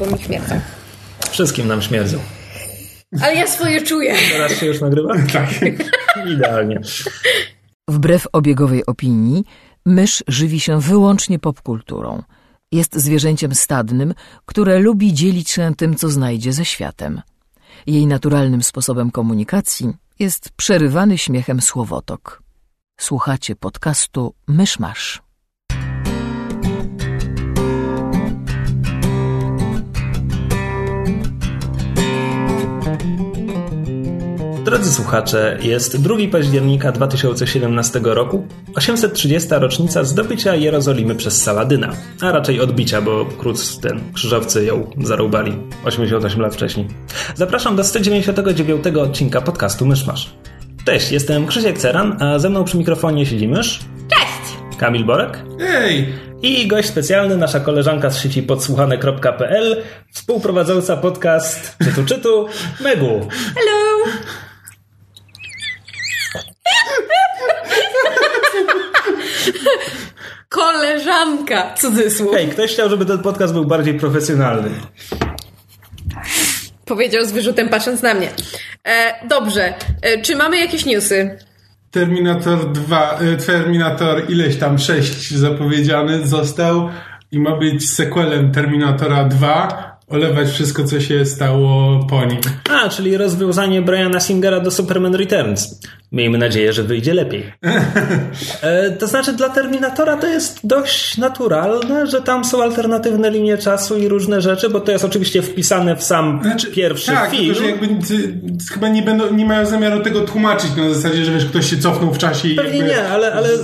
bo mi śmierdzą. Wszystkim nam śmierdzą. Ale ja swoje czuję. Teraz się już nagrywa? Tak. Idealnie. Wbrew obiegowej opinii, mysz żywi się wyłącznie popkulturą. Jest zwierzęciem stadnym, które lubi dzielić się tym, co znajdzie ze światem. Jej naturalnym sposobem komunikacji jest przerywany śmiechem słowotok. Słuchacie podcastu Mysz Masz. Drodzy słuchacze, jest 2 października 2017 roku, 830. rocznica zdobycia Jerozolimy przez Saladyna, a raczej odbicia, bo krótz ten krzyżowcy ją zarąbali 88 lat wcześniej. Zapraszam do 199 odcinka podcastu Myszmasz. Cześć, jestem Krzysiek Ceran, a ze mną przy mikrofonie siedzi mysz, Cześć! Kamil Borek Ej! I gość specjalny, nasza koleżanka z sieci podsłuchane.pl, współprowadząca podcast Czytu Czytu, Megu. Hello! Koleżanka, cudzysłów. Hej, ktoś chciał, żeby ten podcast był bardziej profesjonalny. Powiedział z wyrzutem patrząc na mnie. E, dobrze, e, czy mamy jakieś newsy? Terminator 2, y, Terminator ileś tam 6 zapowiedziany został i ma być sequelem Terminatora 2, olewać wszystko, co się stało po nim. A, czyli rozwiązanie Briana Singera do Superman Returns. Miejmy nadzieję, że wyjdzie lepiej. E, to znaczy, dla Terminatora to jest dość naturalne, że tam są alternatywne linie czasu i różne rzeczy, bo to jest oczywiście wpisane w sam pierwszy tak, film. że jakby ty, chyba nie, będą, nie mają zamiaru tego tłumaczyć na zasadzie, że wiesz, ktoś się cofnął w czasie i Pewnie nie, ale, ale e,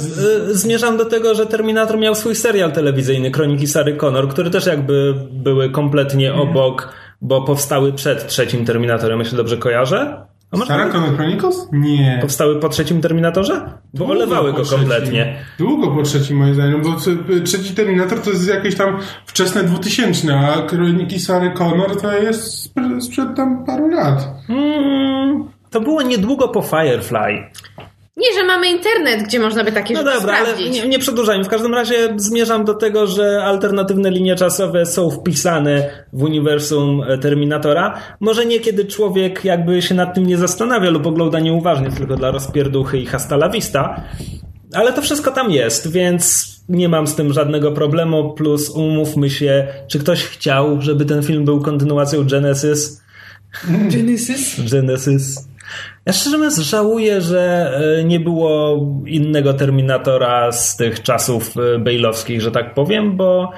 zmierzam do tego, że Terminator miał swój serial telewizyjny, Kroniki Sary Connor, które też jakby były kompletnie. Obok, bo powstały przed trzecim Terminatorem, jeśli dobrze kojarzę. A Sarah Connor Chronicles? Nie. powstały po trzecim Terminatorze? Bo Długo olewały go kompletnie. Długo po trzecim moim zdaniem, bo trzeci Terminator to jest jakieś tam wczesne 2000, a Kroniki Sary Connor to jest sprzed, sprzed tam paru lat. Mm, to było niedługo po Firefly. Nie, że mamy internet, gdzie można by takie No rzeczy dobra, ale sprawdzić. nie, nie przedłużajmy. W każdym razie zmierzam do tego, że alternatywne linie czasowe są wpisane w uniwersum Terminatora. Może nie kiedy człowiek jakby się nad tym nie zastanawia lub ogląda nieuważnie, tylko dla rozpierduchy i hasta la vista. Ale to wszystko tam jest, więc nie mam z tym żadnego problemu. Plus umówmy się, czy ktoś chciał, żeby ten film był kontynuacją Genesis? Genesis? Genesis. Ja szczerze mówiąc żałuję, że e, nie było innego Terminatora z tych czasów e, bejlowskich, że tak powiem, bo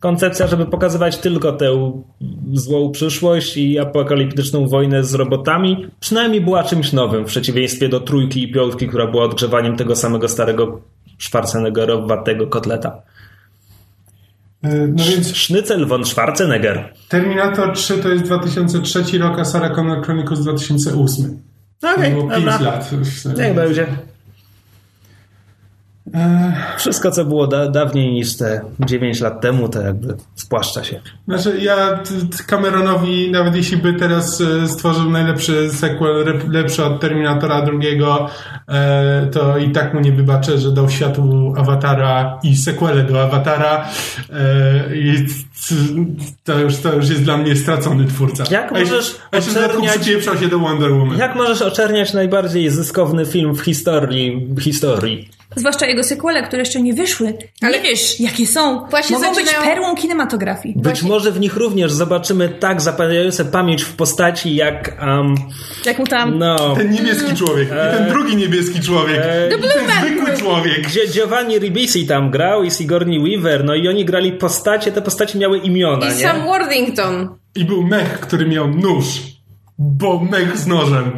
koncepcja, żeby pokazywać tylko tę złą przyszłość i apokaliptyczną wojnę z robotami, przynajmniej była czymś nowym, w przeciwieństwie do trójki i piątki, która była odgrzewaniem tego samego starego Schwarzeneggerowatego kotleta. E, No więc Sznycel von Schwarzenegger. Terminator 3 to jest 2003 rok, a Sarah Connor Chronicles 2008. Okej, Było 5 dobra. lat. Niech będzie. E, Wszystko, co było da- dawniej niż te 9 lat temu, to jakby spłaszcza się. Znaczy ja Cameronowi, nawet jeśli by teraz e, stworzył najlepszy sequel, lepszy od Terminatora drugiego, e, to i tak mu nie wybaczę, że dał światu Awatara i sequele do Awatara e, i to już, to już jest dla mnie stracony twórca. Jak A możesz A dodatku oczerniać- się do Wonder Woman. Jak możesz oczerniać najbardziej zyskowny film w historii? historii? Zwłaszcza jego sequele, które jeszcze nie wyszły. Ale nie wiesz, jakie są. Właśnie Mogą być zaczynają- perłą kinematografii. Być może w nich również zobaczymy tak zapamiętające pamięć w postaci jak um, Jak mu tam... no, Ten niebieski człowiek i ten drugi niebieski człowiek i ten zwykły człowiek. gdzie Giovanni Ribisi tam grał i Sigourney Weaver, no i oni grali postacie, te postacie miały imiona, I nie? Sam Worthington. I był mech, który miał nóż. Bo mech z nożem.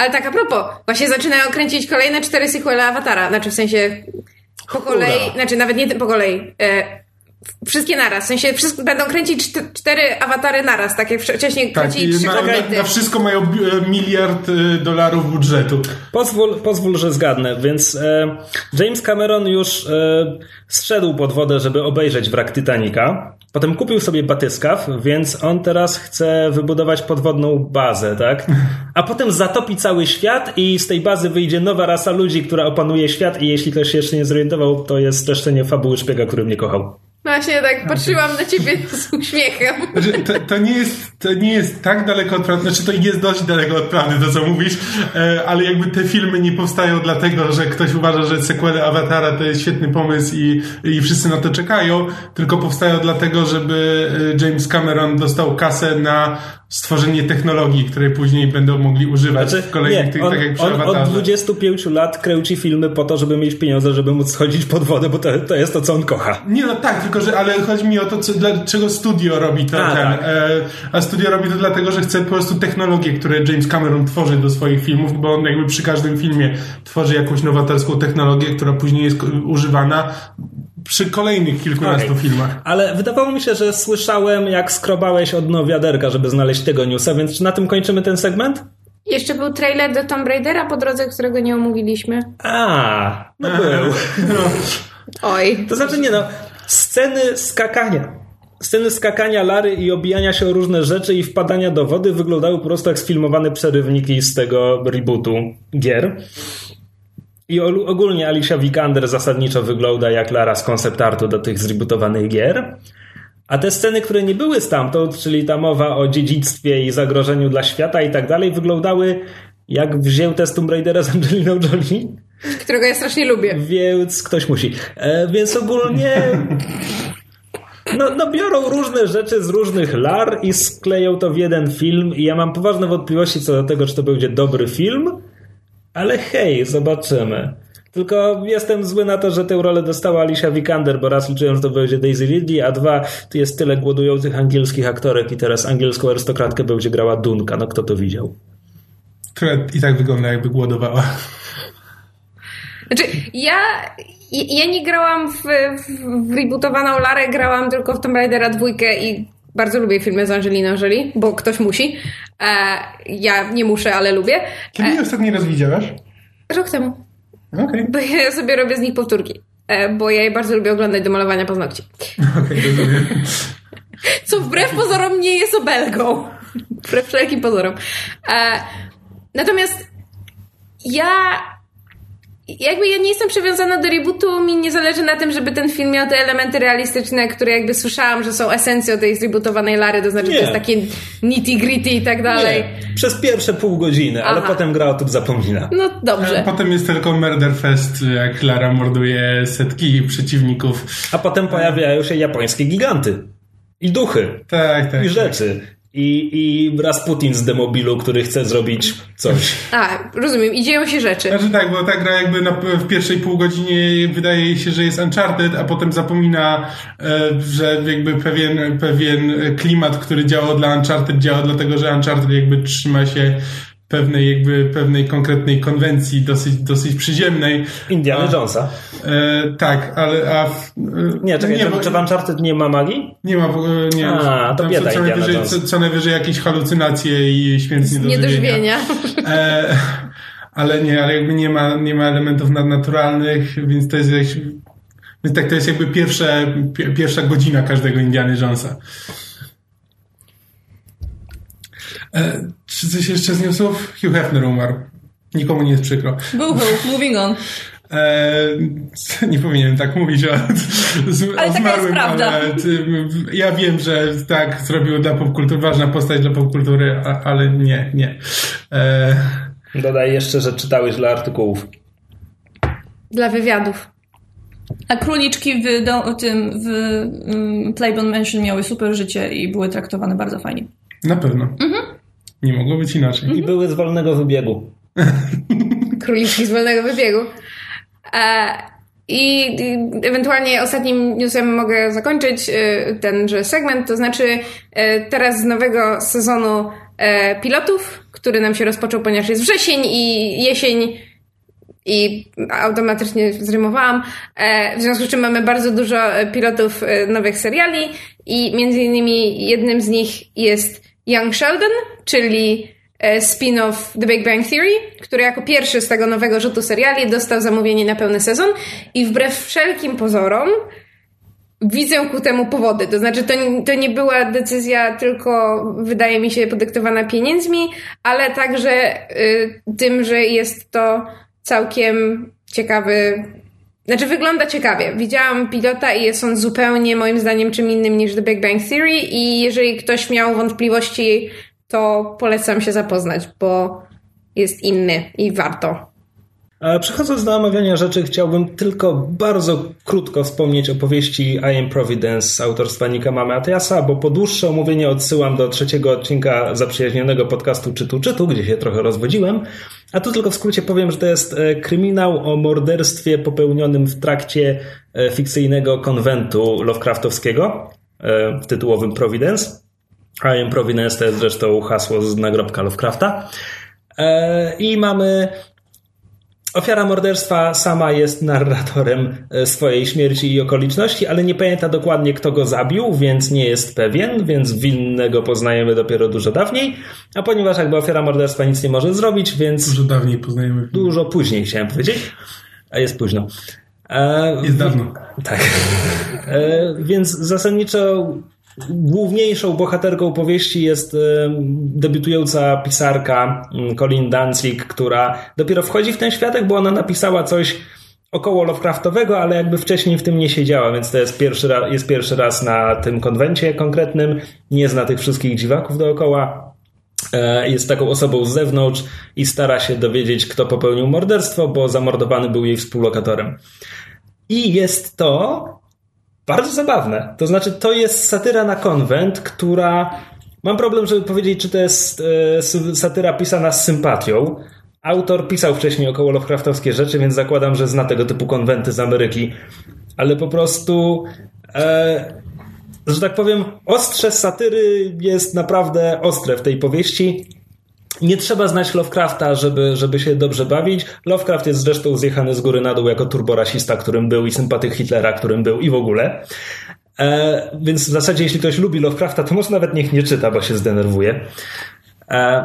Ale tak a propos, właśnie zaczynają kręcić kolejne cztery sequele Awatara. Znaczy w sensie po kolei, znaczy nawet nie po kolei. E, wszystkie naraz. W sensie wszyscy będą kręcić czt- cztery awatary naraz, tak jak wcześniej Tak, kręcili trzy na, na, na wszystko mają e, miliard e, dolarów budżetu. Pozwól, pozwól, że zgadnę. Więc e, James Cameron już e, zszedł pod wodę, żeby obejrzeć wrak Titanica. Potem kupił sobie batyskaw, więc on teraz chce wybudować podwodną bazę, tak? A potem zatopi cały świat i z tej bazy wyjdzie nowa rasa ludzi, która opanuje świat i jeśli ktoś jeszcze nie zorientował, to jest streszczenie fabuły szpiega, który mnie kochał. Właśnie tak patrzyłam na ciebie z uśmiechem. Znaczy, to, to, nie jest, to nie jest tak daleko od prawdy, znaczy to jest dość daleko od prawdy, to co mówisz, e, ale jakby te filmy nie powstają dlatego, że ktoś uważa, że sequele Awatara to jest świetny pomysł i, i wszyscy na to czekają, tylko powstają dlatego, żeby e, James Cameron dostał kasę na stworzenie technologii, które później będą mogli używać znaczy, w kolejnych nie, tych, on, tak jak przy on, Od 25 lat kręci filmy po to, żeby mieć pieniądze, żeby móc schodzić pod wodę, bo to, to jest to, co on kocha. Nie, no tak, tylko że, ale chodzi mi o to, co, dlaczego studio robi to. A, ten, tak. e, a studio robi to dlatego, że chce po prostu technologie, które James Cameron tworzy do swoich filmów, bo on jakby przy każdym filmie tworzy jakąś nowatorską technologię, która później jest używana przy kolejnych kilkunastu okay. filmach. Ale wydawało mi się, że słyszałem, jak skrobałeś od dno wiaderka, żeby znaleźć tego newsa, więc czy na tym kończymy ten segment? Jeszcze był trailer do Tomb Raidera po drodze, którego nie omówiliśmy. A, no był. No. Oj. To znaczy nie no, sceny skakania. Sceny skakania Lary i obijania się o różne rzeczy i wpadania do wody wyglądały po prostu jak sfilmowane przerywniki z tego rebootu gier. I ogólnie Alicia Vikander zasadniczo wygląda jak Lara z koncept artu do tych zrebootowanych gier. A te sceny, które nie były stamtąd, czyli ta mowa o dziedzictwie i zagrożeniu dla świata i tak dalej, wyglądały jak wzięte z Tomb Raidera z Angeliną Jolie. Którego ja strasznie lubię. Więc ktoś musi. E, więc ogólnie... No, no biorą różne rzeczy z różnych lar i skleją to w jeden film i ja mam poważne wątpliwości co do tego, czy to będzie dobry film, ale hej, zobaczymy. Tylko jestem zły na to, że tę rolę dostała Alicia Vikander, bo raz liczyłem, że to będzie Daisy Ridley, a dwa, tu jest tyle głodujących angielskich aktorek i teraz angielską arystokratkę będzie grała Dunka. No kto to widział? Która i tak wygląda jakby głodowała. Znaczy, ja, ja nie grałam w, w, rebootowaną Larę, grałam tylko w Tomb Raidera dwójkę i bardzo lubię filmy z Angeliną Jolie, bo ktoś musi. E, ja nie muszę, ale lubię. Kiedy e, ostatni raz widziałaś? Rok temu. Okay. Bo ja sobie robię z nich powtórki. E, bo ja je bardzo lubię oglądać do malowania paznokci. Rozumiem. Co wbrew pozorom nie jest obelgą. Wbrew wszelkim pozorom. E, natomiast ja jakby ja nie jestem przywiązana do rebootu, mi nie zależy na tym, żeby ten film miał te elementy realistyczne, które jakby słyszałam, że są esencją tej zrebootowanej Lary, to znaczy nie. to jest takie nitty gritty i tak dalej. Nie. Przez pierwsze pół godziny, Aha. ale potem gra o tym zapomina. No dobrze. A potem jest tylko murder fest, jak Lara morduje setki przeciwników. A potem pojawiają się japońskie giganty. I duchy. Tak, tak. I rzeczy. I, I Rasputin z demobilu, który chce zrobić coś. A, rozumiem. I dzieją się rzeczy. Znaczy tak, bo ta gra jakby na, w pierwszej pół godzinie wydaje się, że jest Uncharted, a potem zapomina, e, że jakby pewien, pewien klimat, który działał dla Uncharted, działa dlatego, że Uncharted jakby trzyma się pewnej jakby pewnej konkretnej konwencji dosyć, dosyć przyziemnej. Indiana a, Jonesa. E, tak, ale a w, e, Nie, czekaj, nie, czy, czy w Uncharted nie ma magii? Nie ma, nie. A, to bieda co, najwyżej, co, co, najwyżej jakieś halucynacje i śmierć niedożywienia. E, ale nie, ale jakby nie ma, nie ma elementów nadnaturalnych, więc to jest więc tak, to jest jakby pierwsze, pierwsza godzina każdego Indiana Jonesa. E, czy coś jeszcze z newsów? Hugh Hefner umarł. Nikomu nie jest przykro. Boohoo, moving on. E, nie powinienem tak mówić o, z, ale o taka jest prawda. Ale, ja wiem, że tak zrobił dla popkultury, ważna postać dla popkultury, a, ale nie, nie. E... Dodaj jeszcze, że czytałeś dla artykułów. Dla wywiadów. A króliczki w, do, tym, w um, Playboy Mansion miały super życie i były traktowane bardzo fajnie. Na pewno. Mhm. Nie mogło być inaczej. I były z wolnego wybiegu. Króliczki z wolnego wybiegu. E, I ewentualnie ostatnim newsem mogę zakończyć e, tenże segment, to znaczy e, teraz z nowego sezonu pilotów, który nam się rozpoczął, ponieważ jest wrzesień i jesień i automatycznie zrymowałam. W związku z czym mamy bardzo dużo pilotów nowych seriali i między innymi jednym z nich jest Young Sheldon, czyli e, spin-off The Big Bang Theory, który jako pierwszy z tego nowego rzutu seriali dostał zamówienie na pełny sezon i wbrew wszelkim pozorom widzę ku temu powody. To znaczy, to, to nie była decyzja tylko, wydaje mi się, podyktowana pieniędzmi, ale także y, tym, że jest to całkiem ciekawy Znaczy wygląda ciekawie. Widziałam pilota i jest on zupełnie moim zdaniem czym innym niż The Big Bang Theory i jeżeli ktoś miał wątpliwości, to polecam się zapoznać, bo jest inny i warto. Przechodząc do omawiania rzeczy, chciałbym tylko bardzo krótko wspomnieć o powieści I Am Providence autorstwa Nika Mamatiasa, bo po dłuższe omówienie odsyłam do trzeciego odcinka zaprzyjaźnionego podcastu Czytu Czytu, gdzie się trochę rozwodziłem. A tu tylko w skrócie powiem, że to jest e, kryminał o morderstwie popełnionym w trakcie e, fikcyjnego konwentu Lovecraftowskiego e, w tytułowym Providence. I Am Providence to jest zresztą hasło z nagrobka Lovecrafta. I mamy Ofiara morderstwa sama jest narratorem e, swojej śmierci i okoliczności, ale nie pamięta dokładnie, kto go zabił, więc nie jest pewien, więc winnego poznajemy dopiero dużo dawniej. A ponieważ jakby ofiara morderstwa nic nie może zrobić, więc. Dużo dawniej poznajemy. Dużo później chciałem powiedzieć, a jest późno. E, jest dawno. Tak. E, więc zasadniczo Główniejszą bohaterką powieści jest debiutująca pisarka mm, Colin Danzig, która dopiero wchodzi w ten światek, bo ona napisała coś około Lovecraftowego, ale jakby wcześniej w tym nie siedziała, więc to jest pierwszy, raz, jest pierwszy raz na tym konwencie konkretnym. Nie zna tych wszystkich dziwaków dookoła. E, jest taką osobą z zewnątrz i stara się dowiedzieć, kto popełnił morderstwo, bo zamordowany był jej współlokatorem. I jest to bardzo zabawne. To znaczy, to jest satyra na konwent, która. Mam problem, żeby powiedzieć, czy to jest e, satyra pisana z sympatią. Autor pisał wcześniej około Lovecraftowskie rzeczy, więc zakładam, że zna tego typu konwenty z Ameryki. Ale po prostu. E, że tak powiem, ostrze satyry jest naprawdę ostre w tej powieści. Nie trzeba znać Lovecrafta, żeby, żeby się dobrze bawić. Lovecraft jest zresztą zjechany z góry na dół jako turborasista, którym był i sympatyk Hitlera, którym był i w ogóle. E, więc w zasadzie, jeśli ktoś lubi Lovecrafta, to może nawet niech nie czyta, bo się zdenerwuje. E,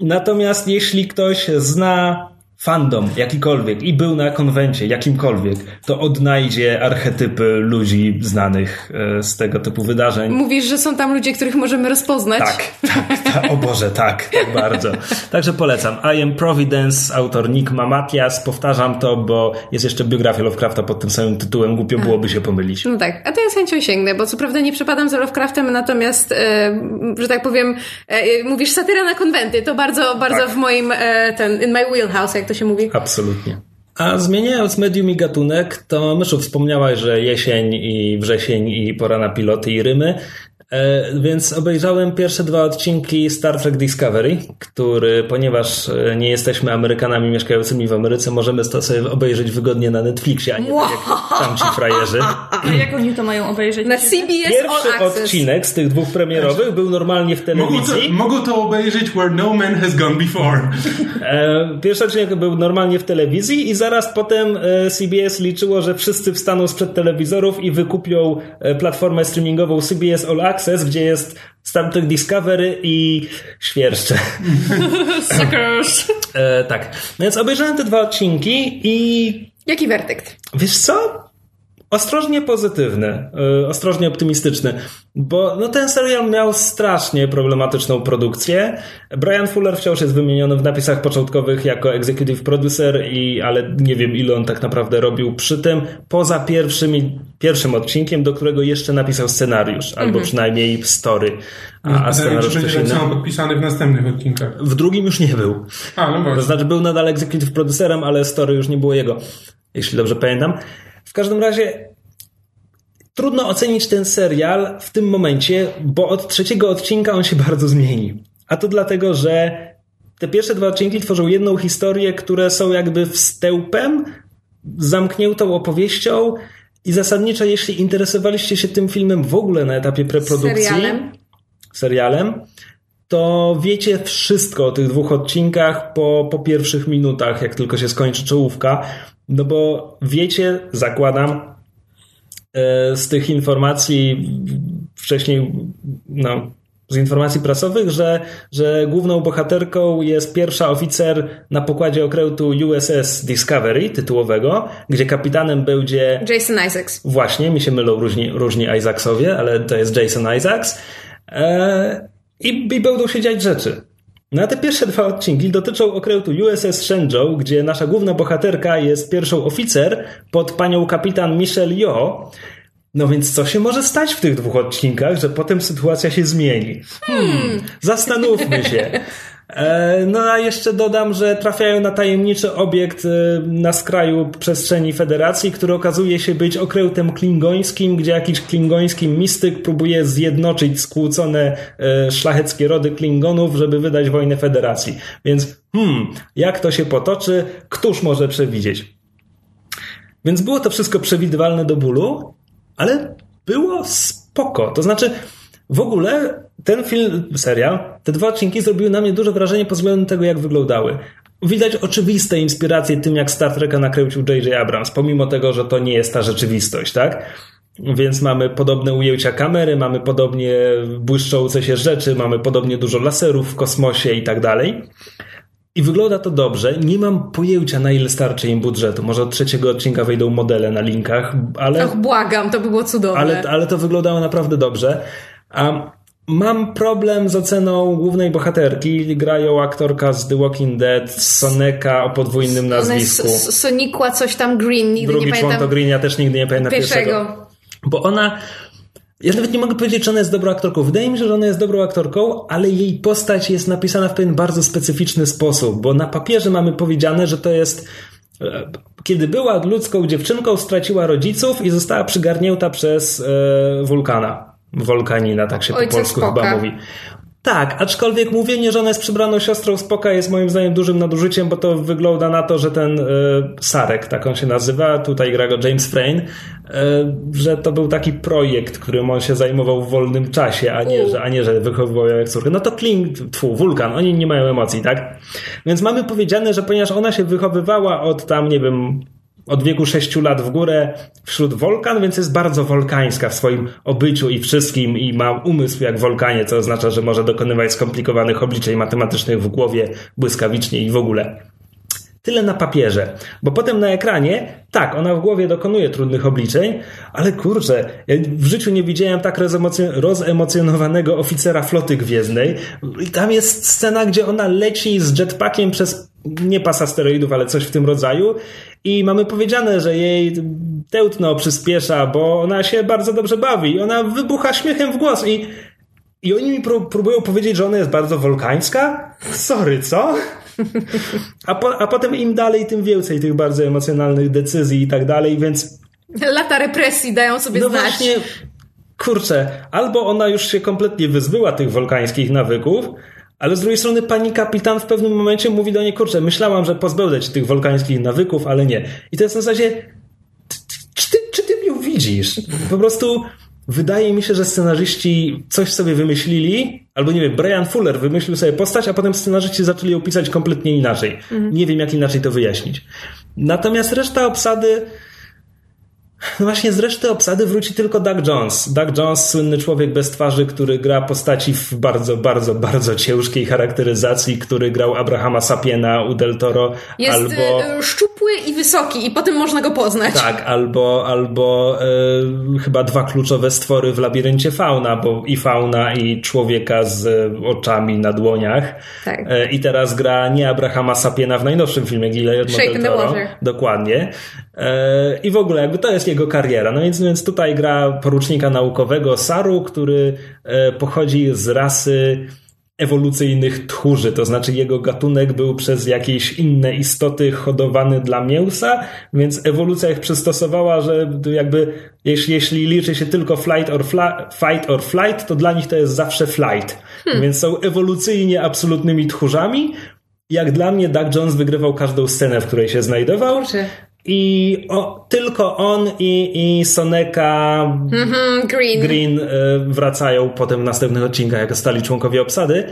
natomiast jeśli ktoś zna fandom jakikolwiek i był na konwencie jakimkolwiek, to odnajdzie archetypy ludzi znanych e, z tego typu wydarzeń. Mówisz, że są tam ludzie, których możemy rozpoznać? Tak, tak, tak o Boże, tak, tak bardzo. Także polecam. I am Providence, autor Nick Mamatias. Powtarzam to, bo jest jeszcze biografia Lovecrafta pod tym samym tytułem. Głupio byłoby się pomylić. No tak, a to ja z chęcią sięgnę, bo co prawda nie przepadam za Lovecraftem, natomiast, e, że tak powiem, e, mówisz satyra na konwenty, to bardzo, bardzo tak. w moim, e, ten, in my wheelhouse, jak to się mówi. Absolutnie. A zmieniając medium i gatunek, to Myszu wspomniałaś, że jesień i wrzesień i pora na piloty i rymy. E, więc obejrzałem pierwsze dwa odcinki Star Trek Discovery, który, ponieważ e, nie jesteśmy Amerykanami mieszkającymi w Ameryce, możemy to sobie obejrzeć wygodnie na Netflixie, a nie wow. tak jak tamci frajerzy. A jak oni to mają obejrzeć? Na CBS Pierwszy All odcinek z tych dwóch premierowych był normalnie w telewizji. Mogą to, to obejrzeć where no man has gone before. E, pierwszy odcinek był normalnie w telewizji i zaraz potem CBS liczyło, że wszyscy wstaną sprzed telewizorów i wykupią platformę streamingową CBS All Access Access, gdzie jest Star Trek Discovery i świerszcze. Suckers! e, tak. Więc obejrzałem te dwa odcinki i... Jaki werdykt? Wiesz co? Ostrożnie pozytywny, yy, ostrożnie optymistyczny, bo no, ten serial miał strasznie problematyczną produkcję. Brian Fuller wciąż jest wymieniony w napisach początkowych jako executive producer, i, ale nie wiem ile on tak naprawdę robił przy tym, poza pierwszym, pierwszym odcinkiem, do którego jeszcze napisał scenariusz, albo mhm. przynajmniej story. A, a scenariusz coś innego. podpisany w następnych odcinkach. W drugim już nie był. A, no właśnie. To znaczy był nadal executive producerem, ale story już nie było jego, jeśli dobrze pamiętam. W każdym razie trudno ocenić ten serial w tym momencie, bo od trzeciego odcinka on się bardzo zmieni. A to dlatego, że te pierwsze dwa odcinki tworzą jedną historię, które są jakby wstępem, zamkniętą opowieścią i zasadniczo, jeśli interesowaliście się tym filmem w ogóle na etapie preprodukcji, serialem, serialem to wiecie wszystko o tych dwóch odcinkach po, po pierwszych minutach, jak tylko się skończy czołówka. No bo wiecie, zakładam, e, z tych informacji wcześniej, no, z informacji prasowych, że, że główną bohaterką jest pierwsza oficer na pokładzie okrętu USS Discovery tytułowego, gdzie kapitanem będzie... Jason Isaacs. Właśnie, mi się mylą różni, różni Isaacsowie, ale to jest Jason Isaacs. E, i, I będą się dziać rzeczy. No a te pierwsze dwa odcinki dotyczą okrętu USS Shenzhou, gdzie nasza główna bohaterka jest pierwszą oficer pod panią kapitan Michelle Yeoh. No więc co się może stać w tych dwóch odcinkach, że potem sytuacja się zmieni? Hmm, zastanówmy się. E, no a jeszcze dodam, że trafiają na tajemniczy obiekt e, na skraju przestrzeni Federacji, który okazuje się być okrętem klingońskim, gdzie jakiś klingoński mistyk próbuje zjednoczyć skłócone e, szlacheckie rody klingonów, żeby wydać wojnę Federacji. Więc hmm, jak to się potoczy, któż może przewidzieć? Więc było to wszystko przewidywalne do bólu, ale było spoko. To znaczy, w ogóle ten film, serial, te dwa odcinki zrobiły na mnie duże wrażenie pod względem tego, jak wyglądały. Widać oczywiste inspiracje tym, jak Star Treka nakręcił J.J. Abrams, pomimo tego, że to nie jest ta rzeczywistość, tak? Więc mamy podobne ujęcia kamery, mamy podobnie błyszczące się rzeczy, mamy podobnie dużo laserów w kosmosie i tak dalej. I wygląda to dobrze. Nie mam pojęcia, na ile starczy im budżetu. Może od trzeciego odcinka wejdą modele na linkach, ale. Och, błagam, to by było cudowne. Ale, ale to wyglądało naprawdę dobrze. A mam problem z oceną głównej bohaterki. Grają aktorka z The Walking Dead, Soneka o podwójnym nazwisku. Sonikła coś tam Green, nigdy Drugi nie pamiętam. człon to Green, ja też nigdy nie pamiętam pierwszego. pierwszego. Bo ona ja nawet nie mogę powiedzieć, czy ona jest dobrą aktorką. Wydaje mi się, że ona jest dobrą aktorką, ale jej postać jest napisana w pewien bardzo specyficzny sposób, bo na papierze mamy powiedziane, że to jest e, kiedy była ludzką dziewczynką, straciła rodziców i została przygarnięta przez e, wulkana. Wolkanina, tak się Ojca po polsku Spoka. chyba mówi. Tak, aczkolwiek mówienie, że ona jest przybraną siostrą Spoka jest moim zdaniem dużym nadużyciem, bo to wygląda na to, że ten y, Sarek, tak on się nazywa, tutaj gra go James Frayne, y, że to był taki projekt, którym on się zajmował w wolnym czasie, a nie, że, a nie że wychowywał ją jak córkę. No to Kling, tfu, wulkan, oni nie mają emocji, tak? Więc mamy powiedziane, że ponieważ ona się wychowywała od tam, nie wiem, od wieku 6 lat w górę wśród wolkan, więc jest bardzo wolkańska w swoim obyciu i wszystkim i ma umysł jak wolkanie, co oznacza, że może dokonywać skomplikowanych obliczeń matematycznych w głowie błyskawicznie i w ogóle. Tyle na papierze, bo potem na ekranie, tak, ona w głowie dokonuje trudnych obliczeń, ale kurczę, ja w życiu nie widziałem tak rozemocjon- rozemocjonowanego oficera floty gwiezdnej. I tam jest scena, gdzie ona leci z jetpackiem przez nie pas asteroidów, ale coś w tym rodzaju. I mamy powiedziane, że jej tełtno przyspiesza, bo ona się bardzo dobrze bawi. I ona wybucha śmiechem w głos. I, i oni mi pró- próbują powiedzieć, że ona jest bardzo wolkańska? Sorry, co? A, po, a potem im dalej, tym więcej tych bardzo emocjonalnych decyzji i tak dalej, więc Lata represji dają sobie no znać. właśnie, kurczę, albo ona już się kompletnie wyzbyła tych wolkańskich nawyków, ale z drugiej strony pani kapitan w pewnym momencie mówi do niej, kurczę, myślałam, że pozbędę się tych wolkańskich nawyków, ale nie. I to jest na zasadzie, czy- ty, czy ty ją widzisz? Po prostu wydaje mi się, że scenarzyści coś sobie wymyślili, albo nie wiem, Brian Fuller wymyślił sobie postać, a potem scenarzyści zaczęli ją pisać kompletnie inaczej. Nie wiem, jak inaczej to wyjaśnić. Natomiast reszta obsady no właśnie z reszty obsady wróci tylko Doug Jones. Doug Jones, słynny człowiek bez twarzy, który gra postaci w bardzo, bardzo, bardzo ciężkiej charakteryzacji, który grał Abrahama Sapiena u Del Toro. Jest albo... y, szczupły i wysoki i potem można go poznać. Tak, albo, albo e, chyba dwa kluczowe stwory w labiryncie fauna, bo i fauna, i człowieka z oczami na dłoniach. Tak. E, I teraz gra nie Abrahama Sapiena w najnowszym filmie Guillermo Shake del Toro. Dokładnie. E, I w ogóle jakby to jest jego kariera. No więc, więc tutaj gra porucznika naukowego Saru, który e, pochodzi z rasy ewolucyjnych tchórzy, to znaczy jego gatunek był przez jakieś inne istoty hodowany dla mięsa, więc ewolucja ich przystosowała, że jakby jeśli, jeśli liczy się tylko flight or fla, fight or flight, to dla nich to jest zawsze flight. Więc są ewolucyjnie absolutnymi tchórzami. Jak dla mnie Doug Jones wygrywał każdą scenę, w której się znajdował. Kurczę. I o, tylko on i, i Soneka Mhm, Green. Green e, wracają potem w następnych odcinkach jako stali członkowie obsady.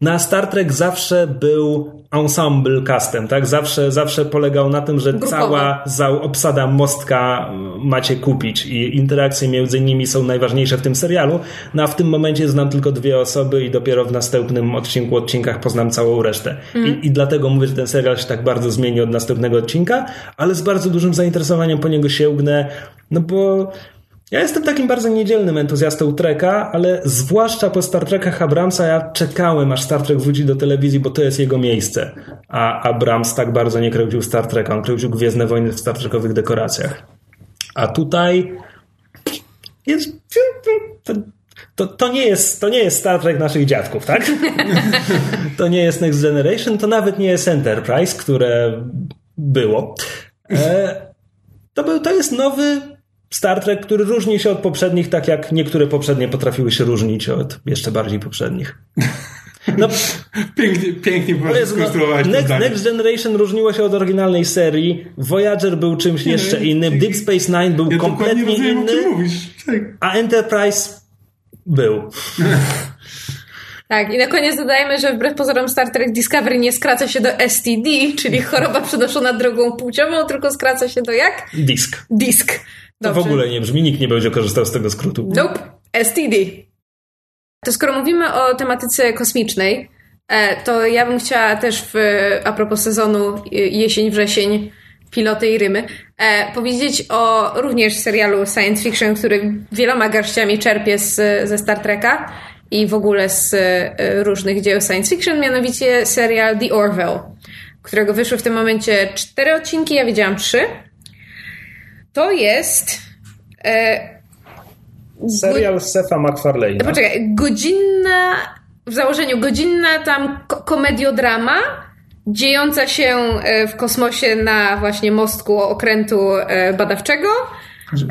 Na Star Trek zawsze był ensemble castem, tak? Zawsze, zawsze polegał na tym, że cała za obsada mostka m, macie kupić i interakcje między nimi są najważniejsze w tym serialu. No a w tym momencie znam tylko dwie osoby i dopiero w następnym odcinku, odcinkach poznam całą resztę. I, I dlatego mówię, że ten serial się tak bardzo zmieni od następnego odcinka, ale z bardzo dużym zainteresowaniem po niego sięgnę, no bo Ja jestem takim bardzo niedzielnym entuzjastą Treka, ale zwłaszcza po Star Trekach Abramsa ja czekałem, aż Star Trek wróci do telewizji, bo to jest jego miejsce. A Abrams tak bardzo nie kręcił Star Treka, on kręcił Gwiezdne Wojny w Star Trekowych dekoracjach. A tutaj jest... To, to, nie jest, to nie jest Star Trek naszych dziadków, tak? to nie jest Next Generation, to nawet nie jest Enterprise, które było. E, to, był, to jest nowy Star Trek, który różni się od poprzednich, tak jak niektóre poprzednie potrafiły się różnić od jeszcze bardziej poprzednich. No, pięknie, pięknie po prostu skonstruować Next, Next, Generation różniło się od oryginalnej serii, Voyager był czymś jeszcze innym, Deep Space Nine był ja kompletnie rozumiem, inny, mówisz. Tak. a Enterprise był. Tak, i na koniec dodajmy, że wbrew pozorom Star Trek Discovery nie skraca się do STD, czyli choroba przenoszona drogą płciową, tylko skraca się do jak? Disk. Disk. To w ogóle nie brzmi, nikt nie będzie korzystał z tego skrótu. Nope, STD. To skoro mówimy o tematyce kosmicznej, e, to ja bym chciała też w, a propos sezonu jesień, wrzesień, piloty i rymy, e, powiedzieć o również serialu science fiction, który wieloma garściami czerpie z, ze Star Treka i w ogóle z e, różnych dzieł science fiction, mianowicie serial The Orville, którego wyszły w tym momencie cztery odcinki, ja widziałam trzy. To jest... E, Serial Sefa MacFarlane'a. Poczekaj, godzinna, w założeniu godzinna tam komediodrama, dziejąca się e, w kosmosie na właśnie mostku okrętu e, badawczego.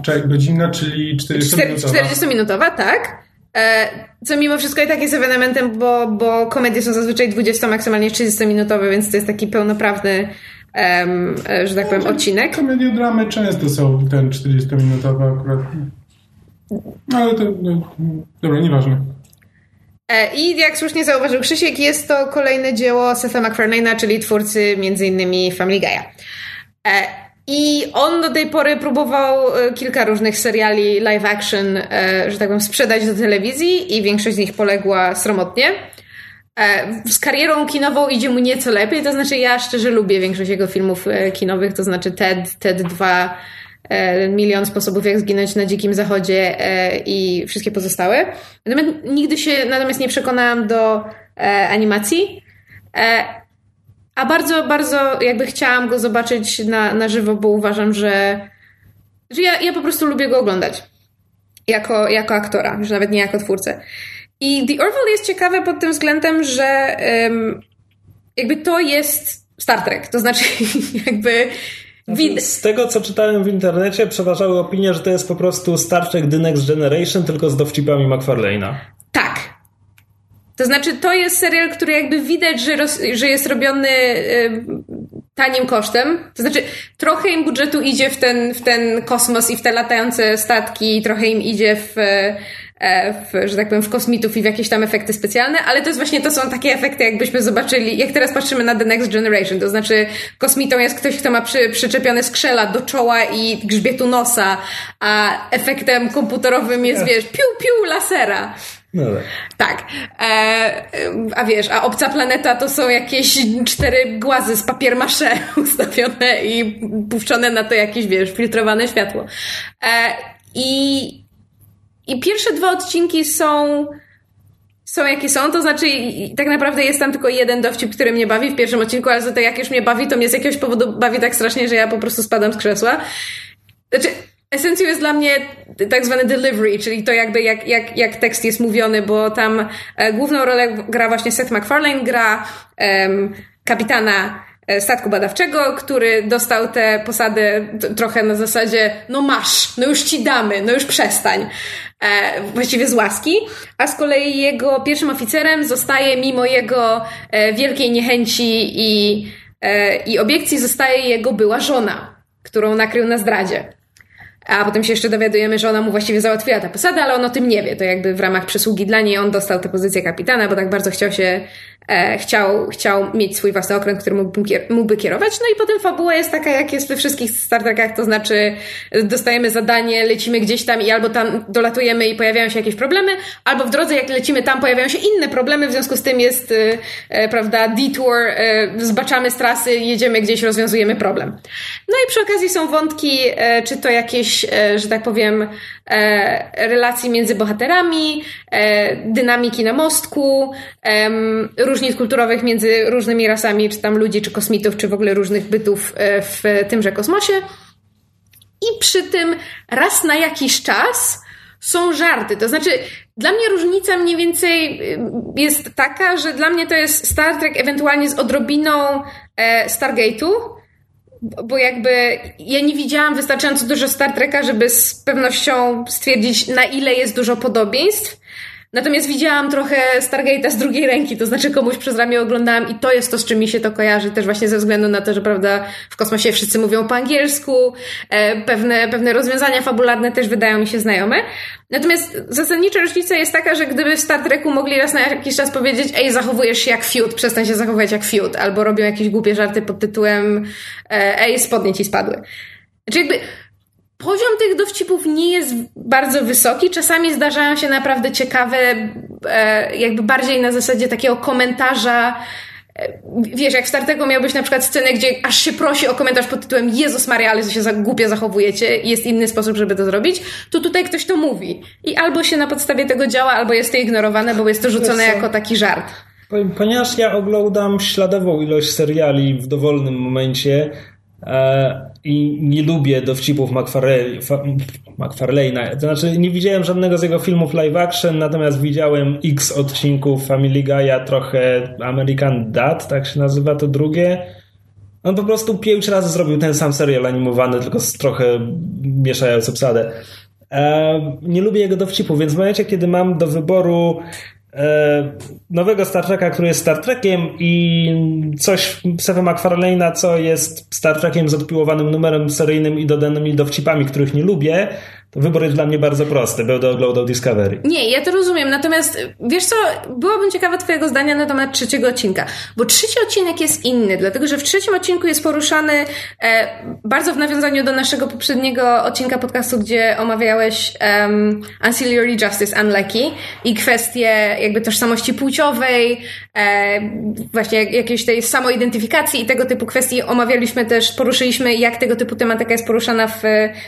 Czekaj, godzinna, czyli 40-minutowa. 40-minutowa, tak. E, co mimo wszystko i tak jest ewenementem, bo, bo komedie są zazwyczaj 20, maksymalnie 30-minutowe, więc to jest taki pełnoprawny um, że tak powiem, odcinek. Komediodramy często są ten 40-minutowe akurat. No, ale to, no, dobra, nieważne. I jak słusznie zauważył Krzysiek, jest to kolejne dzieło Setha MacFarlane'a, czyli twórcy m.in. Family Guy'a. I on do tej pory próbował kilka różnych seriali live action, że tak powiem, sprzedać do telewizji i większość z nich poległa sromotnie. Z karierą kinową idzie mu nieco lepiej, to znaczy ja szczerze lubię większość jego filmów kinowych, to znaczy TED, TED 2, Milion sposobów jak zginąć na dzikim zachodzie i wszystkie pozostałe. Natomiast nigdy się natomiast nie przekonałam do animacji, a bardzo, bardzo jakby chciałam go zobaczyć na, na żywo, bo uważam, że, że ja, ja po prostu lubię go oglądać jako, jako aktora, już nawet nie jako twórcę. I The Orville jest ciekawe pod tym względem, że jakby to jest Star Trek. To znaczy, jakby. Wid- z tego, co czytałem w internecie, przeważały opinie, że to jest po prostu Star Trek The Next Generation, tylko z dowcipami McFarlane'a. Tak. To znaczy, to jest serial, który jakby widać, że, roz, że jest robiony y, tanim kosztem. To znaczy, trochę im budżetu idzie w ten, w ten kosmos i w te latające statki, trochę im idzie w w, że tak powiem, w kosmitów i w jakieś tam efekty specjalne, ale to jest właśnie, to są takie efekty, jakbyśmy zobaczyli, jak teraz patrzymy na The Next Generation, to znaczy kosmitą jest ktoś, kto ma przy, przyczepione skrzela do czoła i grzbietu nosa, a efektem komputerowym jest, wiesz, piu, piu, lasera. No tak. tak. E, a wiesz, a obca planeta to są jakieś cztery głazy z papier masze ustawione i puszczone na to jakieś, wiesz, filtrowane światło. E, I i pierwsze dwa odcinki są są jakie są, to znaczy tak naprawdę jest tam tylko jeden dowcip, który mnie bawi w pierwszym odcinku, ale to jak już mnie bawi, to mnie z jakiegoś powodu bawi tak strasznie, że ja po prostu spadam z krzesła. Znaczy, esencją jest dla mnie tak zwany delivery, czyli to jakby jak, jak, jak tekst jest mówiony, bo tam e, główną rolę gra właśnie Seth MacFarlane, gra um, kapitana statku badawczego, który dostał tę posadę trochę na zasadzie no masz, no już ci damy, no już przestań. E, właściwie z łaski, a z kolei jego pierwszym oficerem zostaje mimo jego e, wielkiej niechęci i, e, i obiekcji zostaje jego była żona, którą nakrył na zdradzie. A potem się jeszcze dowiadujemy, że ona mu właściwie załatwiła tę posadę, ale on o tym nie wie. To jakby w ramach przysługi dla niej on dostał tę pozycję kapitana, bo tak bardzo chciał się e, chciał, chciał mieć swój własny okręt, który mógłby, mógłby kierować. No i potem fabuła jest taka, jak jest we wszystkich Star Trekach, to znaczy dostajemy zadanie, lecimy gdzieś tam i albo tam dolatujemy i pojawiają się jakieś problemy, albo w drodze jak lecimy tam pojawiają się inne problemy, w związku z tym jest, e, e prawda, detour, e, zbaczamy z trasy, jedziemy gdzieś, rozwiązujemy problem. No i przy okazji są wątki, e, czy to jakieś, e, że tak powiem, e, relacji między bohaterami, dynamiki na mostku, różnic kulturowych między różnymi rasami, czy tam ludzi, czy kosmitów, czy w ogóle różnych bytów w tymże kosmosie. I przy tym raz na jakiś czas są żarty. To znaczy, dla mnie różnica mniej więcej jest taka, że dla mnie to jest Star Trek ewentualnie z odrobiną Stargate'u, bo jakby ja nie widziałam wystarczająco dużo Star Treka, żeby z pewnością stwierdzić, na ile jest dużo podobieństw. Natomiast widziałam trochę Stargate'a z drugiej ręki, to znaczy komuś przez ramię oglądałam i to jest to, z czym mi się to kojarzy, też właśnie ze względu na to, że prawda, w kosmosie wszyscy mówią po angielsku, e, pewne, pewne rozwiązania fabularne też wydają mi się znajome. Natomiast zasadnicza różnica jest taka, że gdyby w Star Treku mogli raz na jakiś czas powiedzieć, ej, zachowujesz się jak fiut, przestań się zachowywać jak fiut, albo robią jakieś głupie żarty pod tytułem, e, ej, spodnie ci spadły. Znaczy jakby Poziom tych dowcipów nie jest bardzo wysoki. Czasami zdarzają się naprawdę ciekawe, e, jakby bardziej na zasadzie takiego komentarza. E, wiesz, jak w Startego miałbyś na przykład scenę, gdzie aż się prosi o komentarz pod tytułem Jezus Maria, ale się za głupio zachowujecie, jest inny sposób, żeby to zrobić, to tutaj ktoś to mówi. I albo się na podstawie tego działa, albo jest to ignorowane, bo jest to rzucone jako taki żart. Ponieważ ja oglądam śladową ilość seriali w dowolnym momencie, i nie lubię dowcipów McFarlane'a. To znaczy, nie widziałem żadnego z jego filmów live action, natomiast widziałem x odcinków Family Guy'a, trochę American Dad, tak się nazywa to drugie. On po prostu pięć razy zrobił ten sam serial animowany, tylko z trochę mieszając obsadę. E, nie lubię jego dowcipów, więc w momencie, kiedy mam do wyboru E, nowego Star Treka, który jest Star Trekiem i coś Sefa McFarlane'a, co jest Star Trekiem z odpiłowanym numerem seryjnym i dodanymi dowcipami, których nie lubię, to wybór jest dla mnie bardzo prosty. Będę oglądał Discovery. Nie, ja to rozumiem. Natomiast wiesz co, byłabym ciekawa Twojego zdania na temat trzeciego odcinka. Bo trzeci odcinek jest inny, dlatego że w trzecim odcinku jest poruszany e, bardzo w nawiązaniu do naszego poprzedniego odcinka podcastu, gdzie omawiałeś um, Ancillary Justice Unlucky i kwestie jakby tożsamości płciowej, e, właśnie jakiejś tej samoidentyfikacji i tego typu kwestii omawialiśmy też, poruszyliśmy, jak tego typu tematyka jest poruszana w,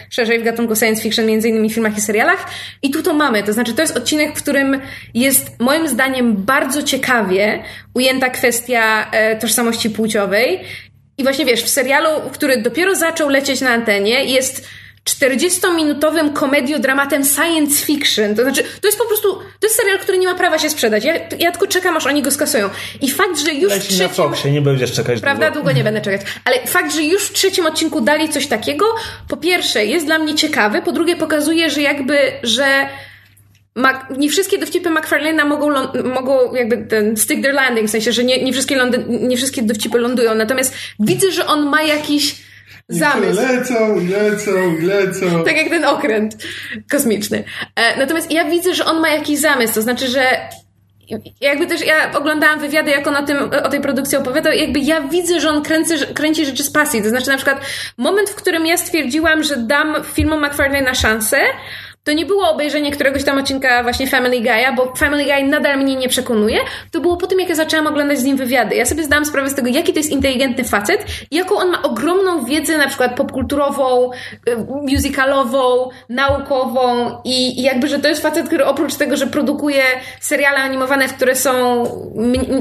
szerzej w gatunku science fiction, między innymi w filmach i serialach. I tu to mamy. To znaczy, to jest odcinek, w którym jest moim zdaniem bardzo ciekawie ujęta kwestia e, tożsamości płciowej. I właśnie wiesz, w serialu, który dopiero zaczął lecieć na antenie, jest 40-minutowym komediodramatem science fiction. To znaczy, to jest po prostu, to jest serial, który nie ma prawa się sprzedać. Ja, ja tylko czekam, aż oni go skasują. I fakt, że już Leci w trzecim... na Foxie, nie będziesz czekać Prawda? Długo. długo nie będę czekać. Ale fakt, że już w trzecim odcinku dali coś takiego, po pierwsze, jest dla mnie ciekawy, po drugie, pokazuje, że jakby, że Ma, nie wszystkie dowcipy McFarlane'a mogą, mogą jakby ten stick their landing, w sensie, że nie, nie, wszystkie lądy, nie wszystkie dowcipy lądują. Natomiast widzę, że on ma jakiś zamysł. lecą, lecą, lecą. Tak jak ten okręt kosmiczny. E, natomiast ja widzę, że on ma jakiś zamysł, to znaczy, że jakby też ja oglądałam wywiady, jak on o, tym, o tej produkcji opowiadał, jakby ja widzę, że on kręci, kręci rzeczy z pasji. To znaczy na przykład moment, w którym ja stwierdziłam, że dam filmom McFarlane szansę, to nie było obejrzenie któregoś tam odcinka właśnie Family Guy'a, bo Family Guy nadal mnie nie przekonuje. To było po tym, jak ja zaczęłam oglądać z nim wywiady. Ja sobie zdałam sprawę z tego, jaki to jest inteligentny facet jaką on ma ogromną wiedzę na przykład popkulturową, y, musicalową, naukową i, i jakby, że to jest facet, który oprócz tego, że produkuje seriale animowane, które są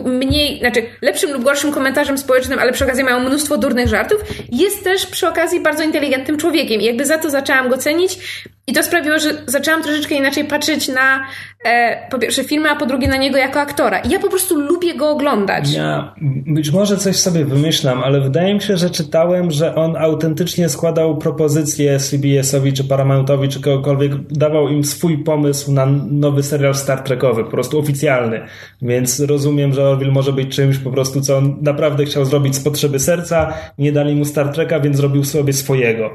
mniej, znaczy lepszym lub gorszym komentarzem społecznym, ale przy okazji mają mnóstwo durnych żartów, jest też przy okazji bardzo inteligentnym człowiekiem i jakby za to zaczęłam go cenić i to sprawiło, że zaczęłam troszeczkę inaczej patrzeć na e, po pierwsze filmy, a po drugie na niego jako aktora. I ja po prostu lubię go oglądać. Ja być może coś sobie wymyślam, ale wydaje mi się, że czytałem, że on autentycznie składał propozycje CBS-owi czy Paramountowi czy kogokolwiek, dawał im swój pomysł na nowy serial Star Trekowy, po prostu oficjalny. Więc rozumiem, że Orville może być czymś po prostu, co on naprawdę chciał zrobić z potrzeby serca. Nie dali mu Star Treka, więc zrobił sobie swojego.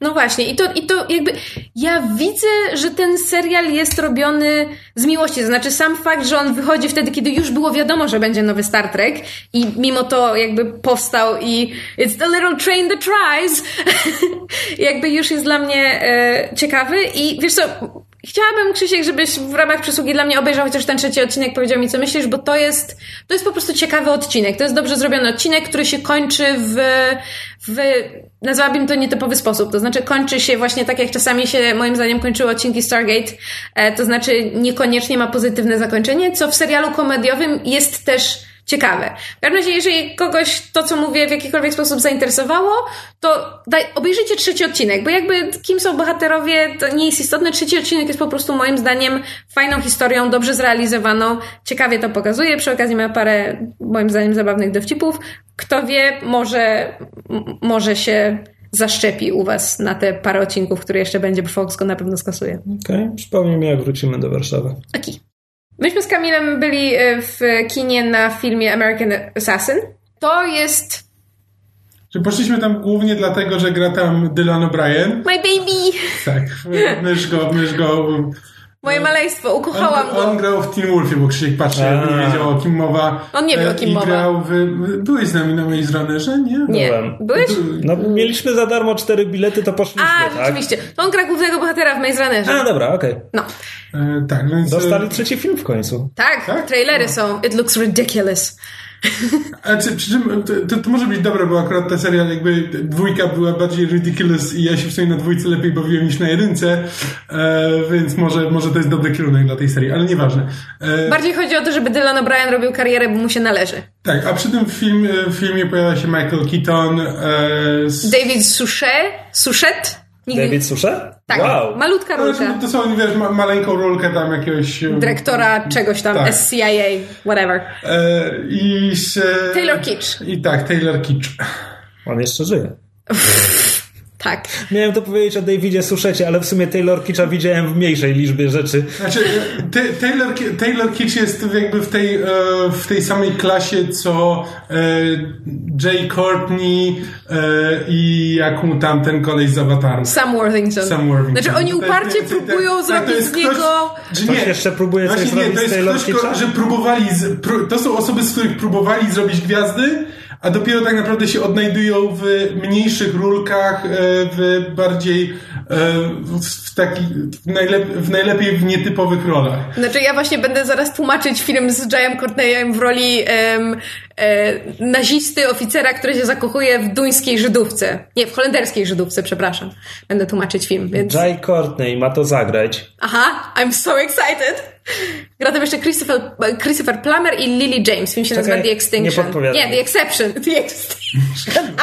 No właśnie, i to, i to jakby. Ja widzę, że ten serial jest robiony z miłości. To znaczy, sam fakt, że on wychodzi wtedy, kiedy już było wiadomo, że będzie nowy Star Trek, i mimo to jakby powstał i it's the little train that tries, jakby już jest dla mnie e, ciekawy. I wiesz co, Chciałabym, Krzysiek, żebyś w ramach przysługi dla mnie obejrzał chociaż ten trzeci odcinek, powiedział mi, co myślisz, bo to jest, to jest po prostu ciekawy odcinek. To jest dobrze zrobiony odcinek, który się kończy w, w nazwałabym to nietypowy sposób. To znaczy, kończy się właśnie tak, jak czasami się, moim zdaniem, kończyły odcinki Stargate. E, to znaczy, niekoniecznie ma pozytywne zakończenie, co w serialu komediowym jest też ciekawe. W każdym razie, jeżeli kogoś to, co mówię, w jakikolwiek sposób zainteresowało, to daj, obejrzyjcie trzeci odcinek, bo jakby kim są bohaterowie, to nie jest istotne. Trzeci odcinek jest po prostu moim zdaniem fajną historią, dobrze zrealizowaną, ciekawie to pokazuje. Przy okazji ma parę, moim zdaniem, zabawnych dowcipów. Kto wie, może, może się zaszczepi u was na te parę odcinków, które jeszcze będzie, bo Fox go na pewno skasuje. Okej, okay. przypomnij mi, jak wrócimy do Warszawy. Aki. Myśmy z Kamilem byli e, w kinie na filmie American Assassin. To jest... Że poszliśmy tam głównie dlatego, że gra tam Dylan O'Brien. My baby! Tak, mysz go, mysz go Moje maleństwo, ukochałam on, go. On grał w Teen Wolfie, bo Krzysiek patrzy, nie wiedział o kim mowa. On nie wie o kim I mowa. grał w... Byłeś z nami na mojej nie? Nie. Byłeś? No, mieliśmy za darmo cztery bilety, to poszliśmy, A, tak? rzeczywiście. To on gra głównego bohatera w Maze Runnerze. A, dobra, okej. Okay. No. E, tak, więc... Dostali trzeci film w końcu. Tak, tak? trailery no. są. It looks ridiculous. A czy, przy czym to, to, może być dobre, bo akurat ta seria jakby dwójka była bardziej ridiculous i ja się w sumie na dwójce lepiej bawiłem niż na jedynce, e, więc może, może to jest dobry kierunek dla tej serii, ale nieważne. E, Bardziej chodzi o to, żeby Dylan O'Brien robił karierę, bo mu się należy. Tak, a przy tym film, w filmie pojawia się Michael Keaton. E, z... David Suchet? Suchet? Nigdy... David Suchet? Tak, wow. malutka rolka. To, to są, wiesz, ma, maleńką rolkę tam jakiegoś... Dyrektora czegoś tam, tak. SCIA, whatever. E, I... E, Taylor Kitsch. I tak, Taylor Kitsch. On jeszcze żyje. Tak. Miałem to powiedzieć o Davidzie Suszecie, ale w sumie Taylor Kitcha widziałem w mniejszej liczbie rzeczy. Znaczy, Taylor, Taylor Kitsch jest jakby w tej, e, w tej samej klasie, co e, Jay Courtney e, i jak mu tam ten kolej z Awataru. Sam Worthington. Sam Worthington. Znaczy oni uparcie jest, próbują tak, zrobić z niego... Ktoś, nie, jeszcze próbuje coś zrobić nie, to jest z Taylor ktoś, że próbowali, z, to są osoby, z których próbowali zrobić gwiazdy, a dopiero tak naprawdę się odnajdują w mniejszych rulkach, w bardziej w, taki, w, najlep, w najlepiej w nietypowych rolach. Znaczy ja właśnie będę zaraz tłumaczyć film z Jayem Courtneyem w roli um, e, nazisty, oficera, który się zakochuje w duńskiej Żydówce. Nie, w holenderskiej Żydówce, przepraszam. Będę tłumaczyć film, więc... Jay Courtney ma to zagrać. Aha, I'm so excited! Gra tam jeszcze Christopher, Christopher Plummer i Lily James. Film się Czekaj, nazywa The Extinction. Nie, nie, The Exception. The Extinction.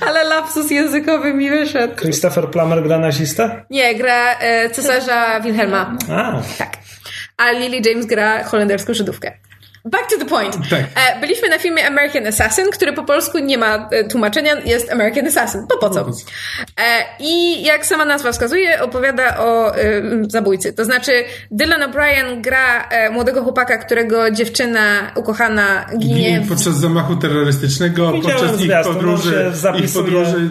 Ale lapsus językowy mi wyszedł. Christopher Plummer gra nazista? Nie, gra e, cesarza Wilhelma. A. Tak. A Lily James gra holenderską Żydówkę. Back to the point. Tak. E, byliśmy na filmie American Assassin, który po polsku nie ma e, tłumaczenia, jest American Assassin. To po co? E, I jak sama nazwa wskazuje, opowiada o zabójcy. To znaczy Dylan O'Brien gra młodego chłopaka, którego dziewczyna ukochana ginie. Podczas zamachu terrorystycznego, Widziałem podczas ich podróży, ich podróży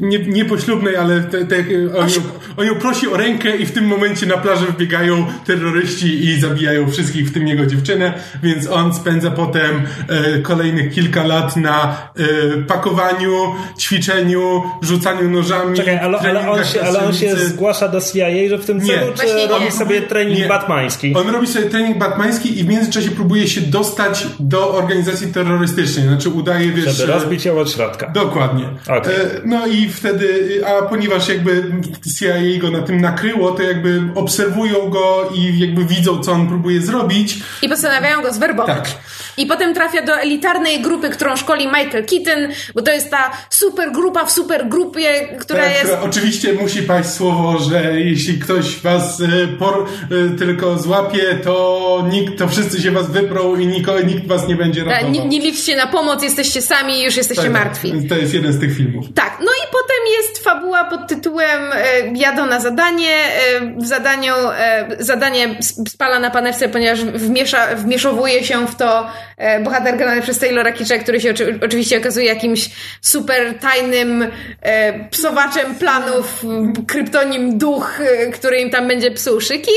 nie, nie poślubnej, ale te, te, on, ją, on ją prosi o rękę i w tym momencie na plaży wbiegają terroryści i zabijają wszystkich, w tym jego dziewczynę, więc on spędza potem e, kolejnych kilka lat na e, pakowaniu, ćwiczeniu, rzucaniu nożami. Czekaj, ale, ale, on, się, ale on się zgłasza do CIA, że w tym celu, czy Właśnie robi nie. sobie trening Nie. batmański? On robi sobie trening batmański i w międzyczasie próbuje się dostać do organizacji terrorystycznej. Znaczy udaje, wiesz... Żeby rozbić ją od środka. Dokładnie. Okay. E, no i wtedy, a ponieważ jakby CIA go na tym nakryło, to jakby obserwują go i jakby widzą, co on próbuje zrobić. I postanawiają go Tak. I potem trafia do elitarnej grupy, którą szkoli Michael Keaton, bo to jest ta super grupa w super grupie, która tak, jest... Oczywiście musi paść słowo, że jeśli ktoś was y, por, y, tylko złapie, to nikt, to wszyscy się was wyprą i niko, nikt was nie będzie ratował. Nie, nie liczcie na pomoc, jesteście sami i już jesteście tak, martwi. To jest jeden z tych filmów. Tak, no potem jest fabuła pod tytułem e, Jadą na zadanie. E, w zadaniu e, zadanie spala na panewce, ponieważ wmiesza, wmieszowuje się w to bohater grany przez Taylora Kitcha, który się oczy, oczywiście okazuje jakimś super tajnym psowaczem planów, kryptonim duch, który im tam będzie psuł szyki.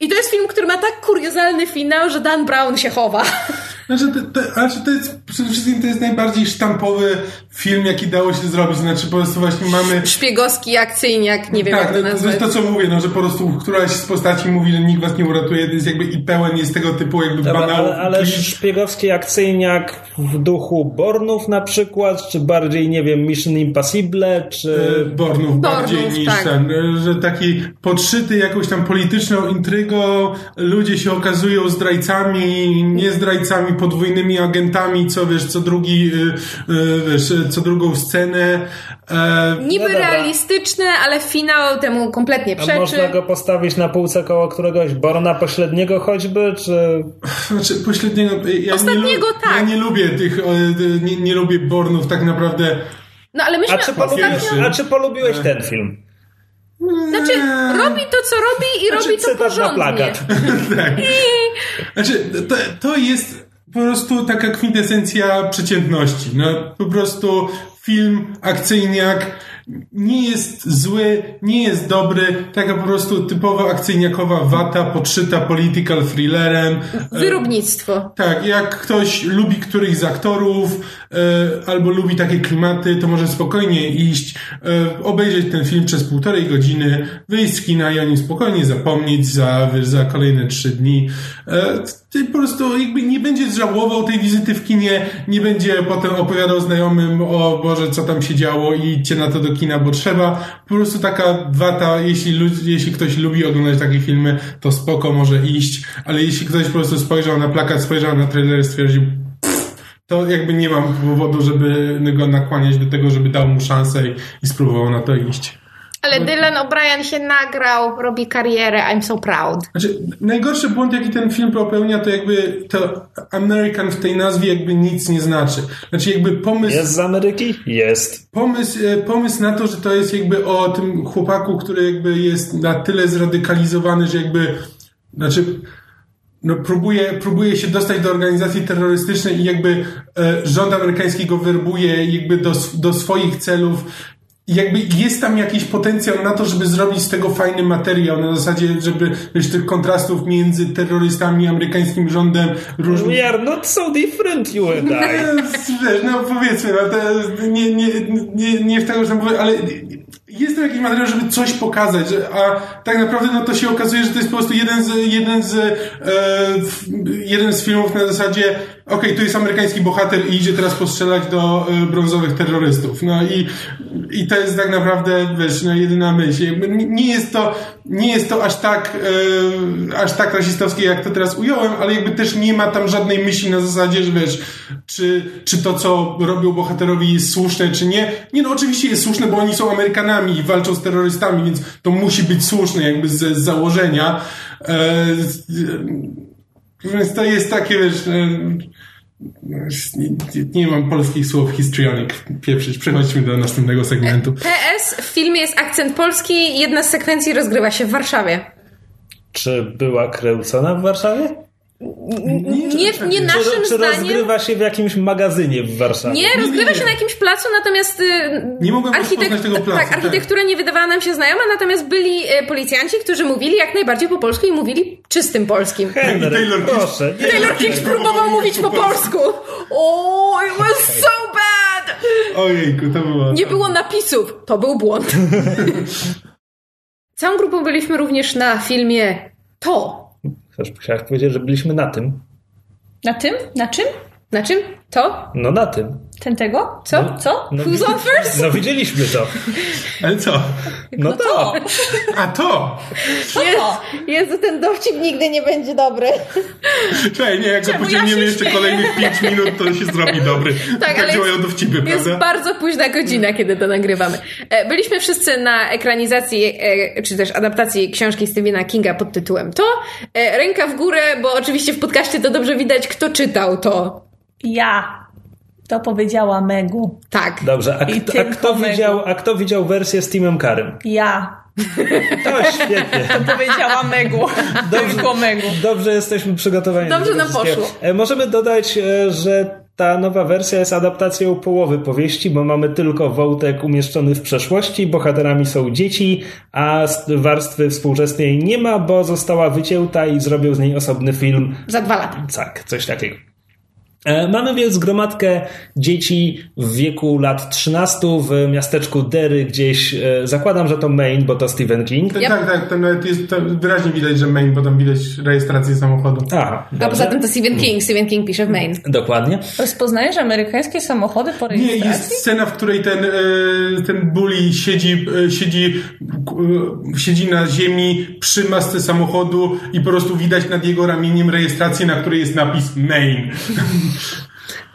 I to jest film, który ma tak kuriozalny finał, że Dan Brown się chowa. Znaczy to, to, znaczy to jest przede wszystkim to jest najbardziej sztampowy film, jaki dało się zrobić. Znaczy po prostu właśnie mamy. Szpiegowski akcyjniak, nie wiem tak, jak to nazwać. To jest to, co mówię, no, że po prostu któraś z postaci mówi, że nikt was nie uratuje, to jest jakby i pełen jest tego typu jakby Dobra, banałów. ale, ale szpiegowski akcyjniak w duchu Bornów na przykład, czy bardziej, nie wiem, Mission Impossible, czy... E, Bornów bardziej Bornów, niż tak. ten, e, że taki podszyty jakąś tam polityczną intrygą, ludzie się okazują zdrajcami, nie zdrajcami, podwójnymi agentami, co wiesz, co drugi, e, e, wiesz, co drugą scenę. E, Niby No realistyczne, ale finał temu kompletnie A przeczy. można go postawić na półce koło któregoś Borna pośredniego choćby, czy... Znaczy, pośredniego. Ja Ostatniego nie, tak. Ja nie lubię tych, e, nie, nie lubię Bornów tak naprawdę. No ale myśmy A czy, ostatnio... polubiłeś, a czy polubiłeś ten film? Znaczy, robi to, co robi i Znaczy, robi to na porządnie. plakat. tak. Znaczy, to, to jest po prostu taka kwintesencja przeciętności. No, po prostu film, akcyjniak nie jest zły, nie jest dobry, taka po prostu typowa akcyjniakowa wata, podszyta political thrillerem. Wyrobnictwo. Tak, jak ktoś lubi któryś z aktorów e, albo lubi takie klimaty, to może spokojnie iść, e, obejrzeć ten film przez półtorej godziny, wyjść z kina i o nim spokojnie zapomnieć za, za kolejne trzy dni. Ty po prostu jakby nie będzie żałował tej wizyty w kinie, nie będzie potem opowiadał znajomym o Boże, co tam się działo i idźcie na to do kina, bo trzeba. Po prostu taka wata, jeśli, jeśli ktoś lubi oglądać takie filmy, to spoko może iść, ale jeśli ktoś po prostu spojrzał na plakat, spojrzał na trailer i stwierdził to jakby nie mam powodu, żeby go nakłaniać do tego, żeby dał mu szansę i, i spróbował na to iść. Ale Dylan O'Brien się nagrał, robi karierę, I'm so proud. Znaczy, najgorszy błąd, jaki ten film popełnia, to jakby to American w tej nazwie jakby nic nie znaczy. Znaczy jakby pomysł... Jest z Ameryki? Jest. Pomysł, e, pomysł na to, że to jest jakby o tym chłopaku, który jakby jest na tyle zradykalizowany, że jakby, znaczy, no próbuje, próbuje się dostać do organizacji terrorystycznej i jakby e, rząd amerykański go werbuje jakby do, do swoich celów. I jakby jest tam jakiś potencjał na to, żeby zrobić z tego fajny materiał, na zasadzie, żeby wiesz, tych kontrastów między terrorystami, amerykańskim rządem, różnych... We are not so different, you and I. Wiesz, no powiedzmy, no to nie, nie, nie, nie w tego, że tam powiem, ale jest tam jakiś materiał, żeby coś pokazać, a tak naprawdę no to się okazuje, że to jest po prostu jeden z, jeden z, e, jeden z filmów na zasadzie okej, tu jest amerykański bohater i idzie teraz postrzelać do e, brązowych terrorystów. No i, i to jest tak naprawdę, wiesz, no jedyna myśl. Nie jest to, nie jest to aż tak, e, aż tak rasistowskie, jak to teraz ująłem, ale jakby też nie ma tam żadnej myśli na zasadzie, że wiesz, czy, czy to, co robią bohaterowi jest słuszne, czy nie. Nie, no oczywiście jest słuszne, bo oni są Amerykanami i walczą z terrorystami, więc to musi być słuszne jakby z, z założenia. E, więc to jest takie, wiesz, e, nie, nie, nie mam polskich słów histrionic pieprzyć. Przechodźmy do następnego segmentu. PS, w filmie jest akcent polski, jedna z sekwencji rozgrywa się w Warszawie. Czy była kręcona w Warszawie? Nie, nie naszym czy, czy zdaniem... rozgrywa się w jakimś magazynie w Warszawie? Nie, rozgrywa się nie. na jakimś placu, natomiast y, Nie mogłem rozpoznać tego placu, tak, tak. architektura nie wydawała nam się znajoma, natomiast byli y, policjanci, którzy mówili jak najbardziej po polsku i mówili czystym polskim. Henry, Taylor proszę. Nie, Taylor Kitsch próbował mówić po polsku. Oh, it was so bad! Ojejku, to było... Nie było napisów. To był błąd. Całą grupą byliśmy również na filmie To. Chciałeś powiedzieć, że byliśmy na tym? Na tym? Na czym? Na czym? To? No na tym. Ten tego? Co? Co? No, Who's on first? No widzieliśmy to. Ale co? No, No to. to! A to! Co to? Jezu, ten dowcip nigdy nie będzie dobry. Czekaj, nie, jak Czemu ja pociągniemy się jeszcze śmieję? kolejnych 5 minut, to się zrobi dobry. Tak, ale działają jest- dowcipy, Jest prawda? bardzo późna godzina, kiedy to nagrywamy. E, Byliśmy wszyscy na ekranizacji, e, czy też adaptacji książki Stephena Kinga pod tytułem To. E, Ręka w górę, bo oczywiście w podcaście to dobrze widać, kto czytał to. Ja. To powiedziała Megu. Tak. Dobrze, a, a, kto Megu. widział, a kto widział wersję z Timem Karym? Ja. To świetnie. To powiedziała Megu. Tylko Megu. Dobrze jesteśmy przygotowani. Dobrze do nam poszło. E, Możemy dodać, e, że ta nowa wersja jest adaptacją połowy powieści, bo mamy tylko wątek umieszczony w przeszłości, bohaterami są dzieci, a warstwy współczesnej nie ma, bo została wycięta i zrobił z niej osobny film. Za dwa lata. Tak, coś takiego. E, Mamy więc gromadkę dzieci w wieku lat 13 w miasteczku Derry, gdzieś, e, zakładam, że to Maine, bo to Stephen King. Tak, Yep. tak, tak, tam nawet jest to wyraźnie widać, że main, bo tam widać rejestrację samochodu. Aha, A poza tym to Stephen King. Stephen King pisze w Maine. dokładnie. Rozpoznajesz amerykańskie samochody po Nie, rejestracji? jest scena, w której ten, e, ten bully siedzi, siedzi, siedzi na ziemi przy masce samochodu i po prostu widać nad jego ramieniem rejestrację, na której jest napis main.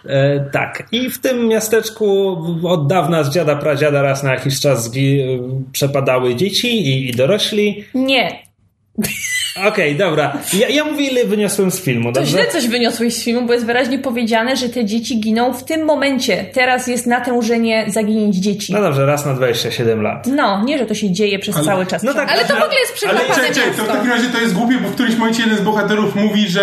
E, tak. I w tym miasteczku od dawna z dziada pradziada raz na jakiś czas e, przepadały dzieci i, i dorośli. Nie. Okej, dobra. Ja, ja mówię, ile wyniosłem z filmu, To dobrze? źle coś wyniosłeś z filmu, bo jest wyraźnie powiedziane, że te dzieci giną w tym momencie. Teraz jest natężenie zaginięć dzieci. No dobrze, raz na 27 lat. No, nie, że to się dzieje przez Ale- cały czas. no tak, Ale to w ogóle jest Ale przechlapane czekaj, czekaj, to w takim razie to jest głupie, bo w którymś momencie jeden z bohaterów mówi, że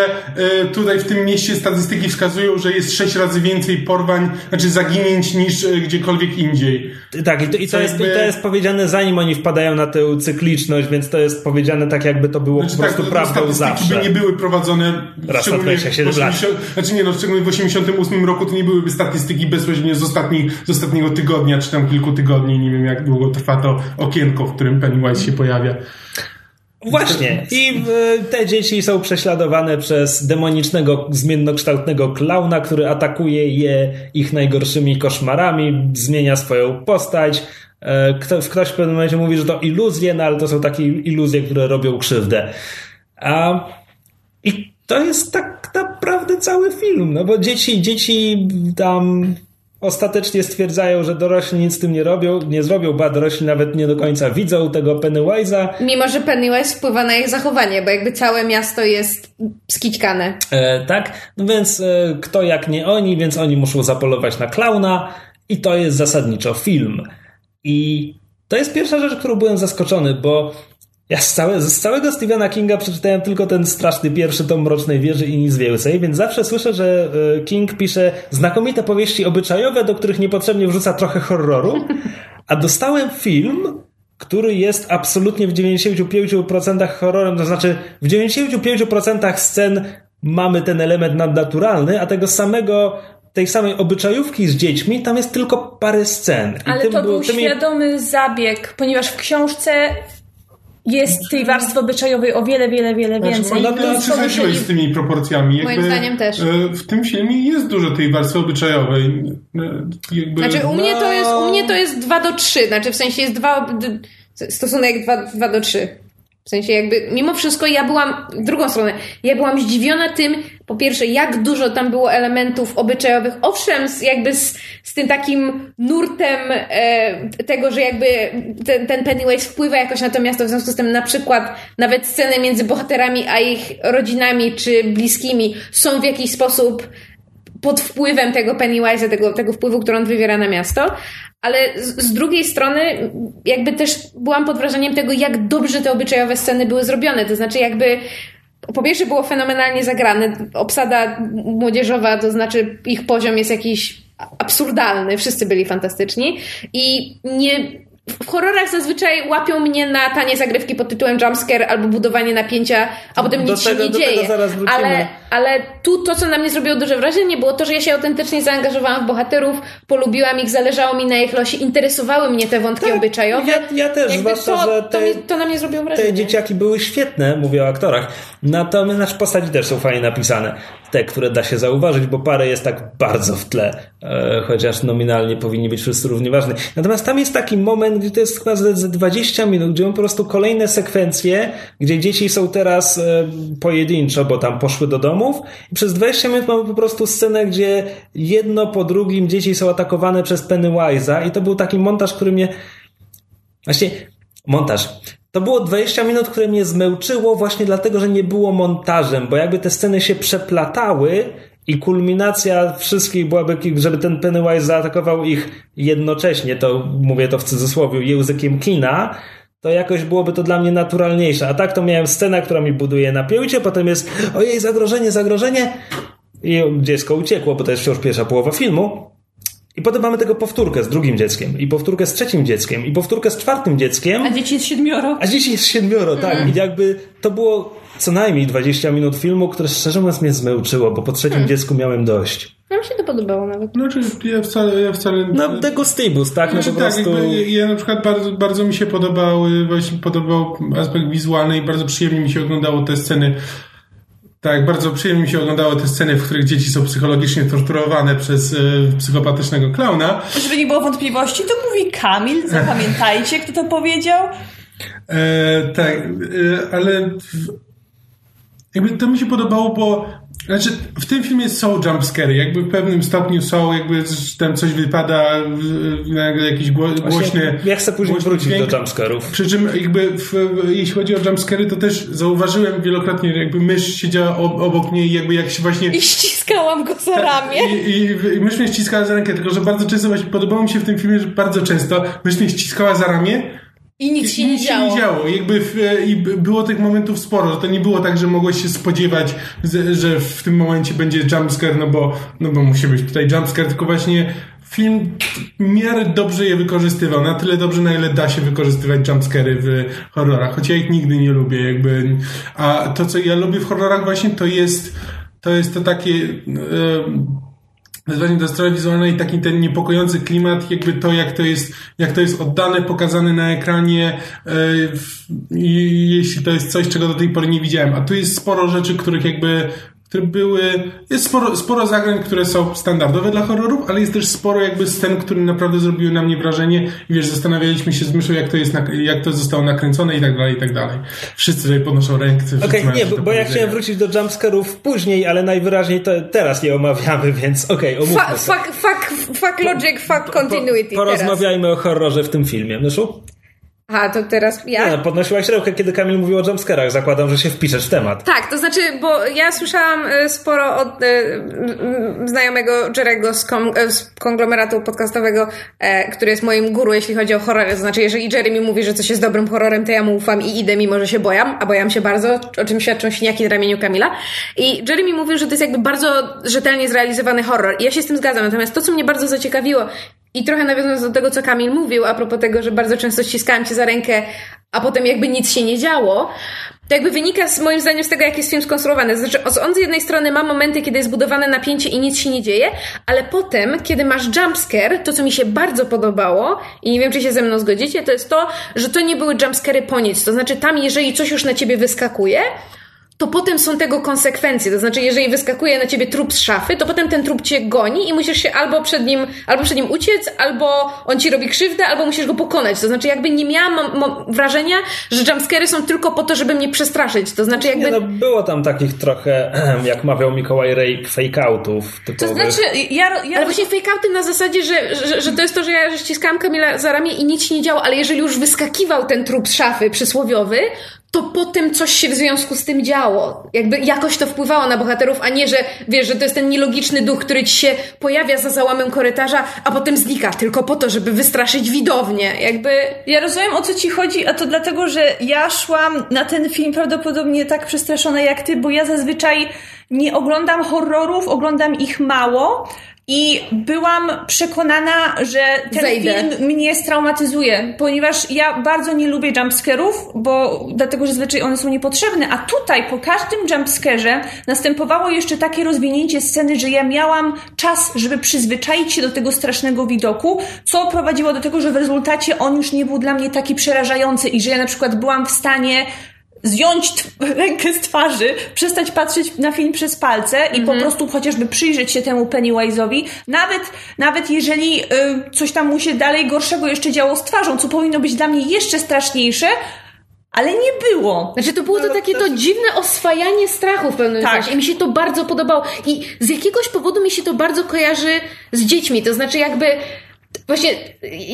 e, tutaj w tym mieście statystyki wskazują, że jest sześć razy więcej porwań, znaczy zaginięć niż e, gdziekolwiek indziej. Tak, i to, i to, Co jest, jakby- i to jest powiedziane zanim oni wpadają na tę cykliczność, więc to jest powiedziane tak, jakby to było Znaczy po prostu tak, prawdą zawsze. by nie były prowadzone Raz na szczególnie 27 w 80 Znaczy nie no, szczególnie w 88 roku to nie byłyby statystyki bezpośrednio z, ostatni, z ostatniego tygodnia, czy tam kilku tygodni, nie wiem jak długo trwa to okienko, w którym Pennywise się pojawia. Właśnie. I e, te dzieci są prześladowane przez demonicznego, zmiennokształtnego klauna, który atakuje je ich najgorszymi koszmarami, zmienia swoją postać. E, Kto, ktoś w pewnym momencie mówi, że to iluzje, no ale to są takie iluzje, które robią krzywdę. A, I to jest tak naprawdę cały film, no bo dzieci, dzieci tam ostatecznie stwierdzają, że dorośli nic z tym nie robią, nie zrobią, ba dorośli nawet nie do końca widzą tego Pennywise'a. Mimo, że Pennywise wpływa na ich zachowanie, bo jakby całe miasto jest skićkane. E, tak, no więc e, kto jak nie oni, więc oni muszą zapolować na klauna i to jest zasadniczo film. I to jest pierwsza rzecz, którą byłem zaskoczony, bo ja z, całe, z całego Stephena Kinga przeczytałem tylko ten straszny pierwszy tom Mrocznej Wieży i nic więcej, więc zawsze słyszę, że e, King pisze znakomite powieści obyczajowe, do których niepotrzebnie wrzuca trochę horroru, a dostałem film, który jest absolutnie w 95% horrorem, to znaczy w 95% scen mamy ten element nadnaturalny, a tego samego, tej samej obyczajówki z dziećmi, tam jest tylko parę scen. I Ale to był tymi- świadomy zabieg, ponieważ w książce jest tej warstwy obyczajowej o wiele, wiele, wiele Znaczy, więcej. moim I zdaniem to przesadziłeś z tymi proporcjami. Moim zdaniem też. e, W tym filmie jest dużo tej warstwy obyczajowej. E, Jakby, Znaczy u mnie to No. jest, u mnie to jest 2 do 3, znaczy w sensie jest 2, d- stosunek 2, 2 do 3. W sensie jakby, mimo wszystko ja byłam, w drugą stronę, ja byłam zdziwiona tym, po pierwsze, jak dużo tam było elementów obyczajowych, owszem, z, jakby z, z tym takim nurtem e, tego, że jakby ten, ten Pennywise wpływa jakoś na to miasto, w związku z tym na przykład nawet sceny między bohaterami a ich rodzinami czy bliskimi są w jakiś sposób pod wpływem tego Pennywise'a, tego, tego wpływu, który on wywiera na miasto, ale z, z drugiej strony jakby też byłam pod wrażeniem tego, jak dobrze te obyczajowe sceny były zrobione, to znaczy jakby po pierwsze było fenomenalnie zagrane, obsada młodzieżowa, to znaczy ich poziom jest jakiś absurdalny, wszyscy byli fantastyczni i nie... W horrorach zazwyczaj łapią mnie na tanie zagrywki pod tytułem jumpscare albo budowanie napięcia, a potem Do nic tego- się nie dzieje. ale ale tu to, co na mnie zrobiło duże wrażenie, było to, że ja się autentycznie zaangażowałam w bohaterów, polubiłam ich, zależało mi na ich losie, interesowały mnie te wątki obyczajowe. Tak, Ja, ja też, Jakby zwłaszcza, to, że to, te, mi, to na mnie zrobiło wrażenie. te dzieciaki były świetne, mówię o aktorach. Natomiast nasze postaci też są fajnie napisane. Te, które da się zauważyć, bo parę jest tak bardzo w tle, e, chociaż nominalnie powinni być wszyscy równie ważni. Natomiast tam jest taki moment, gdzie to jest chyba ze ze 20 minut, gdzie mam po prostu kolejne sekwencje, gdzie dzieci są teraz e, pojedynczo, bo tam poszły do domów. I przez 20 minut mamy po prostu scenę, gdzie jedno po drugim dzieci są atakowane przez Pennywise'a i to był taki montaż, który mnie Właśnie montaż. To było 20 minut, które mnie zmęczyło właśnie dlatego, że nie było montażem, bo jakby te sceny się przeplatały i kulminacja wszystkich byłaby, żeby ten Pennywise zaatakował ich jednocześnie, to mówię to w cudzysłowie, językiem kina, to jakoś byłoby to dla mnie naturalniejsze. A tak to miałem scenę, która mi buduje napięcie, potem jest ojej, zagrożenie, zagrożenie i dziecko uciekło, bo to jest wciąż pierwsza połowa filmu. I potem mamy tego powtórkę z drugim dzieckiem, i powtórkę z trzecim dzieckiem, i powtórkę z czwartym dzieckiem. A dzieci jest siedmioro. A dzieci jest siedmioro, tak. Mhm. I jakby to było co najmniej 20 minut filmu, które szczerze mówiąc mnie zmęczyło, bo po trzecim hmm. dziecku miałem dość. Nam się to podobało nawet. Znaczy, ja wcale... Ja wcale no, degustibus, tak? No, znaczy, no, po tak, prostu... jakby, ja na przykład bardzo, bardzo mi się podobały, właśnie podobał aspekt wizualny i bardzo przyjemnie mi się oglądało te sceny tak, bardzo przyjemnie mi się oglądało te sceny, w których dzieci są psychologicznie torturowane przez y, psychopatycznego klauna. Żeby nie było wątpliwości, to mówi Kamil, zapamiętajcie, kto to powiedział. E, tak, e, ale jakby to mi się podobało, bo znaczy, w tym filmie są jumpscary, jakby w pewnym stopniu są, jakby tam coś wypada, jakiś głośny... Ja chcę później wrócić dźwięk. do jumpscarów. Przy czym jakby w, jeśli chodzi o jumpscary, to też zauważyłem wielokrotnie, jakby mysz siedziała obok mnie i jakby jak się właśnie... I ściskałam go za ramię. I, i, i mysz mnie ściskała za rękę, tylko że bardzo często właśnie podobało mi się w tym filmie, że bardzo często mysz mnie ściskała za ramię, i nic się nie działo. Się nie działo. Jakby w, I było tych momentów sporo. To nie było tak, że mogłeś się spodziewać, że w tym momencie będzie jumpscare, no bo, no bo musi być tutaj jumpscare, tylko właśnie film w miarę dobrze je wykorzystywał. Na tyle dobrze, na ile da się wykorzystywać jumpscary w horrorach. Choć ja ich nigdy nie lubię. Jakby. A to, co ja lubię w horrorach właśnie, to jest to jest to takie... Yy, wezwanie do strony wizualnej, taki ten niepokojący klimat, jakby to, jak to jest, jak to jest oddane, pokazane na ekranie yy, jeśli to jest coś, czego do tej pory nie widziałem. A tu jest sporo rzeczy, których jakby które były, jest sporo, sporo zagrań, które są standardowe dla horrorów, ale jest też sporo jakby scen, które naprawdę zrobiły na mnie wrażenie i wiesz, zastanawialiśmy się z myszą, jak to jest, jak to zostało nakręcone i tak dalej, i tak dalej. Wszyscy tutaj podnoszą rękę. Okej, okay, nie, bo, bo ja chciałem wrócić do jumpscarów później, ale najwyraźniej to teraz nie omawiamy, więc okej, okay, omówmy fuck, fuck, fuck logic, fuck continuity po, po, Porozmawiajmy teraz. o horrorze w tym filmie. Myszu? Aha, to teraz ja? Nie, no, podnosiłaś rękę, kiedy Kamil mówił o jumpscarach. Zakładam, że się wpiszesz w temat. Tak, to znaczy, bo ja słyszałam e, sporo od e, znajomego Jerego z, e, konglomeratu podcastowego, który jest moim guru, jeśli chodzi o horrory. To znaczy, jeżeli Jerry mi mówi, że coś jest dobrym horrorem, to ja mu ufam i idę, mimo że się bojam, a bojam się bardzo, o czym świadczą śniaki na ramieniu Kamila. I Jerry mi mówił, że to jest jakby bardzo rzetelnie zrealizowany horror. I ja się z tym zgadzam. Natomiast to, co mnie bardzo zaciekawiło i trochę nawiązując do tego, co Kamil mówił, a propos tego, że bardzo często ściskałem cię za rękę, a potem jakby nic się nie działo, to jakby wynika z, moim zdaniem z tego, jak jest film skonstruowany. Znaczy, on z jednej strony ma momenty, kiedy jest budowane napięcie i nic się nie dzieje, ale potem, kiedy masz jumpscare, to co mi się bardzo podobało i nie wiem, czy się ze mną zgodzicie, to jest to, że to nie były jumpscary po nic. To znaczy, tam jeżeli coś już na ciebie wyskakuje, to potem są tego konsekwencje. To znaczy, jeżeli wyskakuje na ciebie trup z szafy, to potem ten trup cię goni i musisz się albo przed nim, albo przed nim uciec, albo on ci robi krzywdę, albo musisz go pokonać. To znaczy, jakby nie miałam wrażenia, że jumpscary są tylko po to, żeby mnie przestraszyć. To znaczy, jakby. Nie, no, było tam takich trochę, jak mawiał Mikołaj Rej, fake-outów. To znaczy, ja, ja... Ale właśnie fake-outy na zasadzie, że, że, że to jest to, że ja że ściskałam Kamila za ramię i nic się nie działo, ale jeżeli już wyskakiwał ten trup z szafy przysłowiowy, to potem coś się w związku z tym działo. Jakby jakoś to wpływało na bohaterów, a nie, że wiesz, że to jest ten nielogiczny duch, który ci się pojawia za załamem korytarza, a potem znika, tylko po to, żeby wystraszyć widownię. Jakby... Ja rozumiem, o co ci chodzi, a to dlatego, że ja szłam na ten film prawdopodobnie tak przestraszona jak ty, bo ja zazwyczaj nie oglądam horrorów, oglądam ich mało, i byłam przekonana, że ten Zejdę. film mnie straumatyzuje, ponieważ ja bardzo nie lubię jumpscarów, bo dlatego, że zazwyczaj one są niepotrzebne, a tutaj po każdym jumpscarze następowało jeszcze takie rozwinięcie sceny, że ja miałam czas, żeby przyzwyczaić się do tego strasznego widoku, co prowadziło do tego, że w rezultacie on już nie był dla mnie taki przerażający i że ja na przykład byłam w stanie zjąć rękę z twarzy, przestać patrzeć na film przez palce i po mhm. prostu chociażby przyjrzeć się temu Pennywise'owi, nawet, nawet jeżeli y, coś tam mu się dalej gorszego jeszcze działo z twarzą, co powinno być dla mnie jeszcze straszniejsze, ale nie było. Znaczy to było to takie to dziwne oswajanie strachu w pewnym tak. sensie i mi się to bardzo podobało i z jakiegoś powodu mi się to bardzo kojarzy z dziećmi, to znaczy jakby Właśnie,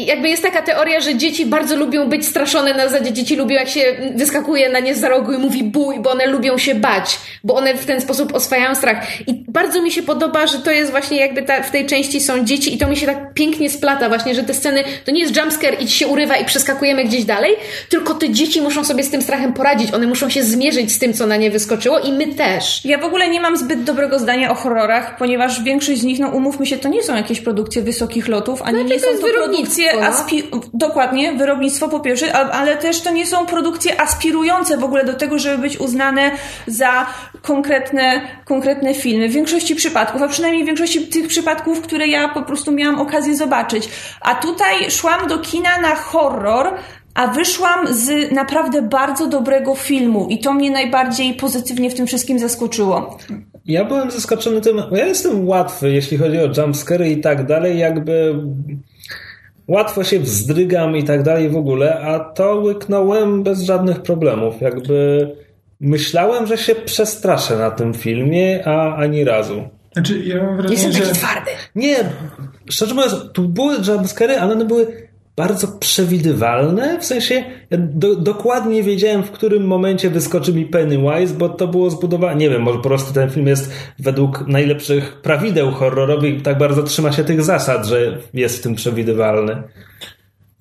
jakby jest taka teoria, że dzieci bardzo lubią być straszone na zasadzie, dzieci lubią jak się wyskakuje na nie za rogu i mówi bój, bo one lubią się bać, bo one w ten sposób oswajają strach. I bardzo mi się podoba, że to jest właśnie jakby ta, w tej części są dzieci i to mi się tak pięknie splata właśnie, że te sceny, to nie jest jumpscare i ci się urywa i przeskakujemy gdzieś dalej, tylko te dzieci muszą sobie z tym strachem poradzić, one muszą się zmierzyć z tym, co na nie wyskoczyło i my też. Ja w ogóle nie mam zbyt dobrego zdania o horrorach, ponieważ większość z nich, no umówmy się, to nie są jakieś produkcje wysokich lotów, ani Znaczy, nie to są jest to wyrobnictwo, produkcje... no. Aspi- dokładnie, wyrobnictwo po pierwsze, ale też to nie są produkcje aspirujące w ogóle do tego, żeby być uznane za konkretne, konkretne filmy. W większości przypadków, a przynajmniej w większości tych przypadków, które ja po prostu miałam okazję zobaczyć. A tutaj szłam do kina na horror, a wyszłam z naprawdę bardzo dobrego filmu i to mnie najbardziej pozytywnie w tym wszystkim zaskoczyło. Ja byłem zaskoczony tym, bo ja jestem łatwy, jeśli chodzi o jumpscary i tak dalej, jakby łatwo się wzdrygam i tak dalej w ogóle, a to łyknąłem bez żadnych problemów. Jakby myślałem, że się przestraszę na tym filmie, a ani razu. Znaczy, ja mam wrażenie, Jestem taki że... twardy. Nie, szczerze mówiąc, tu były jumpscary, ale one były bardzo przewidywalne, w sensie do, dokładnie wiedziałem, w którym momencie wyskoczy mi Pennywise, bo to było zbudowane, nie wiem, może po prostu ten film jest według najlepszych prawideł horrorowych i tak bardzo trzyma się tych zasad, że jest w tym przewidywalny.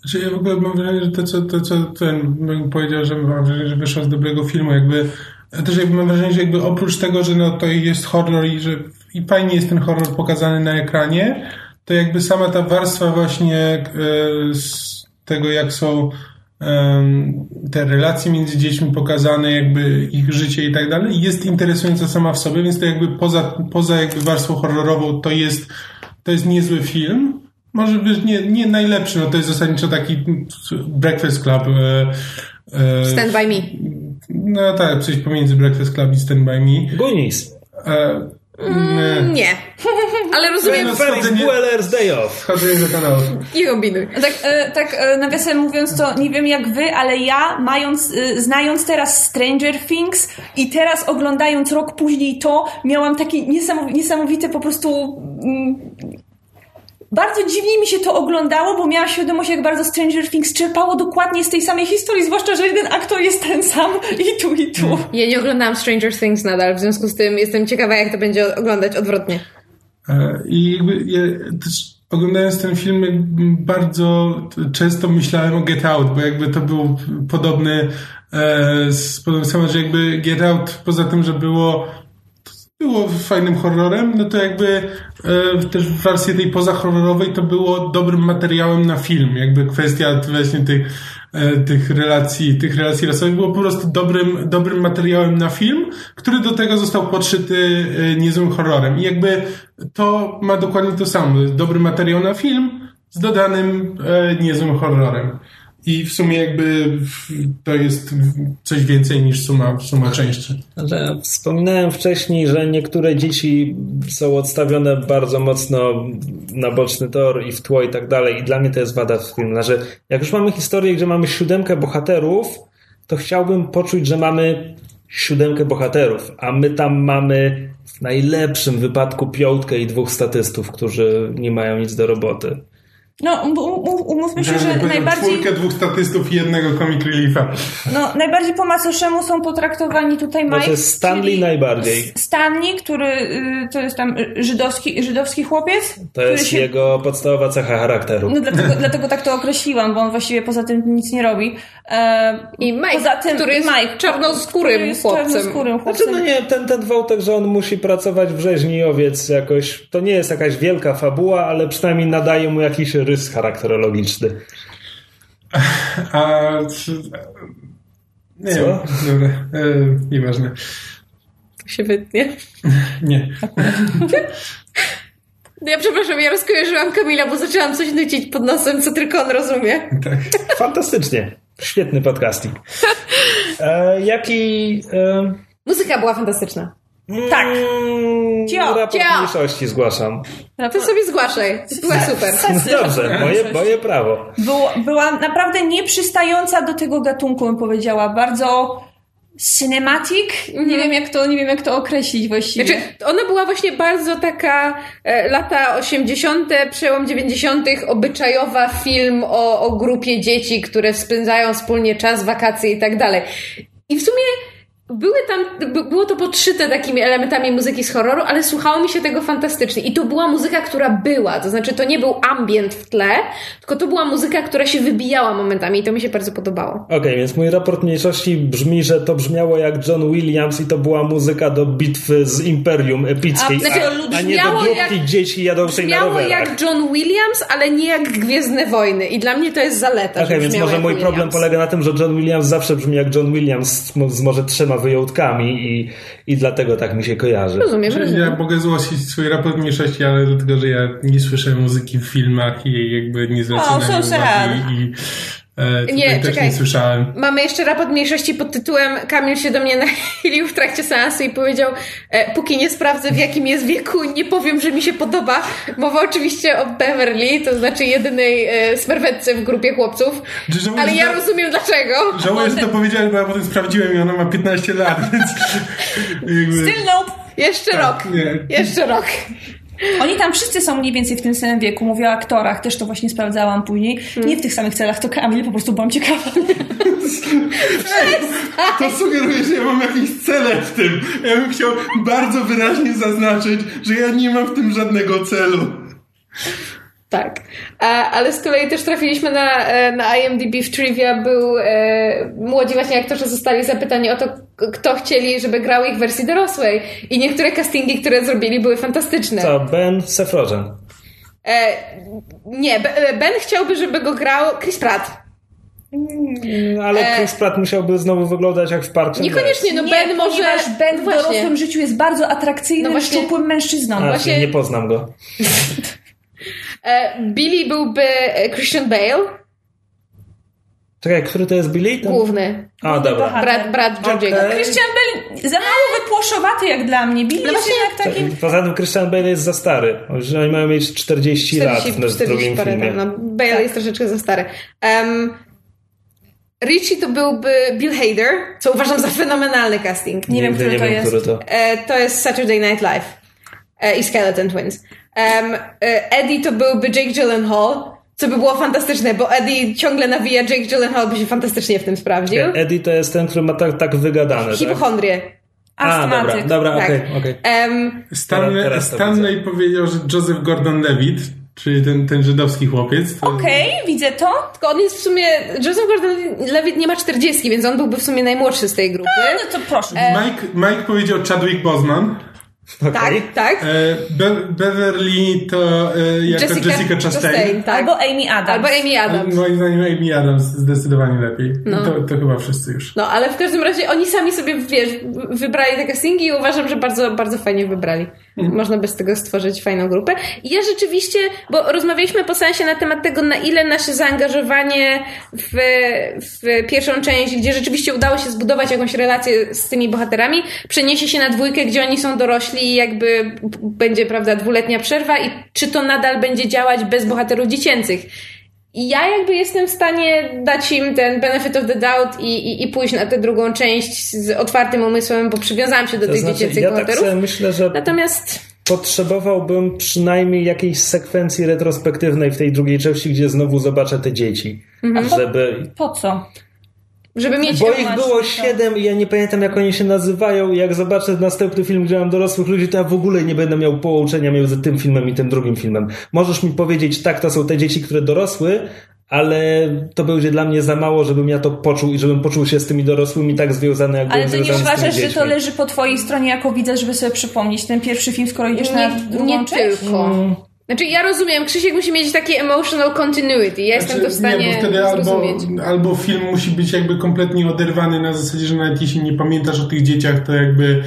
Znaczy, ja w ogóle mam wrażenie, że to, co, to, co ten powiedział, że mam wrażenie, że wyszło z dobrego filmu, jakby ja też jakby mam wrażenie, że jakby oprócz tego, że no to jest horror i że i fajnie jest ten horror pokazany na ekranie, to jakby sama ta warstwa właśnie e, z tego, jak są te relacje między dziećmi pokazane, jakby ich życie i tak dalej, jest interesująca sama w sobie, więc to jakby poza, poza jakby warstwą horrorową to jest, to jest niezły film. Może wiesz, nie, nie najlepszy, no to jest zasadniczo taki Breakfast Club. E, e, Stand by me. no tak, coś pomiędzy Breakfast Club i Stand By Me. Goonies. E, nie. Nie. Ale rozumiem, No, Bueller's Day Off. Wchodzenie do kanału. nie kombinuj. Tak, e, tak e, nawiasem mówiąc, to nie wiem jak wy, ale ja, mając, e, znając teraz Stranger Things i teraz oglądając rok później to, miałam taki niesamow- niesamowite po prostu. Mm, bardzo dziwnie mi się to oglądało, bo miałam świadomość, jak bardzo Stranger Things czerpało dokładnie z tej samej historii, zwłaszcza, że jeden aktor jest ten sam i tu, i tu. Ja nie oglądałam Stranger Things nadal, w związku z tym jestem ciekawa, jak to będzie oglądać odwrotnie. E, I jakby ja też oglądając ten film bardzo często myślałem o Get Out, bo jakby to był podobny e, z podobny temat, że jakby Get Out poza tym, że było było fajnym horrorem, no to jakby e, też w wersji tej pozahorrorowej to było dobrym materiałem na film. Jakby kwestia właśnie tych, e, tych relacji, tych relacji rasowych było po prostu dobrym, dobrym materiałem na film, który do tego został podszyty e, niezłym horrorem. I jakby to ma dokładnie to samo. Dobry materiał na film z dodanym e, niezłym horrorem. I w sumie jakby to jest coś więcej niż suma, suma części. Że wspominałem wcześniej, że niektóre dzieci są odstawione bardzo mocno na boczny tor i w tło i tak dalej. I dla mnie to jest wada w filmie. Że jak już mamy historię, gdzie mamy siódemkę bohaterów, to chciałbym poczuć, że mamy siódemkę bohaterów, a my tam mamy w najlepszym wypadku piątkę i dwóch statystów, którzy nie mają nic do roboty. No, um- um- umówmy się, że najbardziej... Czwórkę dwóch statystów i jednego comic reliefa. No, najbardziej po macoszemu są potraktowani tutaj Mike. Znaczy Stanley najbardziej. Stanley, który y, to jest tam żydowski, żydowski chłopiec. To jest jego podstawowa cecha charakteru. No dlatego, dlatego tak to określiłam, bo on właściwie poza tym nic nie robi. E, I Mike, poza tym który jest Mike, czarnoskórym który jest chłopcem. czarnoskórym chłopcem. Znaczy, no nie, ten, ten wątek, że on musi pracować w rzeźni owiec jakoś, to nie jest jakaś wielka fabuła, ale przynajmniej nadaje mu jakiś rys charakterologiczny. A... czy- Nie Co? wiem, dobra, e, nieważne. się wytnie. Nie. Ja przepraszam, ja rozkojarzyłam Kamila, bo zaczęłam coś nucić pod nosem, co tylko on rozumie. Tak. Fantastycznie. Świetny podcasting. E, jaki... E, Muzyka była fantastyczna. Tak. mm, Cio, raport cio. mniejszości zgłaszam. Ty sobie zgłaszaj. Była super. Dobrze, moje, moje prawo. Było, była naprawdę nieprzystająca do tego gatunku, bym powiedziała. Bardzo cinematic. Nie wiem jak to, nie wiem jak to określić właściwie. Znaczy, ona była właśnie bardzo taka e, lata 80., przełom 90., obyczajowa film o, o grupie dzieci, które spędzają wspólnie czas, wakacje i tak dalej. I w sumie były tam, było to podszyte takimi elementami muzyki z horroru, ale słuchało mi się tego fantastycznie. I to była muzyka, która była, to znaczy to nie był ambient w tle, tylko to była muzyka, która się wybijała momentami i to mi się bardzo podobało. Okej, okay, więc mój raport mniejszości brzmi, że to brzmiało jak John Williams i to była muzyka do bitwy z Imperium epickiej, a, znaczy, a, a nie do grupki jak, dzieci jadącej na rowerach. jak John Williams, ale nie jak Gwiezdne Wojny i dla mnie to jest zaleta. Okej, okay, więc może mój Williams. problem polega na tym, że John Williams zawsze brzmi jak John Williams z, z może trzema wyjątkami i, i dlatego tak mi się kojarzy. Rozumiem, rozumiem. Ja mogę zgłosić swój raport mniejszości, ale dlatego, że ja nie słyszę muzyki w filmach i jakby nie zwracam na uwagi i E, nie, czekaj. nie słyszałem. Mamy jeszcze raport mniejszości pod tytułem Kamil się do mnie nachylił w trakcie seansu i powiedział e, póki nie sprawdzę w jakim jest wieku, nie powiem, że mi się podoba. Mowa oczywiście o Beverly, to znaczy jedynej e, smerwetce w grupie chłopców. Żałuję, ale ja to, rozumiem dlaczego. Żałuję, że to powiedziałem, bo ja potem sprawdziłem i ona ma 15 lat, więc... Jakby... Still nope. Jeszcze tak, rok. Nie. Jeszcze rok. Oni tam wszyscy są mniej więcej w tym samym wieku. Mówię o aktorach, też to właśnie sprawdzałam później. Hmm. Nie w tych samych celach, to Kamil, po prostu byłam ciekawa. to sugeruje, że ja mam jakieś cele w tym. Ja bym chciał bardzo wyraźnie zaznaczyć, że ja nie mam w tym żadnego celu. Tak. ale z kolei też trafiliśmy na, e, na IMDb w Trivia. Był e, młodzi właśnie aktorzy zostali zapytani o to, kto chcieli, żeby grał ich w wersji dorosłej. I niektóre castingi, które zrobili, były fantastyczne. Co, Ben Seth Rogen? E, nie, Ben chciałby, żeby go grał Chris Pratt. Mm, ale e... Chris Pratt musiałby znowu wyglądać jak w parcie. Niekoniecznie, no nie, Ben może... Ben w dorosłym życiu jest bardzo atrakcyjnym, no właśnie... szczupłym mężczyzną. A, właśnie... Nie poznam go. E, Billy byłby e, Christian Bale. Czekaj, który to jest Billy? Ten... Główny. A, dobra. Brat, brat George'ego. Okay. Christian Bale za mało wypłoszowaty jak dla mnie. Billy no jest jednak taki... Poza tym Christian Bale jest za stary. Oni mają mieć 40, 40 lat w 40 drugim parę, filmie. No, Bale tak. jest troszeczkę za stary. Um, Richie to byłby Bill Hader, co uważam za fenomenalny casting. Nie, nie wiem, który nie to wiem, jest. Który to. E, to jest Saturday Night Live e, i Skeleton Twins. Um, Eddie to byłby Jake Gyllenhaal, co by było fantastyczne, bo Eddie ciągle nawija, Jake Gyllenhaal by się fantastycznie w tym sprawdził. Eddie to jest ten, który ma tak, tak wygadane? Hipochondrię. Tak? A, dobra, dobra, tak. okej, okay. Okay. Um, Stanley, teraz, Stanley powiedział, że Joseph Gordon-Levitt Czyli ten, ten żydowski chłopiec. To... Okej, okay, widzę to. Tylko on jest w sumie. Joseph Gordon-Levitt nie ma 40, więc on byłby w sumie najmłodszy z tej grupy. A, no to proszę. Mike, Mike powiedział Chadwick Boseman. Okay. Tak, tak. E, Be Beverly to e, jako Jessica, Jessica Chastain. Chastain tak. Albo Amy Adams. Albo Amy Adams. Moim zdaniem Amy Adams zdecydowanie lepiej. No. To, to chyba wszyscy już. No, ale w każdym razie oni sami sobie, wiesz, wybrali te castingi i uważam, że bardzo, bardzo fajnie wybrali. Mhm. Można by z tego stworzyć fajną grupę. I ja rzeczywiście, bo rozmawialiśmy po sensie na temat tego, na ile nasze zaangażowanie w, w pierwszą część, gdzie rzeczywiście udało się zbudować jakąś relację z tymi bohaterami, przeniesie się na dwójkę, gdzie oni są dorośli i jakby będzie, prawda, dwuletnia przerwa i czy to nadal będzie działać bez bohaterów dziecięcych. I ja jakby jestem w stanie dać im ten benefit of the doubt i, i, i pójść na tę drugą część z otwartym umysłem, bo przywiązałam się do to tych znaczy, dziecięcych ja bohaterów. Tak myślę, że Natomiast potrzebowałbym przynajmniej jakiejś sekwencji retrospektywnej w tej drugiej części, gdzie znowu zobaczę te dzieci. Mhm. Żeby... Po co? Żeby mieć Bo ich było siedem i ja nie pamiętam jak oni się nazywają i jak zobaczę następny film, gdzie mam dorosłych ludzi, to ja w ogóle nie będę miał połączenia między tym filmem i tym drugim filmem. Możesz mi powiedzieć, tak, to są te dzieci, które dorosły, ale to będzie dla mnie za mało, żebym ja to poczuł i żebym poczuł się z tymi dorosłymi tak związany, jak Ale ty nie uważasz, że to leży po twojej stronie jako widza, żeby sobie przypomnieć ten pierwszy film, skoro idziesz nie, na drugą nie część? Tylko. Mm. Znaczy ja rozumiem, Krzysiek musi mieć takie emotional continuity. Ja znaczy, jestem to w stanie nie, bo wtedy albo, albo film musi być jakby kompletnie oderwany na zasadzie, że nawet jeśli nie pamiętasz o tych dzieciach, to jakby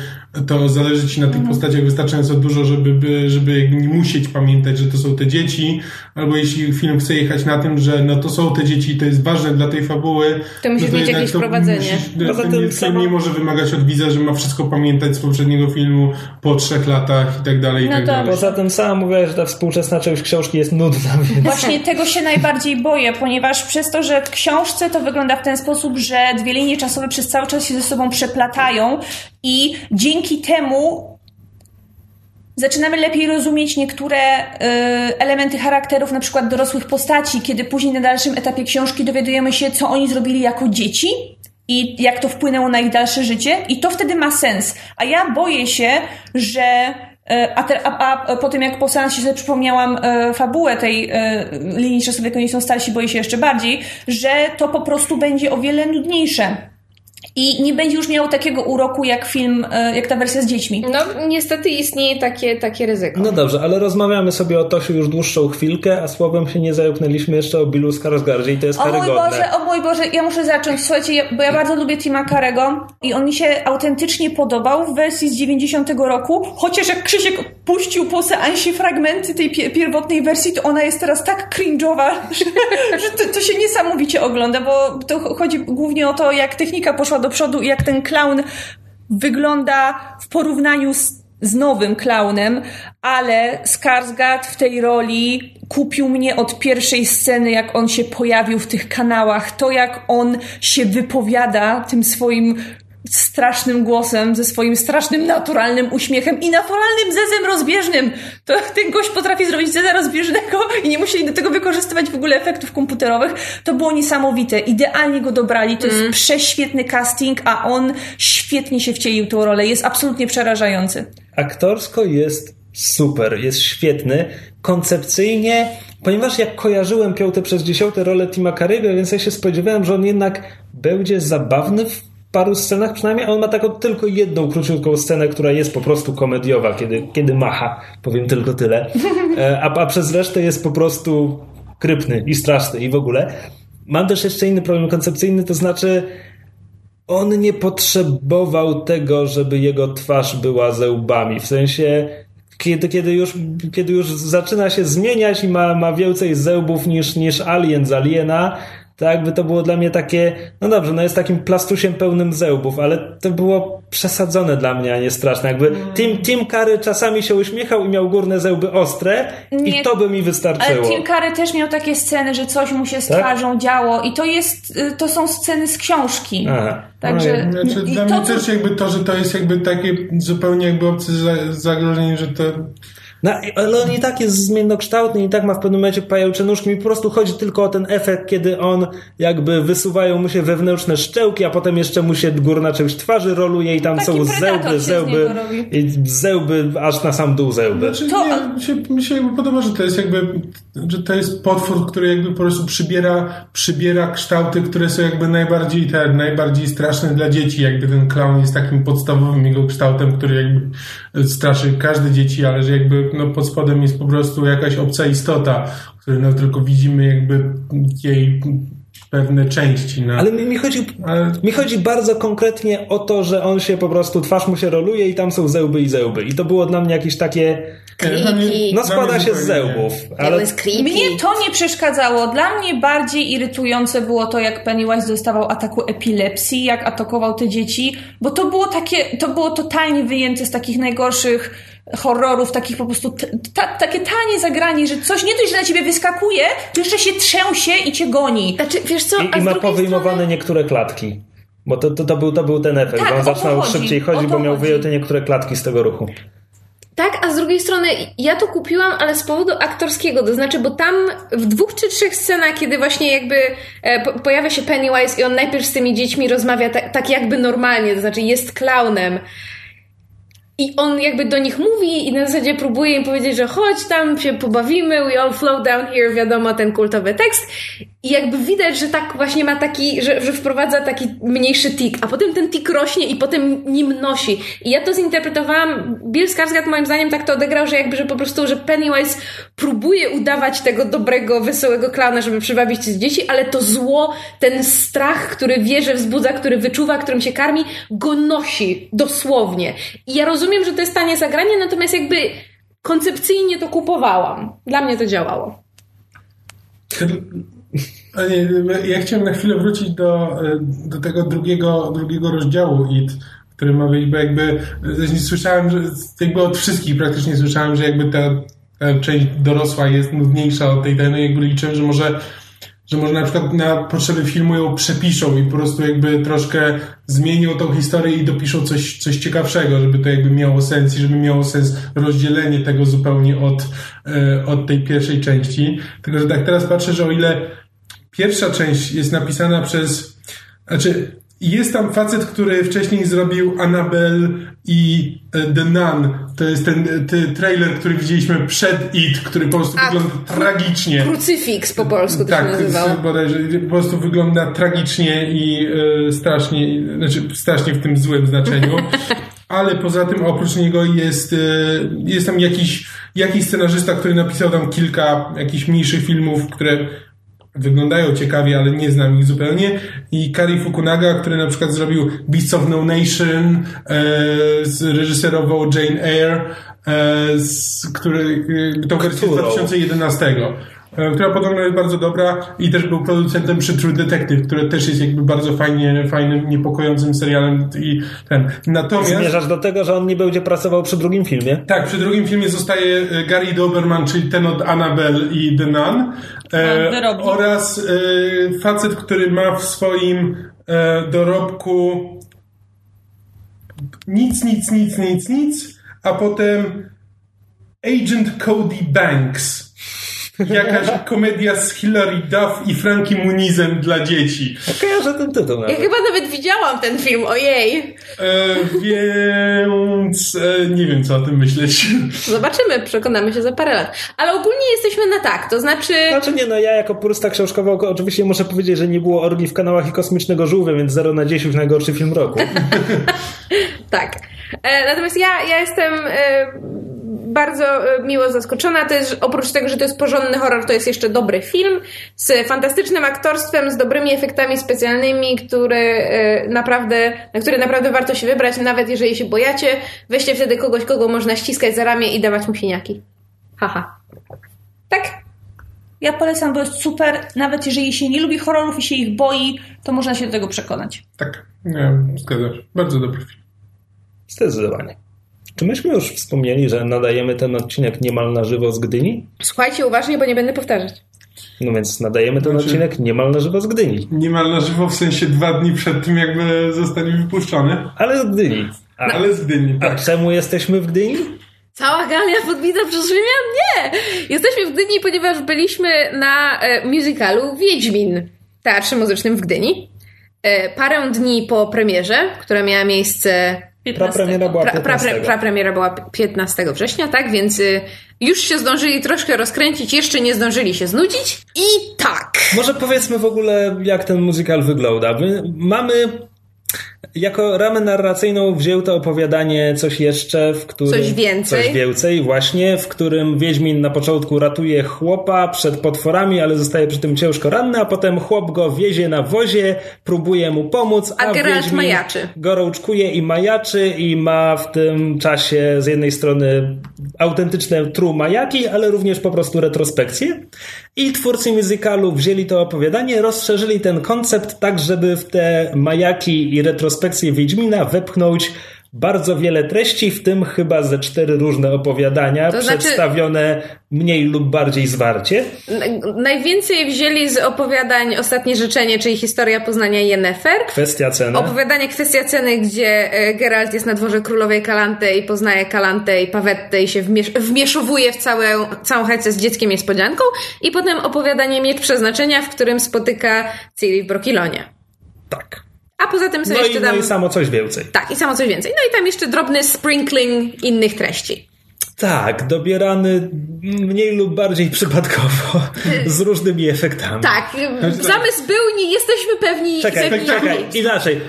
to zależy ci na tych mhm. postaciach wystarczająco dużo, żeby, żeby nie musieć pamiętać, że to są te dzieci, albo jeśli film chce jechać na tym, że no to są te dzieci i to jest ważne dla tej fabuły, to musi no to mieć jakieś prowadzenie. Musisz, Poza tym film nie może wymagać od widza, że ma wszystko pamiętać z poprzedniego filmu po trzech latach i tak dalej, i no tak dalej. Poza tym sam mówię, że ta współczesna część książki jest nudna. Więc... Właśnie tego się najbardziej boję, ponieważ przez to, że w książce to wygląda w ten sposób, że dwie linie czasowe przez cały czas się ze sobą przeplatają i dzięki temu zaczynamy lepiej rozumieć niektóre y, elementy charakterów, na przykład dorosłych postaci, kiedy później na dalszym etapie książki dowiadujemy się, co oni zrobili jako dzieci i jak to wpłynęło na ich dalsze życie i to wtedy ma sens. A ja boję się, że e, a, te, a, a po tym jak po seansie sobie przypomniałam e, fabułę tej e, linii czasowej, oni są starsi, boję się jeszcze bardziej, że to po prostu będzie o wiele nudniejsze. I nie będzie już miało takiego uroku jak film, e, jak ta wersja z dziećmi. No, niestety istnieje takie, takie ryzyko. No dobrze, ale rozmawiamy sobie o Tosiu już dłuższą chwilkę, a słowem się nie zająknęliśmy jeszcze o Billu Skarsgardzie i to jest O mój karygodne. Boże, o mój Boże, ja muszę zacząć. Słuchajcie, ja, bo ja bardzo lubię Tima Karego i on mi się autentycznie podobał w wersji z 90 roku, chociaż jak Krzysiek puścił po seansie fragmenty tej pie- pierwotnej wersji, to ona jest teraz tak cringe'owa, że, że to, to się niesamowicie ogląda, bo to chodzi głównie o to, jak technika poszła do przodu i jak ten clown wygląda w porównaniu z z nowym klaunem, ale Skarsgård w tej roli kupił mnie od pierwszej sceny, jak on się pojawił w tych kanałach. To, jak on się wypowiada tym swoim strasznym głosem, ze swoim strasznym, naturalnym uśmiechem i naturalnym zezem rozbieżnym. To ten gość potrafi zrobić zeza rozbieżnego i nie musieli do tego wykorzystywać w ogóle efektów komputerowych. To było niesamowite. Idealnie go dobrali. To jest prześwietny casting, a on świetnie się wcielił w tą rolę. Jest absolutnie przerażający. Aktorsko jest super, jest świetny. Koncepcyjnie, ponieważ jak kojarzyłem piąte przez dziesiąte rolę Tima Carey'ego, więc ja się spodziewałem, że on jednak będzie zabawny w paru scenach przynajmniej, a on ma taką tylko jedną króciutką scenę, która jest po prostu komediowa, kiedy, kiedy macha, powiem tylko tyle. E, A, a przez resztę jest po prostu krypny i straszny i w ogóle. Mam też jeszcze inny problem koncepcyjny, to znaczy on nie potrzebował tego, żeby jego twarz była ze łbami. W sensie, kiedy, kiedy, już, kiedy już zaczyna się zmieniać i ma, ma więcej zełbów niż, niż Alien z Aliena, to jakby to było dla mnie takie, no dobrze, no jest takim plastusiem pełnym zełbów, ale to było przesadzone dla mnie, a nie straszne. Jakby Tim, Tim Curry czasami się uśmiechał i miał górne zełby ostre Nie. i to by mi wystarczyło. Ale Tim Curry też miał takie sceny, że coś mu się z Tak? twarzą działo i to jest, y, to są sceny z książki. Aha. Także Znaczy, i dla to, mnie też jakby to, że to jest jakby takie zupełnie jakby obce za- zagrożenie, że to No, ale on i tak jest zmiennokształtny i tak ma w pewnym momencie pajęcze nóżki. Mi po prostu chodzi tylko o ten efekt, kiedy on jakby wysuwają mu się wewnętrzne szczełki, a potem jeszcze mu się górna część twarzy roluje i tam Taki są predator się zełby, z zełby niego robi. i zełby aż na sam dół zełby. Znaczy, To- nie, mi, się, mi się jakby podoba, że to jest jakby, że to jest potwór, który jakby po prostu przybiera, przybiera kształty, które są jakby najbardziej te, najbardziej straszne dla dzieci. Jakby ten clown jest takim podstawowym jego kształtem, który jakby straszy każde dzieci, ale że jakby no, pod spodem jest po prostu jakaś obca istota, której no tylko widzimy jakby jej pewne części. No. Ale mi, mi, chodzi, Ale- mi chodzi bardzo konkretnie o to, że on się po prostu, twarz mu się roluje i tam są zełby i zełby. I to było dla mnie jakieś takie, mnie- no składa się z zełbów. Ale... Creepy. Mnie to nie przeszkadzało. Dla mnie bardziej irytujące było to, jak Pennywise dostawał ataku epilepsji, jak atakował te dzieci, bo to było takie, to było totalnie wyjęte z takich najgorszych horrorów, takich po prostu ta, takie tanie zagranie, że coś nie dość, że na ciebie wyskakuje, to jeszcze się trzęsie i cię goni. Znaczy, wiesz co, I, a i ma powyjmowane strony... niektóre klatki. Bo to, to, to, był, to był ten efekt, Tak, on zaczynał chodzi, szybciej chodzić, bo miał chodzi. wyjęte niektóre klatki z tego ruchu. Tak, a z drugiej strony ja to kupiłam, ale z powodu aktorskiego, to znaczy, bo tam w dwóch czy trzech scenach, kiedy właśnie jakby e, po, pojawia się Pennywise i on najpierw z tymi dziećmi rozmawia tak, tak jakby normalnie, to znaczy jest klaunem. I on jakby do nich mówi i na zasadzie próbuje im powiedzieć, że chodź tam się pobawimy, we all flow down here, wiadomo, ten kultowy tekst. I jakby widać, że tak właśnie ma taki, że, że wprowadza taki mniejszy tik, a potem ten tik rośnie i potem nim nosi. I ja to zinterpretowałam, Bill Skarsgård moim zdaniem tak to odegrał, że jakby, że po prostu, że Pennywise próbuje udawać tego dobrego, wesołego klauna, żeby przywabić te dzieci, ale to zło, ten strach, który wie, że wzbudza, który wyczuwa, którym się karmi, go nosi dosłownie. I ja rozumiem, że to jest tanie zagranie, natomiast jakby koncepcyjnie to kupowałam. Dla mnie to działało. Nie, ja chciałem na chwilę wrócić do, do tego drugiego, drugiego rozdziału IT, który ma być, bo jakby nie słyszałem, że jakby od wszystkich praktycznie słyszałem, że jakby ta, ta część dorosła jest nudniejsza od tej danej, jakby liczyłem, że może że może na przykład na potrzeby filmu ją przepiszą i po prostu jakby troszkę zmienią tą historię i dopiszą coś, coś ciekawszego, żeby to jakby miało sens i żeby miało sens rozdzielenie tego zupełnie od, e, od tej pierwszej części. Tylko, że tak teraz patrzę, że o ile pierwsza część jest napisana przez, znaczy jest tam facet, który wcześniej zrobił Annabelle i e, The Nun. To jest ten, ten trailer, który widzieliśmy przed It, który po prostu A, wygląda tragicznie. Krucyfiks po polsku to Tak, się bodajże po prostu wygląda tragicznie i e, strasznie, znaczy strasznie w tym złym znaczeniu. Ale poza tym oprócz niego jest, e, jest tam jakiś, jakiś scenarzysta, który napisał tam kilka jakichś mniejszych filmów, które wyglądają ciekawie, ale nie znam ich zupełnie. I Kari Fukunaga, który na przykład zrobił Beasts of No Nation, e, zreżyserował Jane Eyre, e, z, który, e, tą wersję z Którą? 2011 e, która podobno jest bardzo dobra i też był producentem przy True Detective, które też jest jakby bardzo fajnie, fajnym, niepokojącym serialem i ten. Natomiast... Zmierzasz do tego, że on nie będzie pracował przy drugim filmie? Tak, przy drugim filmie zostaje e, Gary Doberman, czyli ten od Annabelle i The Nun. A, wyrobi. oraz e, facet, który ma w swoim e, dorobku nic, nic, nic, nic, nic, a potem Agent Cody Banks. Jakaś komedia z Hilary Duff i Frankie Munizem dla dzieci. Kojarzę ten tytuł Ja nawet. chyba nawet widziałam ten film, ojej. E, więc e, nie wiem, co o tym myśleć. Zobaczymy, przekonamy się za parę lat. Ale ogólnie jesteśmy na tak, to znaczy... Znaczy nie, no ja jako purysta książkowy oczywiście muszę powiedzieć, że nie było orgi w kanałach i kosmicznego żółwia, więc 0 na 10 najgorszy film roku. Tak. E, natomiast ja, ja jestem e, bardzo e, miło zaskoczona. To jest, że oprócz tego, że to jest porządny horror, to jest jeszcze dobry film z fantastycznym aktorstwem, z dobrymi efektami specjalnymi, które e, naprawdę, na które naprawdę warto się wybrać, nawet jeżeli się bojacie. Weźcie wtedy kogoś, kogo można ściskać za ramię i dawać mu siniaki. Haha. Tak? Ja polecam, bo jest super. Nawet jeżeli się nie lubi horrorów i się ich boi, to można się do tego przekonać. Tak, nie, zgadzasz. Bardzo dobry film. Zdecydowanie. Czy myśmy już wspomnieli, że nadajemy ten odcinek niemal na żywo z Gdyni? Słuchajcie uważnie, bo nie będę powtarzać. No więc nadajemy ten Znaczy- odcinek niemal na żywo z Gdyni. Niemal na żywo, w sensie dwa dni przed tym, jakby zostanie wypuszczony. Ale z Gdyni. A, Ale z Gdyni, a tak. czemu jesteśmy w Gdyni? Cała Galia podbita przez Rzymian? Nie! Jesteśmy w Gdyni, ponieważ byliśmy na e, musicalu Wiedźmin w Teatrze Muzycznym w Gdyni. E, parę dni po premierze, która miała miejsce... Prapremiera była Pra, pra, 15. pra, premiera była 15 września, tak? Więc y, już się zdążyli troszkę rozkręcić, jeszcze nie zdążyli się znudzić. I tak! Może powiedzmy w ogóle, jak ten musical wygląda. My mamy jako ramę narracyjną wziął to opowiadanie coś jeszcze, w którym... Coś więcej. Coś więcej, właśnie, w którym Wiedźmin na początku ratuje chłopa przed potworami, ale zostaje przy tym ciężko ranny, a potem chłop go wiezie na wozie, próbuje mu pomóc, A a, Geralt majaczy. gorączkuje i majaczy i ma w tym czasie z jednej strony autentyczne true majaki, ale również po prostu retrospekcje. I twórcy musicalu wzięli to opowiadanie, rozszerzyli ten koncept tak, żeby w te majaki i retrospekcje Wiedźmina wepchnąć bardzo wiele treści, w tym chyba ze cztery różne opowiadania, To znaczy- przedstawione mniej lub bardziej zwarcie. Najwięcej wzięli z opowiadań Ostatnie Życzenie, czyli historia poznania Yennefer. Kwestia ceny. Opowiadanie Kwestia Ceny, gdzie e, Geralt jest na dworze królowej Kalantę i poznaje Kalantę i Pawettę i się wmiesz wmieszowuje w całą, całą hajcę z dzieckiem niespodzianką. I potem opowiadanie Miecz Przeznaczenia, w którym spotyka Ciri w Brokilonie. Tak. A poza tym są No jeszcze i, no tam... i samo coś więcej. Tak, i samo coś więcej. No i tam jeszcze drobny sprinkling innych treści. Tak, dobierany mniej lub bardziej przypadkowo, z różnymi efektami. Tak, zamysł był, nie jesteśmy pewni... Czekaj, czekaj, inaczej.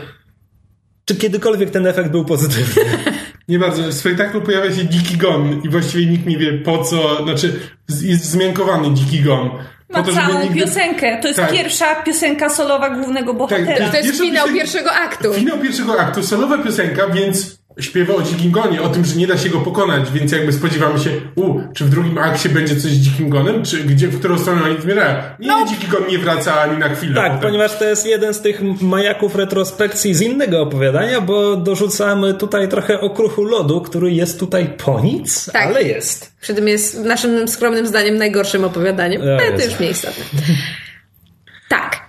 Czy kiedykolwiek ten efekt był pozytywny? Nie bardzo. W spektaklu pojawia się dziki gon i właściwie nikt nie wie po co, znaczy jest zmiankowany dziki gon. Ma po to, całą nigdy- piosenkę. To jest Tak. pierwsza piosenka solowa głównego bohatera. Tak, To jest finał piosenka- pierwszego aktu. Finał pierwszego aktu, solowa piosenka, więc śpiewa o dzikim gonie, o tym, że nie da się go pokonać, więc jakby spodziewamy się, u, czy w drugim akcie będzie coś z dzikim gonem, czy gdzie, w którą stronę oni zmierają. Nie, No. dziki gon nie wraca ani na chwilę. Tak, potem. ponieważ to jest jeden z tych majaków retrospekcji z innego opowiadania, bo dorzucamy tutaj trochę okruchu lodu, który jest tutaj po nic, Tak. ale jest. Przy tym jest naszym skromnym zdaniem najgorszym opowiadaniem. Ale to już mniej istotne. Tak.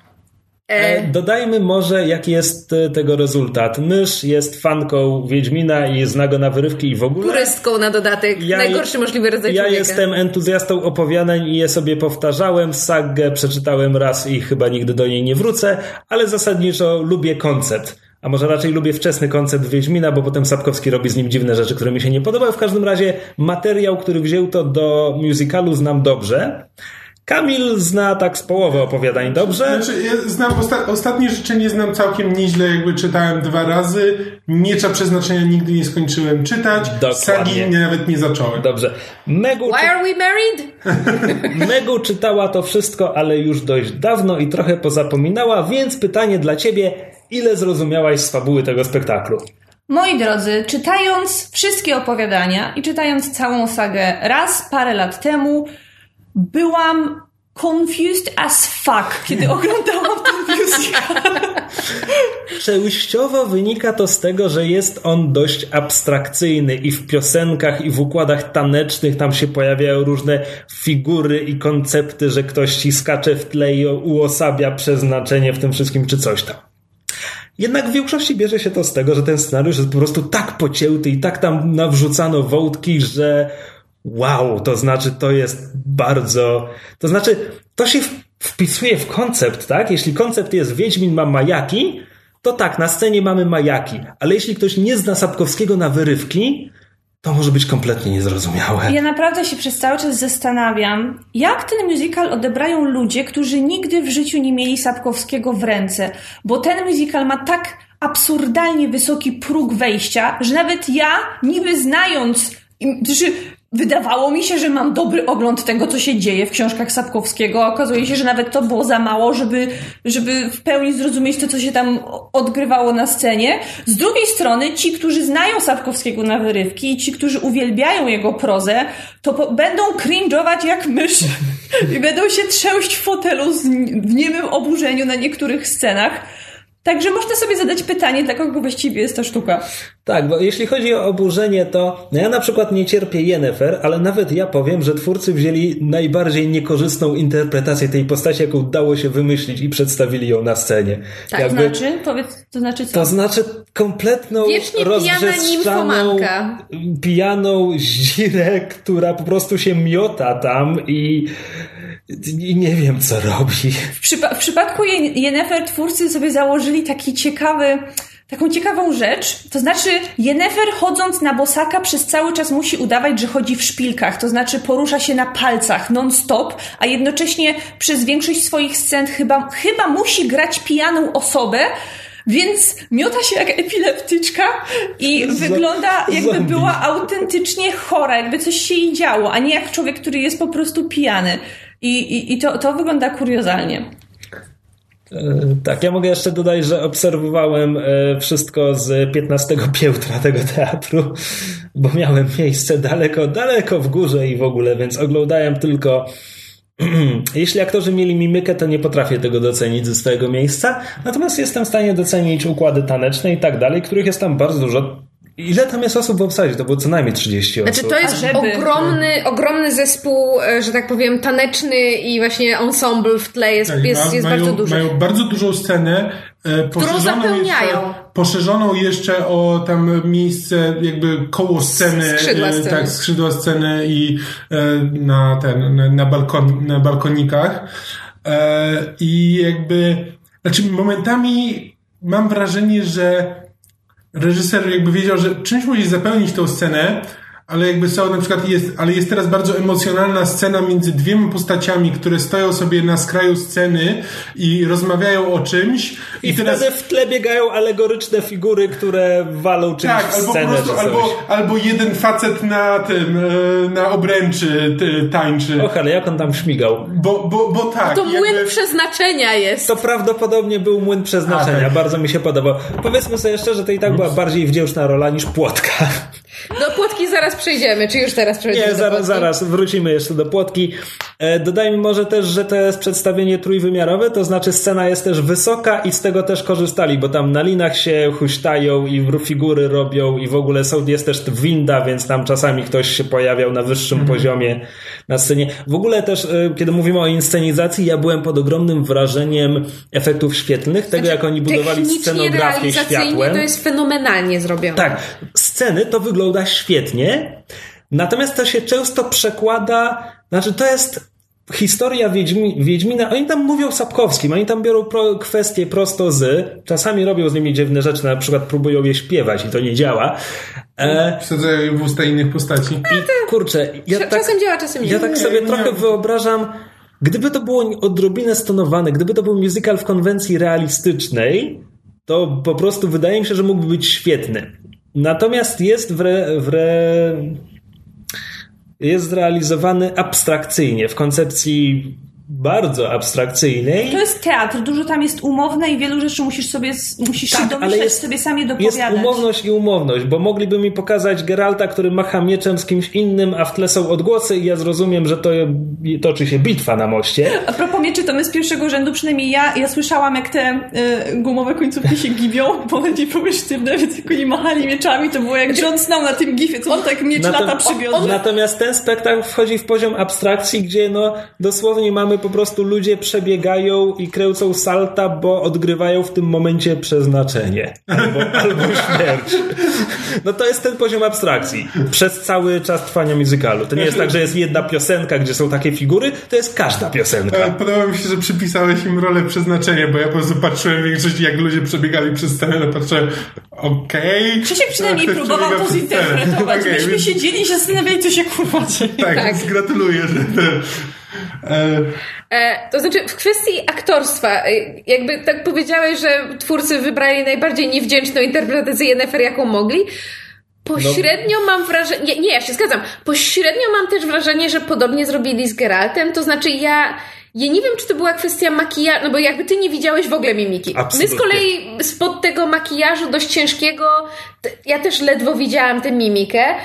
E, dodajmy może, jaki jest e, tego rezultat. Mysz jest fanką Wiedźmina i zna go na wyrywki i w ogóle. Turystką na dodatek. Ja, Najgorszy możliwy rodzaj Ja człowieka. jestem entuzjastą opowiadań i je sobie powtarzałem. Sagę przeczytałem raz i chyba nigdy do niej nie wrócę, ale zasadniczo lubię koncept. A może raczej lubię wczesny koncept Wiedźmina, bo potem Sapkowski robi z nim dziwne rzeczy, które mi się nie podobały. W każdym razie materiał, który wziął to do musicalu znam dobrze. Kamil zna tak z połowy opowiadań dobrze. Znaczy, ja znam osta ostatnie życzenie znam całkiem nieźle, jakby czytałem dwa razy. Miecza przeznaczenia nigdy nie skończyłem czytać. Dokładnie. Sagi nawet nie zacząłem. Dobrze. Megu, Why are we married? Megu czytała to wszystko, ale już dość dawno i trochę pozapominała, więc pytanie dla ciebie, ile zrozumiałaś z fabuły tego spektaklu? Moi drodzy, czytając wszystkie opowiadania i czytając całą sagę raz parę lat temu, byłam confused as fuck, kiedy oglądałam ten musical. Częściowo wynika to z tego, że jest on dość abstrakcyjny i w piosenkach, i w układach tanecznych tam się pojawiają różne figury i koncepty, że ktoś ci skacze w tle i uosabia przeznaczenie w tym wszystkim, czy coś tam. Jednak w większości bierze się to z tego, że ten scenariusz jest po prostu tak pocięty i tak tam nawrzucano wątki, że wow, to znaczy to jest bardzo... To znaczy, to się wpisuje w koncept, tak? Jeśli koncept jest Wiedźmin ma majaki, to tak, na scenie mamy majaki, ale jeśli ktoś nie zna Sapkowskiego na wyrywki, to może być kompletnie niezrozumiałe. Ja naprawdę się przez cały czas zastanawiam, jak ten musical odebrają ludzie, którzy nigdy w życiu nie mieli Sapkowskiego w ręce, bo ten musical ma tak absurdalnie wysoki próg wejścia, że nawet ja, niby znając, znaczy Wydawało mi się, że mam dobry ogląd tego, co się dzieje w książkach Sapkowskiego, okazuje się, że nawet to było za mało, żeby, żeby w pełni zrozumieć to, co się tam odgrywało na scenie. Z drugiej strony, ci, którzy znają Sapkowskiego na wyrywki i ci, którzy uwielbiają jego prozę, to będą cringe'ować jak mysz i będą się trzęść w fotelu z, w niemym oburzeniu na niektórych scenach. Także można sobie zadać pytanie, dla kogo właściwie jest ta sztuka. Tak, bo jeśli chodzi o oburzenie, to no ja na przykład nie cierpię Yennefer, ale nawet ja powiem, że twórcy wzięli najbardziej niekorzystną interpretację tej postaci, jaką dało się wymyślić i przedstawili ją na scenie. Tak, Jakby, znaczy? Powiedz, to znaczy co? To znaczy kompletną Wiecznie rozbrzeszczaną, pijaną zdzirę, która po prostu się miota tam i i nie wiem, co robi. W, przypa w przypadku Yennefer twórcy sobie założyli taki ciekawy, taką ciekawą rzecz. To znaczy, Yennefer chodząc na bosaka przez cały czas musi udawać, że chodzi w szpilkach. To znaczy, porusza się na palcach non-stop, a jednocześnie przez większość swoich scen chyba, chyba musi grać pijaną osobę, więc miota się jak epileptyczka i wygląda jakby zombie. była autentycznie chora, jakby coś się jej działo, a nie jak człowiek, który jest po prostu pijany. I, i, i to, to wygląda kuriozalnie. E, tak, ja mogę jeszcze dodać, że obserwowałem e, wszystko z 15 piętra tego teatru, bo miałem miejsce daleko, daleko w górze i w ogóle, więc oglądałem tylko. Jeśli aktorzy mieli mimikę, to nie potrafię tego docenić ze swojego miejsca. Natomiast jestem w stanie docenić układy taneczne i tak dalej, których jest tam bardzo dużo. Ile tam jest osób w obsadzie? To było co najmniej 30 osób. Znaczy to jest ogromny, ogromny zespół, e, że tak powiem, taneczny i właśnie ensemble w tle jest, tak, jest, ma, jest mają, bardzo duży. Mają bardzo dużą scenę, e, którą zapełniają. Jeszcze, poszerzoną jeszcze o tam miejsce jakby koło sceny. Skrzydła e, sceny. Tak, skrzydła sceny i na ten, na, na, balkon, na balkonikach. I jakby, znaczy momentami mam wrażenie, że reżyser jakby wiedział, że czymś musi zapełnić tą scenę, ale jakby są na przykład jest, ale jest teraz bardzo emocjonalna scena między dwiema postaciami, które stoją sobie na skraju sceny i rozmawiają o czymś. I, I teraz... wtedy w tle biegają alegoryczne figury, które walą czymś tak, w scenę. Albo, prostu, albo, albo jeden facet na tym, e, na obręczy tańczy. Och, ale jak on tam śmigał. Bo, bo, bo tak. To jakby... młyn przeznaczenia jest. To prawdopodobnie był młyn przeznaczenia. A, tak. Bardzo mi się podobał. Powiedzmy sobie szczerze, to i tak była bardziej wdzięczna rola niż płotka. Do płotki zaraz przejdziemy, czy już teraz przejdziemy Nie, zaraz, zaraz, wrócimy jeszcze do płotki. E, dodajmy może też, że to jest przedstawienie trójwymiarowe, to znaczy scena jest też wysoka i z tego też korzystali, bo tam na linach się huśtają i figury robią i w ogóle są, jest też winda, więc tam czasami ktoś się pojawiał na wyższym Mhm. poziomie na scenie. W ogóle też, e, kiedy mówimy o inscenizacji, ja byłem pod ogromnym wrażeniem efektów świetlnych, tego jak oni budowali Znaczy, scenografię światłem. to jest fenomenalnie zrobione. Tak, sceny to wygląda świetnie, natomiast to się często przekłada, znaczy to jest historia Wiedźmi, Wiedźmina, oni tam mówią Sapkowskim, oni tam biorą pro, kwestie prosto z, czasami robią z nimi dziwne rzeczy, na przykład próbują je śpiewać i to nie działa. E, Wsadzają je w usta innych postaci. I kurczę, ja Cza- tak, czasem działa, czasem nie. ja tak sobie nie. trochę wyobrażam, gdyby to było odrobinę stonowane, gdyby to był musical w konwencji realistycznej, to po prostu wydaje mi się, że mógłby być świetny. Natomiast jest w, re, w re, jest zrealizowany abstrakcyjnie, w koncepcji bardzo abstrakcyjnej. To jest teatr, dużo tam jest umowne i wielu rzeczy musisz sobie, musisz Tak, się ale domyśleć, jest- sobie sami Jest dopowiadać. umowność i umowność, bo mogliby mi pokazać Geralta, który macha mieczem z kimś innym, a w tle są odgłosy i ja zrozumiem, że to toczy się bitwa na moście. A propos mieczy, to my z pierwszego rzędu, przynajmniej ja, ja słyszałam, jak te y, gumowe końcówki się gibią, bo one nie były sztywne, więc jak oni machali mieczami, to było jak Jon Snow na tym gifie, co on tak miecz Natom- lata przy biodrze. Natomiast ten spektakl wchodzi w poziom abstrakcji, gdzie no dosłownie mamy po prostu ludzie przebiegają i kręcą salta, bo odgrywają w tym momencie przeznaczenie. Albo, albo śmierć. No to jest ten poziom abstrakcji. Przez cały czas trwania muzykalu. To nie jest tak, że jest jedna piosenka, gdzie są takie figury, to jest każda E, piosenka. Podoba mi się, że przypisałeś im rolę przeznaczenia, bo ja po prostu patrzyłem w większości, jak ludzie przebiegali przez scenę, no patrzyłem, okej. Krzysiek przynajmniej ktoś próbował to zinterpretować. Okej, Myśmy więc- siedzieli i się zastanawiali, co się kurwa dzieje. Tak, Tak. więc gratuluję, że. E, E, to znaczy, w kwestii aktorstwa, e, jakby tak powiedziałeś, że twórcy wybrali najbardziej niewdzięczną interpretację Yennefer, jaką mogli. Pośrednio mam wrażenie, nie, nie, ja się zgadzam, pośrednio mam też wrażenie, że podobnie zrobili z Geraltem, to znaczy ja, ja nie wiem, czy to była kwestia makijażu, no bo jakby ty nie widziałeś w ogóle mimiki. Absolutnie. My z kolei spod tego makijażu dość ciężkiego, ja też ledwo widziałam tę mimikę e,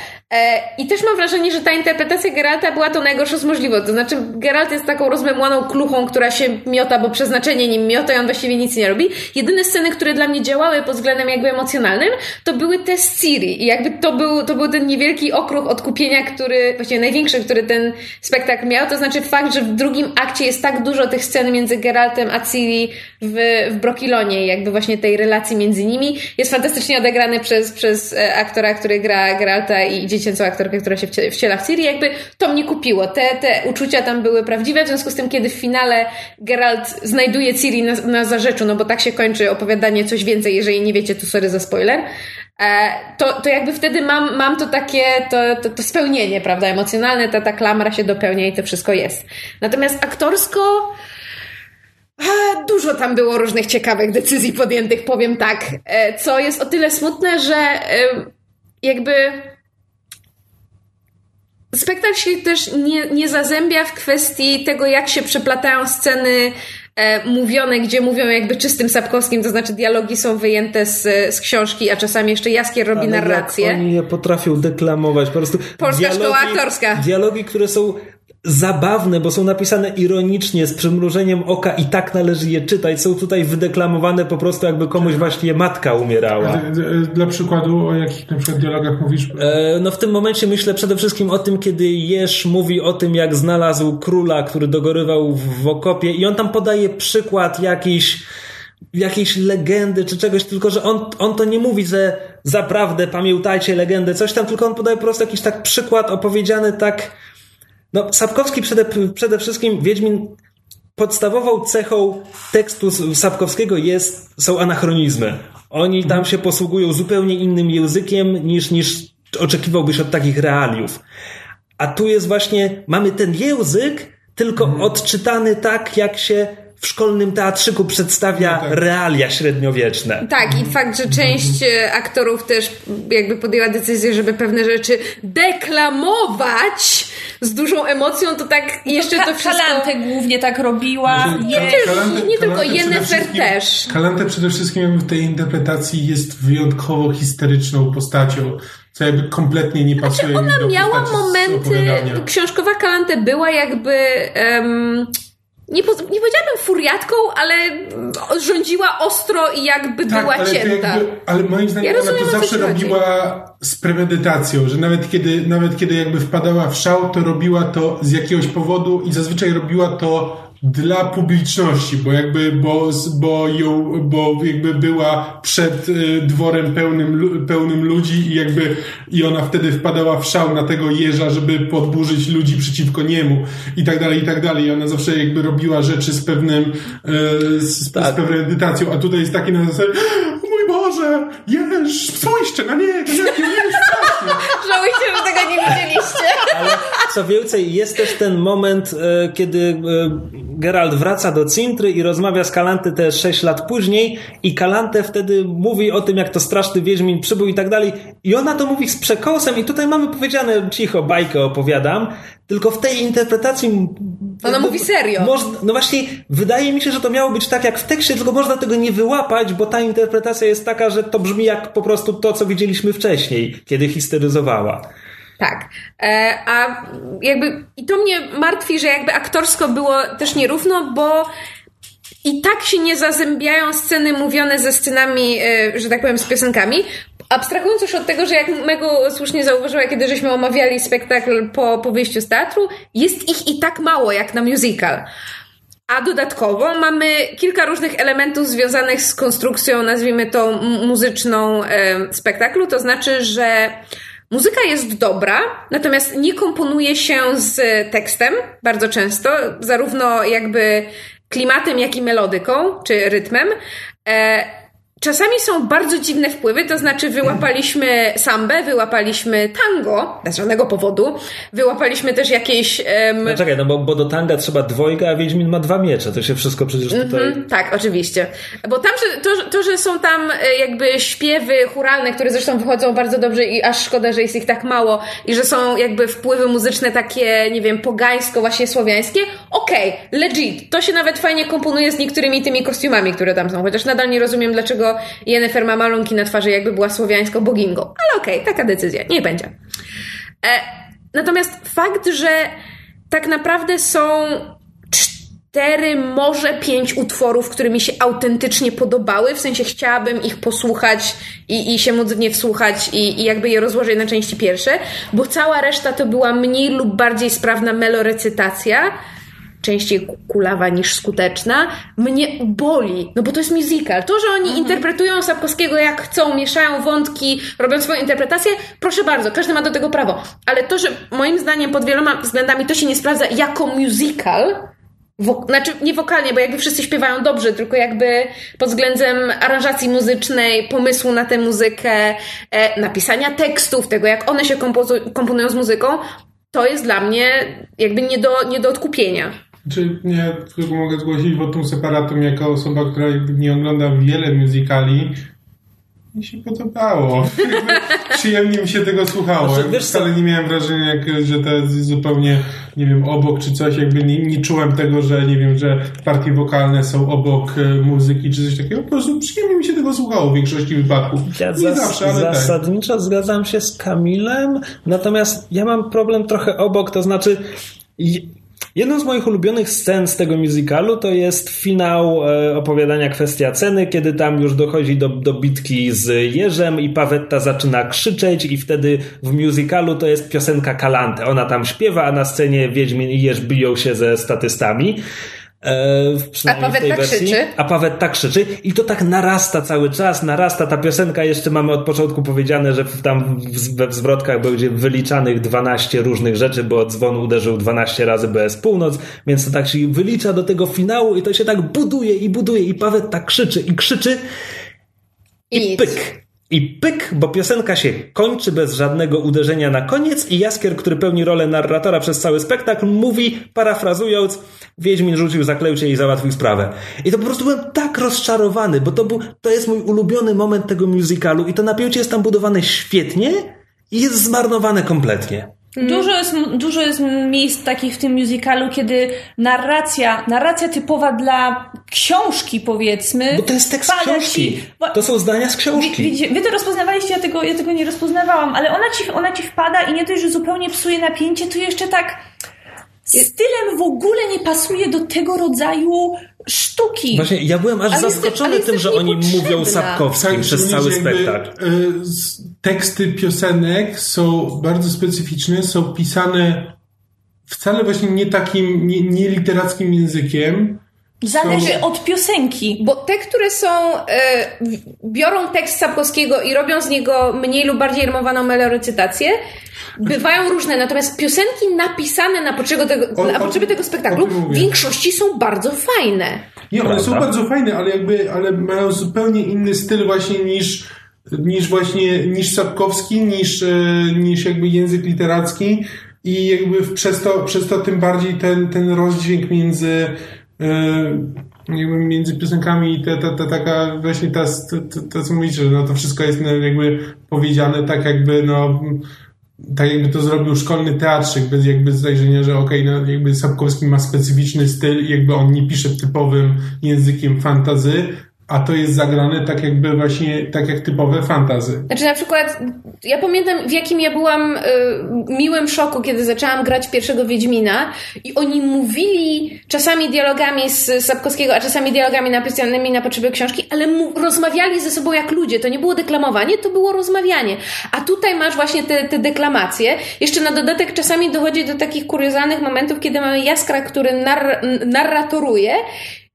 i też mam wrażenie, że ta interpretacja Geralta była to najgorsza z możliwą. To znaczy Geralt jest taką rozmemłaną kluchą, która się miota, bo przeznaczenie nim miota i on właściwie nic nie robi. Jedyne sceny, które dla mnie działały pod względem jakby emocjonalnym, to były te z Ciri i jakby to był, to był ten niewielki okruch odkupienia, który, właściwie największy, który ten spektakl miał, to znaczy fakt, że w drugim akcie jest tak dużo tych scen między Geraltem a Ciri w, w Brokilonie jakby właśnie tej relacji między nimi jest fantastycznie odegrany przez, przez e, aktora, który gra Geralta i dziecięcą aktorkę, która się wcie- wciela w Ciri. Jakby to mnie kupiło. Te, te uczucia tam były prawdziwe, w związku z tym, kiedy w finale Geralt znajduje Ciri na, na zarzeczu, no bo tak się kończy opowiadanie coś więcej, jeżeli nie wiecie, to sorry za spoiler, e, to, to jakby wtedy mam, mam to takie, to, to, to spełnienie, prawda, emocjonalne, ta, ta klamra się dopełnia i to wszystko jest. Natomiast aktorsko, a, Dużo tam było różnych ciekawych decyzji podjętych, powiem tak. E, Co jest o tyle smutne, że e, jakby spektakl się też nie, nie zazębia w kwestii tego, jak się przeplatają sceny e, mówione, gdzie mówią jakby czystym sapkowskim, to znaczy dialogi są wyjęte z, z książki, a czasami jeszcze Jaskier robi Ale narrację. Jak oni je potrafią deklamować. Po prostu Polska szkoła aktorska. Dialogi, które są zabawne, bo są napisane ironicznie, z przymrużeniem oka i tak należy je czytać. Są tutaj wydeklamowane po prostu jakby komuś właśnie matka umierała. d- d- Dla przykładu, o jakich na przykład dialogach mówisz? E, No w tym momencie myślę przede wszystkim o tym, kiedy Jesz mówi o tym, jak znalazł króla, który dogorywał w, w okopie i on tam podaje przykład jakiejś jakiejś legendy czy czegoś, tylko że on, on to nie mówi, że zaprawdę pamiętajcie legendę, coś tam, tylko on podaje po prostu jakiś tak przykład opowiedziany tak no Sapkowski przede, przede wszystkim Wiedźmin podstawową cechą tekstu Sapkowskiego jest, są anachronizmy. Oni tam się posługują zupełnie innym językiem niż, niż oczekiwałbyś od takich realiów. A tu jest właśnie, mamy ten język, tylko odczytany tak, jak się w szkolnym teatrzyku przedstawia No tak. realia średniowieczne. Tak, i fakt, że część e, aktorów też jakby podjęła decyzję, żeby pewne rzeczy deklamować z dużą emocją, to tak jeszcze to wszystko... Kalantę głównie tak robiła. Znaczy, Je, Kalantę- nie tylko, wszystkim- też. Kalantę przede wszystkim w tej interpretacji jest wyjątkowo histeryczną postacią. co jakby kompletnie nie pasuje Znaczy ona do miała momenty, książkowa Kalante była jakby... em, nie, po, nie powiedziałabym furiatką, ale mm, rządziła ostro i jakby była Tak, ale, to cięta. jakby, ale moim zdaniem Ja ona to zawsze ci chodzi. robiła z premedytacją, że nawet kiedy, nawet kiedy jakby wpadała w szał, to robiła to z jakiegoś powodu i zazwyczaj robiła to dla publiczności, bo jakby, bo, bo ją, bo jakby była przed y, dworem pełnym, pełnym ludzi i jakby, i ona wtedy wpadała w szał na tego jeża, żeby podburzyć ludzi przeciwko niemu i tak dalej, i tak dalej. I ona zawsze jakby robiła rzeczy z pewnym, y, z, Tak. z pewną edytacją, a tutaj jest taki na zasadzie, mój Boże, jeż, spójrzcie na niego, jaki on jest. Żałujcie, że tego nie widzieliście. Ale co więcej, jest też ten moment, e, kiedy e, Geralt wraca do Cintry i rozmawia z Kalante te 6 lat później i Kalante wtedy mówi o tym, jak to straszny Wiedźmin przybył i tak dalej. I ona to mówi z przekąsem i tutaj mamy powiedziane, cicho, bajkę opowiadam, tylko w tej interpretacji... Ona mówi serio. Można, no właśnie, wydaje mi się, że to miało być tak jak w tekście, tylko można tego nie wyłapać, bo ta interpretacja jest taka, że to brzmi jak po prostu to, co widzieliśmy wcześniej, kiedy histeryzowała. Tak. E, a jakby i to mnie martwi, że jakby aktorsko było też nierówno, bo i tak się nie zazębiają sceny mówione ze scenami, e, że tak powiem, z piosenkami. Abstrahując już od tego, że jak Mego słusznie zauważyła, kiedy żeśmy omawiali spektakl po, po wyjściu z teatru, jest ich i tak mało jak na musical. A dodatkowo mamy kilka różnych elementów związanych z konstrukcją, nazwijmy to muzyczną e, spektaklu. To znaczy, że muzyka jest dobra, natomiast nie komponuje się z tekstem bardzo często, zarówno jakby klimatem, jak i melodyką, czy rytmem. E, Czasami są bardzo dziwne wpływy, to znaczy wyłapaliśmy sambę, wyłapaliśmy tango, bez żadnego powodu, wyłapaliśmy też jakieś... em, No czekaj, no bo, bo do tanga trzeba dwojga, a Wiedźmin ma dwa miecze. To się wszystko przecież tutaj... Mhm, tak, oczywiście. Bo tam, że, to, to, że są tam e, jakby śpiewy churalne, które zresztą wychodzą bardzo dobrze i aż szkoda, że jest ich tak mało i że są jakby wpływy muzyczne takie, nie wiem, pogańsko, właśnie słowiańskie, okej, legit. To się nawet fajnie komponuje z niektórymi tymi kostiumami, które tam są, chociaż nadal nie rozumiem, dlaczego Jennifer ma malunki na twarzy, jakby była słowiańską bogingą. Ale okej, taka decyzja, nie będzie. E, natomiast fakt, że tak naprawdę są cztery, może pięć utworów, które mi się autentycznie podobały, w sensie chciałabym ich posłuchać i, i się móc w nie wsłuchać i, i jakby je rozłożyć na części pierwsze, bo cała reszta to była mniej lub bardziej sprawna melorecytacja, częściej ku- kulawa niż skuteczna, mnie boli, no bo to jest musical. To, że oni interpretują Sapkowskiego jak chcą, mieszają wątki, robią swoją interpretację, proszę bardzo, każdy ma do tego prawo. Ale to, że moim zdaniem pod wieloma względami to się nie sprawdza jako musical, Wok- znaczy nie wokalnie, bo jakby wszyscy śpiewają dobrze, tylko jakby pod względem aranżacji muzycznej, pomysłu na tę muzykę, e, napisania tekstów, tego jak one się kompozu- komponują z muzyką, to jest dla mnie jakby nie do, nie do odkupienia. Czy nie, tylko mogę zgłosić wotum separatum jako osoba, która nie ogląda wiele musicali. Mi się podobało. Przyjemnie mi się tego słuchało. Znaczy, wiesz Wcale nie miałem wrażenia, jak, że to jest zupełnie, nie wiem, obok czy coś. Jakby nie, nie czułem tego, że nie wiem, że partie wokalne są obok e, muzyki czy coś takiego. Po prostu przyjemnie mi się tego słuchało w większości wypadków. Ja nie zas- zawsze, ale tak. zasadniczo zgadzam się z Kamilem, natomiast ja mam problem trochę obok, to znaczy jedną z moich ulubionych scen z tego musicalu to jest finał e, opowiadania Kwestia Ceny, kiedy tam już dochodzi do, do bitki z Jerzem i Pawetta zaczyna krzyczeć i wtedy w musicalu to jest piosenka Kalante. Ona tam śpiewa, a na scenie Wiedźmin i Jerz biją się ze statystami. E, w tej Pawetta wersji. krzyczy. A Pawetta krzyczy i to tak narasta cały czas, narasta ta piosenka, jeszcze mamy od początku powiedziane, że tam we wzwrotkach będzie wyliczanych 12 różnych rzeczy, bo dzwon uderzył 12 razy, jest północ, więc to tak się wylicza do tego finału i to się tak buduje i buduje i Pawetta krzyczy i krzyczy I i pyk. I pyk, bo piosenka się kończy bez żadnego uderzenia na koniec i Jaskier, który pełni rolę narratora przez cały spektakl, mówi, parafrazując, Wiedźmin rzucił zaklęcie i załatwił sprawę. I to po prostu byłem tak rozczarowany, bo to, był, to jest mój ulubiony moment tego musicalu i to napięcie jest tam budowane świetnie i jest zmarnowane kompletnie. Dużo, jest, dużo jest miejsc takich w tym musicalu, kiedy narracja, narracja typowa dla książki, powiedzmy. Bo to jest tekst książki. Ci, To są zdania z książki. Widzicie, wy to rozpoznawaliście, ja tego, ja tego nie rozpoznawałam, ale ona ci, ona ci wpada i nie dość, że zupełnie psuje napięcie, to jeszcze tak stylem w ogóle nie pasuje do tego rodzaju sztuki. Właśnie, ja byłem aż Ale zaskoczony ale jest tym, że oni mówią Sapkowskim przez cały jakby, spektakl. y, s- teksty piosenek są bardzo specyficzne, są pisane wcale właśnie nie takim, nie, nie literackim językiem. Zależy są- od piosenki. Bo te, które są, e, biorą tekst Sapkowskiego i robią z niego mniej lub bardziej rymowaną melorecytację, bywają różne. Natomiast piosenki napisane na potrzeby tego, O- na o potrzeby tym- tego spektaklu o w większości są bardzo fajne. Nie, one Prawda. są bardzo fajne, ale jakby, ale mają zupełnie inny styl właśnie niż, niż właśnie, niż Sapkowski, niż, e, niż jakby język literacki i jakby przez to, przez to tym bardziej ten, ten rozdźwięk między jakby między piosenkami ta, ta, ta taka właśnie ta, to, to co mówicie, że no to wszystko jest no, jakby powiedziane tak jakby no tak jakby to zrobił szkolny teatrzyk, bez jakby zajrzenia, że okej, no jakby Sapkowski ma specyficzny styl i jakby on nie pisze typowym językiem fantazy, a to jest zagrane tak jakby właśnie, tak jak typowe fantazy. Znaczy na przykład, ja pamiętam w jakim ja byłam y, miłym szoku, kiedy zaczęłam grać pierwszego Wiedźmina i oni mówili czasami dialogami z Sapkowskiego, a czasami dialogami napisanymi na potrzeby książki, ale mu, rozmawiali ze sobą jak ludzie. To nie było deklamowanie, to było rozmawianie. A tutaj masz właśnie te, te deklamacje. Jeszcze na dodatek czasami dochodzi do takich kuriozalnych momentów, kiedy mamy Jaskra, który nar, narratoruje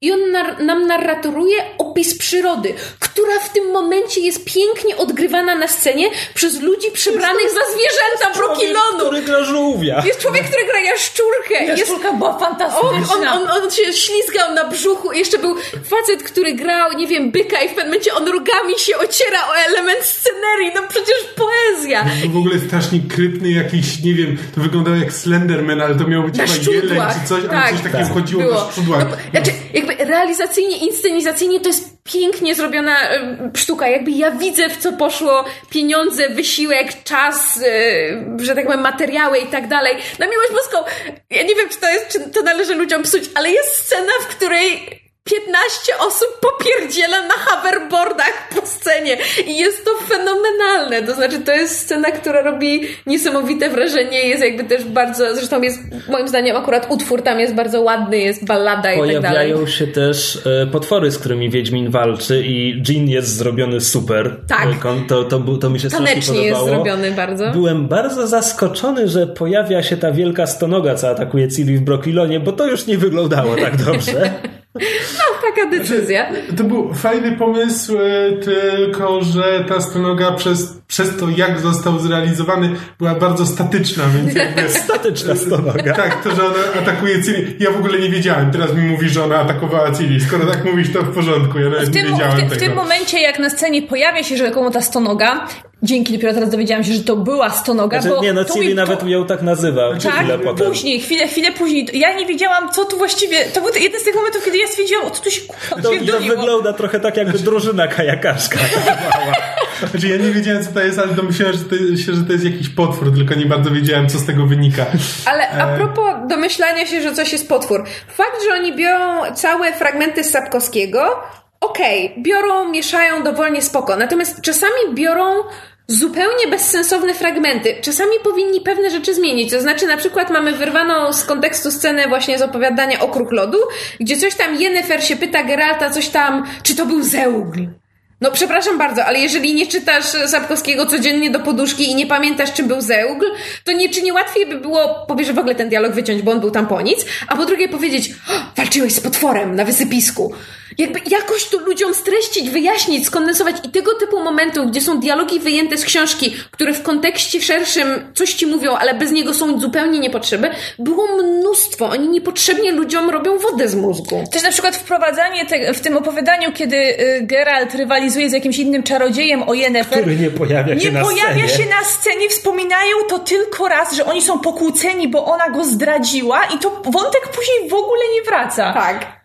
i on nar nam narratoruje opis przyrody, która w tym momencie jest pięknie odgrywana na scenie przez ludzi przebranych za zwierzęta brokilonu. który gra żółwia. Jest człowiek, który gra jaszczurkę. Jest Jaszczurka była on, fantastyczna. on, on, on się ślizgał na brzuchu. Jeszcze był facet, który grał, nie wiem, byka i w pewnym momencie on rogami się ociera o element scenerii. No przecież poezja. To w ogóle strasznie krypny jakiś, nie wiem, to wyglądało jak Slenderman, ale to miał być Na chyba jeleń czy coś, ale Tak. coś takiego Tak. chodziło Było. na szczudłach. No, znaczy, jakby realizacyjnie, inscenizacyjnie to jest pięknie zrobiona sztuka. Jakby ja widzę, w co poszło pieniądze, wysiłek, czas, że tak powiem, materiały i tak dalej. Na miłość boską, ja nie wiem, czy to jest, czy to należy ludziom psuć, ale jest scena, w której 15 osób popierdziela na hoverboardach po scenie i jest to fenomenalne. To znaczy, to jest scena, która robi niesamowite wrażenie, jest jakby też bardzo, zresztą jest moim zdaniem akurat utwór tam jest bardzo ładny, jest ballada i tak dalej. Pojawiają się też e, potwory, z którymi Wiedźmin walczy i Jean jest zrobiony super. Tak. E, To, to, to mi się strasznie Tanecznie jest podobało. zrobiony bardzo. Byłem bardzo zaskoczony, że pojawia się ta wielka stonoga, co atakuje Ciri w Brokilonie, bo to już nie wyglądało tak dobrze. No, taka decyzja. To był fajny pomysł, e, tylko że ta stonoga przez, przez to, jak został zrealizowany, była bardzo statyczna, więc jakby... Statyczna stonoga. Tak, to, że ona atakuje Ciri. Ja w ogóle nie wiedziałem. Teraz mi mówi, że ona atakowała Ciri. Skoro tak mówisz, to w porządku. Ja nawet W tym, nie w, wiedziałem tym, tego. w tym momencie, jak na scenie pojawia się rzekomo ta stonoga, dzięki dopiero teraz dowiedziałam się, że to była stonoga, Znaczy, bo nie, no mi- nawet ją tak nazywa Tak, chwilę potem. później, chwilę, chwilę później. Ja nie wiedziałam, co tu właściwie... To był jeden z tych momentów, kiedy ja stwierdziłam, o co tu się kurwa To, to wygląda trochę tak jakby drużyna kajakarska. Znaczy, ja nie wiedziałem, co to jest, ale domyślałem że to, się, że to jest jakiś potwór, tylko nie bardzo wiedziałem, co z tego wynika. Ale a propos domyślania się, że coś jest potwór. Fakt, że oni biorą całe fragmenty z Sapkowskiego, okej, biorą, mieszają dowolnie spoko. Natomiast czasami biorą zupełnie bezsensowne fragmenty. Czasami powinni pewne rzeczy zmienić. To znaczy, na przykład mamy wyrwaną z kontekstu scenę właśnie z opowiadania o Kruk Lodu, gdzie coś tam Yennefer się pyta Geralta, coś tam, czy to był Zeugl. No przepraszam bardzo, ale jeżeli nie czytasz Sapkowskiego codziennie do poduszki i nie pamiętasz, czym był Zeugl, to nie, czy nie łatwiej by było, po pierwsze w ogóle ten dialog wyciąć, bo on był tam po nic, a po drugie powiedzieć, "O, walczyłeś z potworem na wysypisku. Jakby jakoś to ludziom streścić, wyjaśnić, skondensować i tego typu momentów, gdzie są dialogi wyjęte z książki, które w kontekście szerszym coś ci mówią, ale bez niego są zupełnie niepotrzeby, było mnóstwo. Oni niepotrzebnie ludziom robią wodę z mózgu. Też na przykład wprowadzanie te, w tym opowiadaniu, kiedy y, Geralt rywalizuje z jakimś innym czarodziejem o Yennefer. Który nie pojawia się nie na pojawia scenie. się na scenie, wspominają to tylko raz, że oni są pokłóceni, bo ona go zdradziła i to wątek później w ogóle nie wraca. Tak.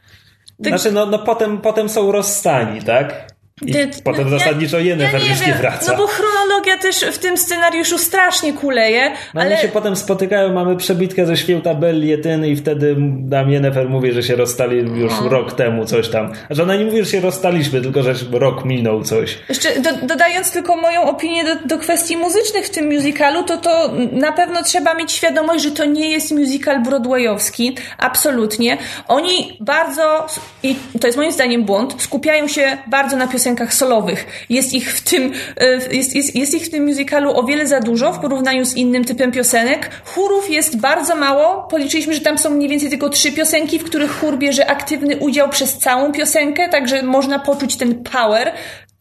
Znaczy, no, no potem, potem są rozstani, tak? I potem ja, zasadniczo ja nie już nie wiem, wraca. No bo chronologia też w tym scenariuszu strasznie kuleje, No ale... Się potem spotykają, mamy przebitkę ze święta Belli Jetyny i wtedy nam Jennifer mówi, że się rozstali już No. rok temu, coś tam. Że ona nie mówi, że się rozstaliśmy, tylko że rok minął coś. Jeszcze do, dodając tylko moją opinię do, do kwestii muzycznych w tym musicalu, to to na pewno trzeba mieć świadomość, że to nie jest musical broadwayowski. Absolutnie. Oni bardzo, i to jest moim zdaniem błąd, skupiają się bardzo na piosenkach solowych. Jest ich w tym, e, jest, jest, jest ich w tym musicalu o wiele za dużo w porównaniu z innym typem piosenek. Chórów jest bardzo mało. Policzyliśmy, że tam są mniej więcej tylko trzy piosenki, w których chór bierze aktywny udział przez całą piosenkę, także można poczuć ten power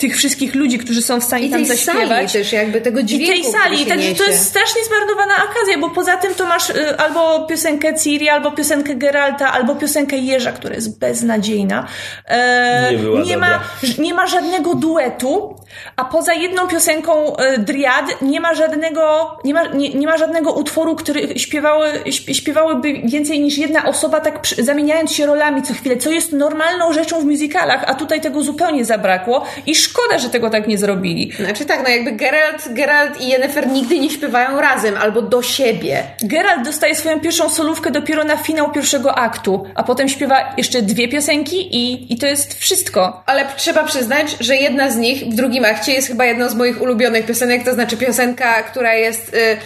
tych wszystkich ludzi, którzy są w stanie I tam tej zaśpiewać. sali też jakby tego I dźwięku, tej sali, także to jest strasznie zmarnowana okazja, bo poza tym to masz y, albo piosenkę Ciri, albo piosenkę Geralta, albo piosenkę Jerza, która jest beznadziejna. E, Nie była nie dobra. ma, nie ma żadnego duetu, a poza jedną piosenką e, Driad nie ma żadnego, nie ma, nie, nie ma żadnego utworu, który śpiewały, śp- śpiewałyby więcej niż jedna osoba, tak zamieniając się rolami co chwilę, co jest normalną rzeczą w musicalach, a tutaj tego zupełnie zabrakło i szkoda, że tego tak nie zrobili. Znaczy tak, no jakby Geralt, Geralt i Yennefer nigdy nie śpiewają razem albo do siebie. Geralt dostaje swoją pierwszą solówkę dopiero na finał pierwszego aktu, a potem śpiewa jeszcze dwie piosenki i, i to jest wszystko. Ale trzeba przyznać, że jedna z nich w drugim akcie jest chyba jedną z moich ulubionych piosenek, to znaczy piosenka, która jest y,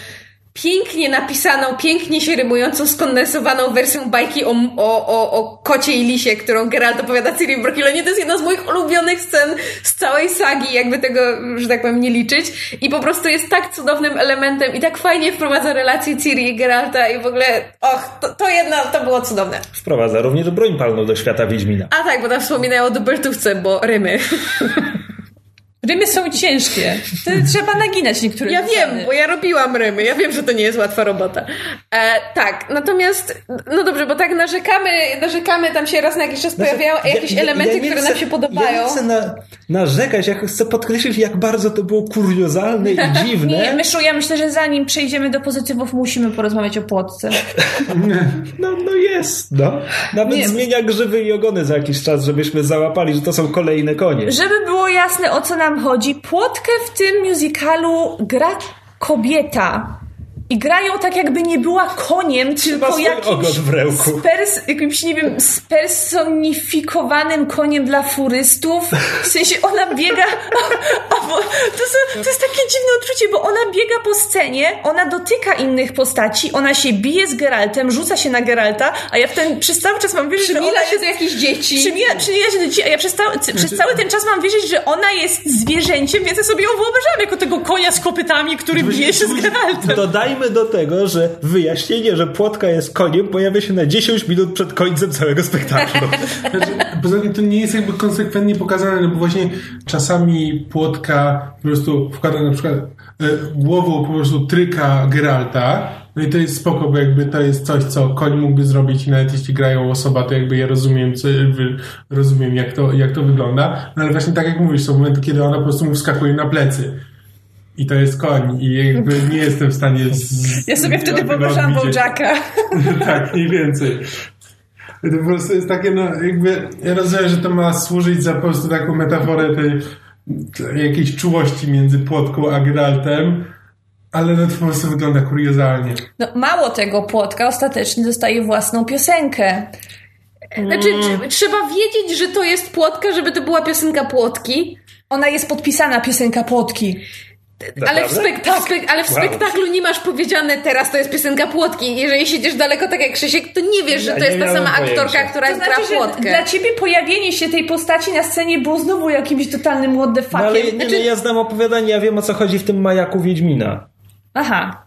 pięknie napisaną, pięknie się rymującą, skondensowaną wersją bajki o, o, o, o kocie i lisie, którą Geralt opowiada Ciri w Brokilenie. To jest jedna z moich ulubionych scen z całej sagi, jakby tego, że tak powiem, nie liczyć. I po prostu jest tak cudownym elementem i tak fajnie wprowadza relacje Ciri i Geralta i w ogóle, och, to, to jedno, to było cudowne. Wprowadza również broń palną do świata Wiedźmina. A tak, bo tam wspominają o dubeltówce, bo rymy. Rymy są ciężkie. To trzeba naginać niektóre Ja wiem, bo ja robiłam rymy. Ja wiem, że to nie jest łatwa robota. E, tak, natomiast, no dobrze, bo tak narzekamy, narzekamy, tam się raz na jakiś czas pojawiają jakieś Ja- ja- elementy, ja które chcę- nam się podobają. Ja nie chcę na, narzekać, ja chcę podkreślić, jak bardzo to było kuriozalne i dziwne. Nie, Myszu, ja myślę, że zanim przejdziemy do pozytywów, musimy porozmawiać o płotce. No, no jest, no. Nawet Nie. zmienia grzywy i ogony za jakiś czas, żebyśmy załapali, że to są kolejne konie. Żeby było jasne, o co nam chodzi, płotkę w tym musicalu gra kobieta. I grają tak, jakby nie była koniem, tylko swój jakimś, ogon w ręku. spers, jakimś, nie wiem, spersonifikowanym koniem dla furystów. W sensie ona biega, a, bo to, są, to jest takie dziwne odczucie, bo ona biega po scenie, ona dotyka innych postaci, ona się bije z Geraltem, rzuca się na Geralta, a ja w ten, przez cały czas mam wierzyć, że ona Przymila się jest do jakichś dzieci. Przymija, przymija się do dzieci, a ja przez, cały- c- przez cały ten czas mam wierzyć, że ona jest zwierzęciem, więc ja sobie ją wyobrażam jako tego konia z kopytami, który bije się z Geraltem. Dodajmy do tego, że wyjaśnienie, że płotka jest koniem, pojawia się na 10 minut przed końcem całego spektaklu. Znaczy, poza tym to nie jest jakby konsekwentnie pokazane, no bo właśnie czasami płotka po prostu wkłada na przykład e, głową po prostu tryka Geralta, no i to jest spoko, bo jakby to jest coś, co koń mógłby zrobić i nawet jeśli grają osoba, to jakby ja rozumiem, co, rozumiem jak to, jak to wygląda, no ale właśnie tak jak mówisz, są momenty, kiedy ona po prostu mu wskakuje na plecy. I to jest koń i jakby nie jestem w stanie z, Ja sobie wtedy odwidzieć. Bojacka. tak, mniej więcej. To po prostu jest takie, no jakby, ja rozumiem, że to ma służyć za po prostu taką metaforę tej, tej jakiejś czułości między Płotką a Geraltem, ale no to po prostu wygląda kuriozalnie. No, mało tego, Płotka ostatecznie dostaje własną piosenkę. Znaczy, tr- trzeba wiedzieć, że to jest płotka, żeby to była piosenka płotki. Ona jest podpisana, piosenka Płotki. Ale w, ale w spektaklu nie masz powiedziane teraz to jest piosenka płotki. Jeżeli siedzisz daleko tak jak Krzysiek, to nie wiesz, że Ja to jest ta sama aktorka, która To gra znaczy, że płotkę. dla ciebie pojawienie się tej postaci na scenie było znowu jakimś totalnym what the No ale fuckiem. nie, Znaczy- no, ja znam opowiadanie, ja wiem o co chodzi w tym majaku Wiedźmina. Aha.